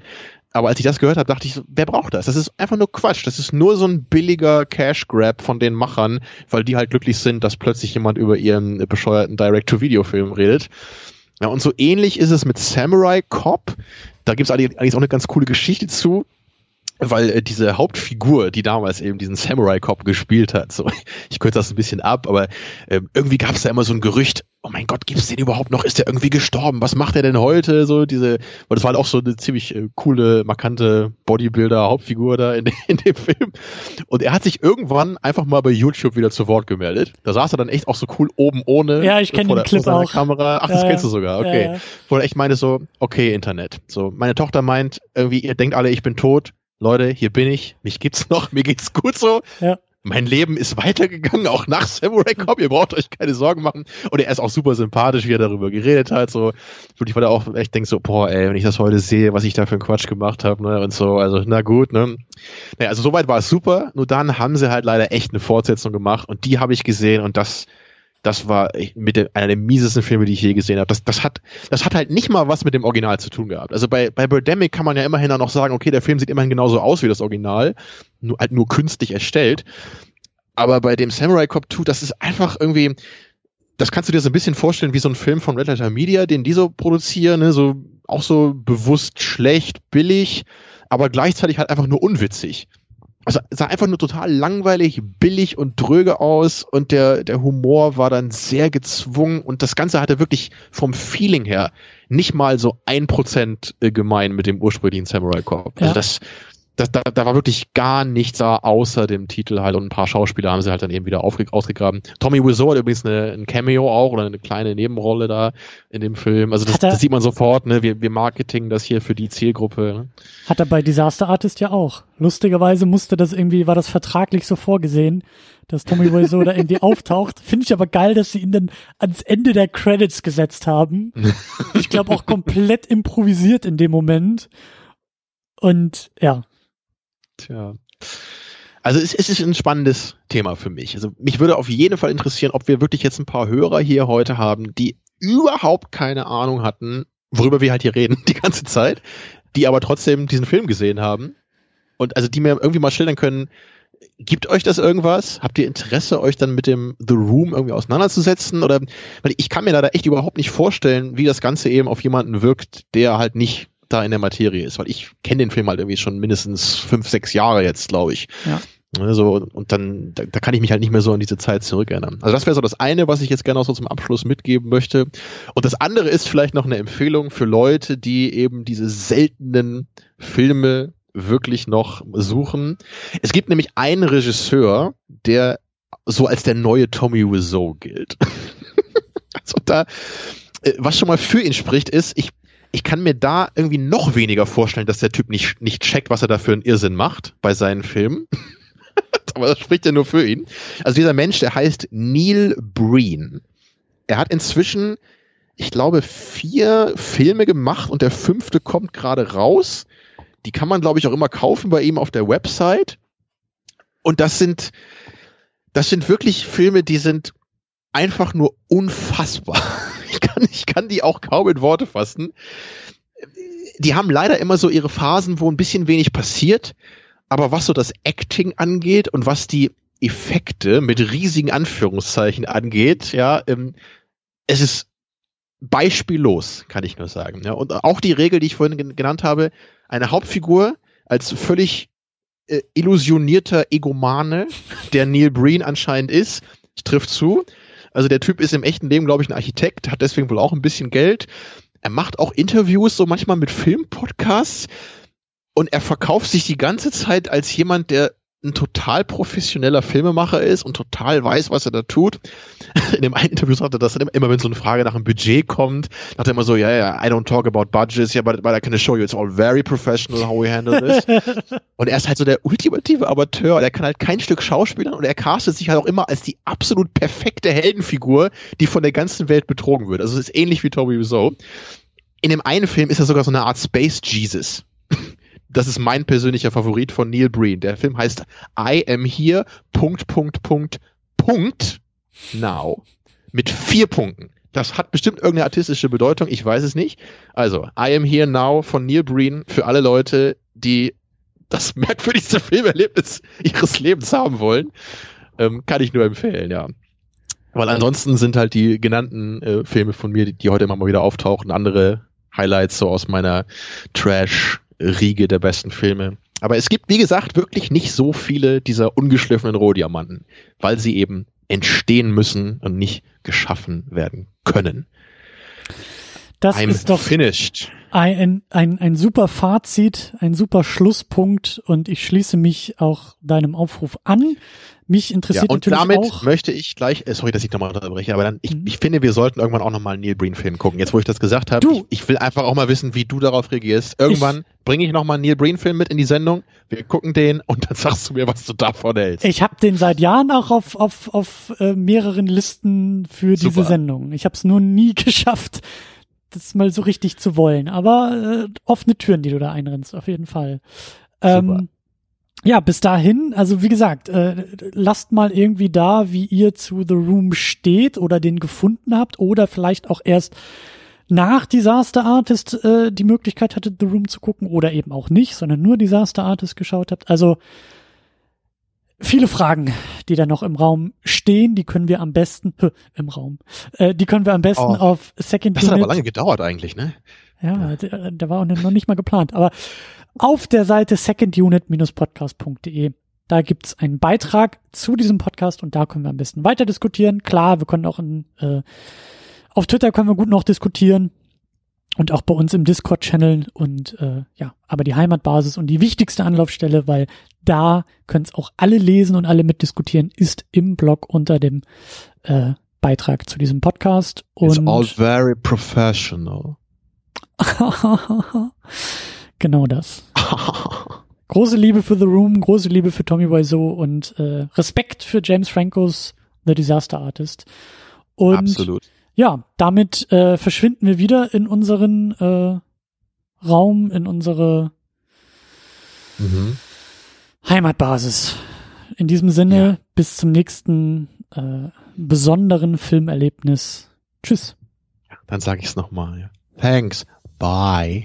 Aber als ich das gehört habe, dachte ich, wer braucht das? Das ist einfach nur Quatsch. Das ist nur so ein billiger Cash Grab von den Machern, weil die halt glücklich sind, dass plötzlich jemand über ihren bescheuerten Direct-to-Video-Film redet. Ja, und so ähnlich ist es mit Samurai Cop. Da gibt es eigentlich auch eine ganz coole Geschichte zu weil äh, diese Hauptfigur, die damals eben diesen Samurai Cop gespielt hat, so ich kürze das ein bisschen ab, aber äh, irgendwie gab es da immer so ein Gerücht, oh mein Gott, gibt's den überhaupt noch? Ist der irgendwie gestorben? Was macht er denn heute? So diese, weil das war halt auch so eine ziemlich äh, coole, markante Bodybuilder-Hauptfigur da in, in dem Film. Und er hat sich irgendwann einfach mal bei YouTube wieder zu Wort gemeldet. Da saß er dann echt auch so cool oben ohne. Ja, ich kenne den Clip auch. Kamera. Ach, das ja, kennst du sogar. Okay. Ja, ja. Wo er echt meinte so, okay, Internet. So, meine Tochter meint irgendwie, ihr denkt alle, ich bin tot Leute, hier bin ich, mich gibt's noch, mir geht's gut so. Ja. Mein Leben ist weitergegangen, auch nach Samurai Cop. Ihr braucht euch keine Sorgen machen. Und er ist auch super sympathisch, wie er darüber geredet hat. So, wirklich, weil er auch echt denkt so, boah, ey, wenn ich das heute sehe, was ich da für einen Quatsch gemacht habe, ne, und so, also, na gut, ne. Naja, also soweit war es super. Nur dann haben sie halt leider echt eine Fortsetzung gemacht und die habe ich gesehen und das, das war mit der, einer der miesesten Filme, die ich je gesehen habe. Das, das, hat, das hat halt nicht mal was mit dem Original zu tun gehabt. Also bei, bei Birdemic kann man ja immerhin auch noch sagen, okay, der Film sieht immerhin genauso aus wie das Original, nur, halt nur künstlich erstellt. Aber bei dem Samurai Cop 2, das ist einfach irgendwie, das kannst du dir so ein bisschen vorstellen wie so ein Film von Red Letter Media, den die so produzieren, ne? so auch so bewusst schlecht, billig, aber gleichzeitig halt einfach nur unwitzig also sah einfach nur total langweilig, billig und dröge aus und der, der Humor war dann sehr gezwungen und das Ganze hatte wirklich vom Feeling her nicht mal so ein Prozent äh, gemein mit dem ursprünglichen Samurai Corp. Also ja. das, das, da, da war wirklich gar nichts da außer dem Titel halt und ein paar Schauspieler haben sie halt dann eben wieder aufge ausgegraben. Tommy Wiseau hat übrigens eine, ein Cameo auch oder eine kleine Nebenrolle da in dem Film. Also das, das sieht man sofort, ne? Wir, wir marketing das hier für die Zielgruppe. Ne? Hat er bei Disaster Artist ja auch. Lustigerweise musste das irgendwie, war das vertraglich so vorgesehen, dass Tommy Wiseau da irgendwie auftaucht. Finde ich aber geil, dass sie ihn dann ans Ende der Credits gesetzt haben. ich glaube auch komplett improvisiert in dem Moment. Und ja, Tja. Also es, es ist ein spannendes Thema für mich. Also mich würde auf jeden Fall interessieren, ob wir wirklich jetzt ein paar Hörer hier heute haben, die überhaupt keine Ahnung hatten, worüber wir halt hier reden die ganze Zeit, die aber trotzdem diesen Film gesehen haben und also die mir irgendwie mal schildern können, gibt euch das irgendwas? Habt ihr Interesse, euch dann mit dem The Room irgendwie auseinanderzusetzen? Oder weil ich kann mir da echt überhaupt nicht vorstellen, wie das Ganze eben auf jemanden wirkt, der halt nicht da in der Materie ist, weil ich kenne den Film halt irgendwie schon mindestens fünf, sechs Jahre jetzt, glaube ich. Ja. Also, und dann, da, da kann ich mich halt nicht mehr so an diese Zeit zurückerinnern. Also das wäre so das eine, was ich jetzt gerne auch so zum Abschluss mitgeben möchte. Und das andere ist vielleicht noch eine Empfehlung für Leute, die eben diese seltenen Filme wirklich noch suchen. Es gibt nämlich einen Regisseur, der so als der neue Tommy Wiseau gilt. also da, äh, was schon mal für ihn spricht, ist, ich ich kann mir da irgendwie noch weniger vorstellen, dass der Typ nicht, nicht checkt, was er da für einen Irrsinn macht bei seinen Filmen. Aber das spricht ja nur für ihn. Also dieser Mensch, der heißt Neil Breen. Er hat inzwischen, ich glaube, vier Filme gemacht und der fünfte kommt gerade raus. Die kann man, glaube ich, auch immer kaufen bei ihm auf der Website. Und das sind, das sind wirklich Filme, die sind einfach nur unfassbar. Ich kann, ich kann die auch kaum in Worte fassen. Die haben leider immer so ihre Phasen, wo ein bisschen wenig passiert. Aber was so das Acting angeht und was die Effekte mit riesigen Anführungszeichen angeht, ja, ähm, es ist beispiellos, kann ich nur sagen. Ja. Und auch die Regel, die ich vorhin genannt habe, eine Hauptfigur als völlig äh, illusionierter Egomane, der Neil Breen anscheinend ist, trifft zu. Also der Typ ist im echten Leben, glaube ich, ein Architekt, hat deswegen wohl auch ein bisschen Geld. Er macht auch Interviews, so manchmal mit Filmpodcasts. Und er verkauft sich die ganze Zeit als jemand, der ein total professioneller Filmemacher ist und total weiß, was er da tut. In dem einen Interview sagte er, dass er immer, wenn so eine Frage nach einem Budget kommt, sagt er immer so, ja, yeah, ja, yeah, I don't talk about budgets, yeah, but, but I can show you it's all very professional how we handle this. und er ist halt so der ultimative Amateur und er kann halt kein Stück schauspielern und er castet sich halt auch immer als die absolut perfekte Heldenfigur, die von der ganzen Welt betrogen wird. Also es ist ähnlich wie Toby Wiseau. In dem einen Film ist er sogar so eine Art Space Jesus das ist mein persönlicher Favorit von Neil Breen. Der Film heißt I am here, Punkt, Punkt, Punkt, Punkt, now. Mit vier Punkten. Das hat bestimmt irgendeine artistische Bedeutung, ich weiß es nicht. Also, I am here now von Neil Breen für alle Leute, die das merkwürdigste Filmerlebnis ihres Lebens haben wollen. Ähm, kann ich nur empfehlen, ja. Weil ansonsten sind halt die genannten äh, Filme von mir, die, die heute immer mal wieder auftauchen, andere Highlights so aus meiner Trash Riege der besten Filme. Aber es gibt, wie gesagt, wirklich nicht so viele dieser ungeschliffenen Rohdiamanten, weil sie eben entstehen müssen und nicht geschaffen werden können. Das I'm ist doch finished. Ein, ein, ein super Fazit, ein super Schlusspunkt und ich schließe mich auch deinem Aufruf an. Mich interessiert ja, und natürlich damit auch. möchte ich gleich, äh, sorry, dass ich nochmal unterbreche, aber dann, ich, mhm. ich finde, wir sollten irgendwann auch nochmal einen Neil Breen-Film gucken. Jetzt, wo ich das gesagt habe, ich, ich, will einfach auch mal wissen, wie du darauf reagierst. Irgendwann bringe ich nochmal einen Neil Breen-Film mit in die Sendung. Wir gucken den und dann sagst du mir, was du davon hältst. Ich habe den seit Jahren auch auf, auf, auf äh, mehreren Listen für Super. diese Sendung. Ich habe es nur nie geschafft, das mal so richtig zu wollen. Aber äh, offene Türen, die du da einrennst, auf jeden Fall. Ähm, ja, bis dahin, also wie gesagt, äh, lasst mal irgendwie da, wie ihr zu The Room steht oder den gefunden habt oder vielleicht auch erst nach Disaster Artist äh, die Möglichkeit hattet, The Room zu gucken oder eben auch nicht, sondern nur Disaster Artist geschaut habt. Also viele Fragen, die da noch im Raum stehen, die können wir am besten im Raum, äh, die können wir am besten oh, auf Second Das Unit, hat aber lange gedauert eigentlich, ne? Ja, der, der war auch noch nicht mal geplant, aber auf der Seite secondunit-podcast.de. Da gibt's einen Beitrag zu diesem Podcast und da können wir am besten weiter diskutieren. Klar, wir können auch in, äh, auf Twitter können wir gut noch diskutieren und auch bei uns im Discord-Channel und äh, ja, aber die Heimatbasis und die wichtigste Anlaufstelle, weil da können es auch alle lesen und alle mitdiskutieren, ist im Blog unter dem äh, Beitrag zu diesem Podcast. Und It's all very professional. Genau das. große Liebe für The Room, große Liebe für Tommy Wiseau und äh, Respekt für James Francos The Disaster Artist. Und Absolut. Ja, damit äh, verschwinden wir wieder in unseren äh, Raum, in unsere mhm. Heimatbasis. In diesem Sinne, ja. bis zum nächsten äh, besonderen Filmerlebnis. Tschüss. Ja, dann sage ich es nochmal. Ja. Thanks. Bye.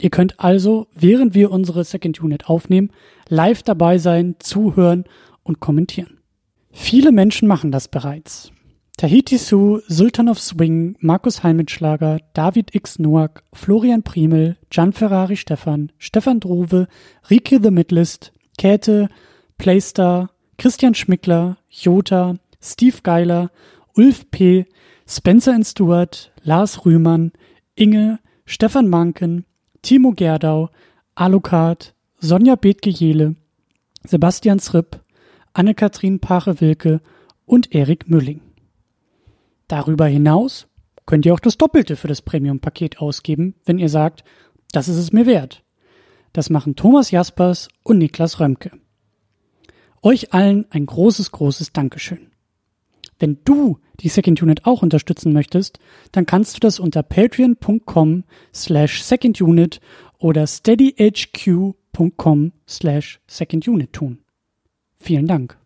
Ihr könnt also, während wir unsere Second Unit aufnehmen, live dabei sein, zuhören und kommentieren. Viele Menschen machen das bereits. Tahiti Su, Sultan of Swing, Markus Heimitschlager, David X. Noack, Florian Primel, Gian Ferrari Stefan, Stefan Drove, Rike The Midlist, Käthe, Playstar, Christian Schmickler, Jota, Steve Geiler, Ulf P., Spencer Stewart, Lars Rühmann, Inge, Stefan Manken, Timo Gerdau, Alucard, Sonja Bethke-Jele, Sebastian Sripp, Anne-Kathrin Pache-Wilke und Erik Mülling. Darüber hinaus könnt ihr auch das Doppelte für das Premium-Paket ausgeben, wenn ihr sagt, das ist es mir wert. Das machen Thomas Jaspers und Niklas Römke. Euch allen ein großes, großes Dankeschön. Wenn du die Second Unit auch unterstützen möchtest, dann kannst du das unter patreon.com slash secondunit oder steadyhq.com slash secondunit tun. Vielen Dank.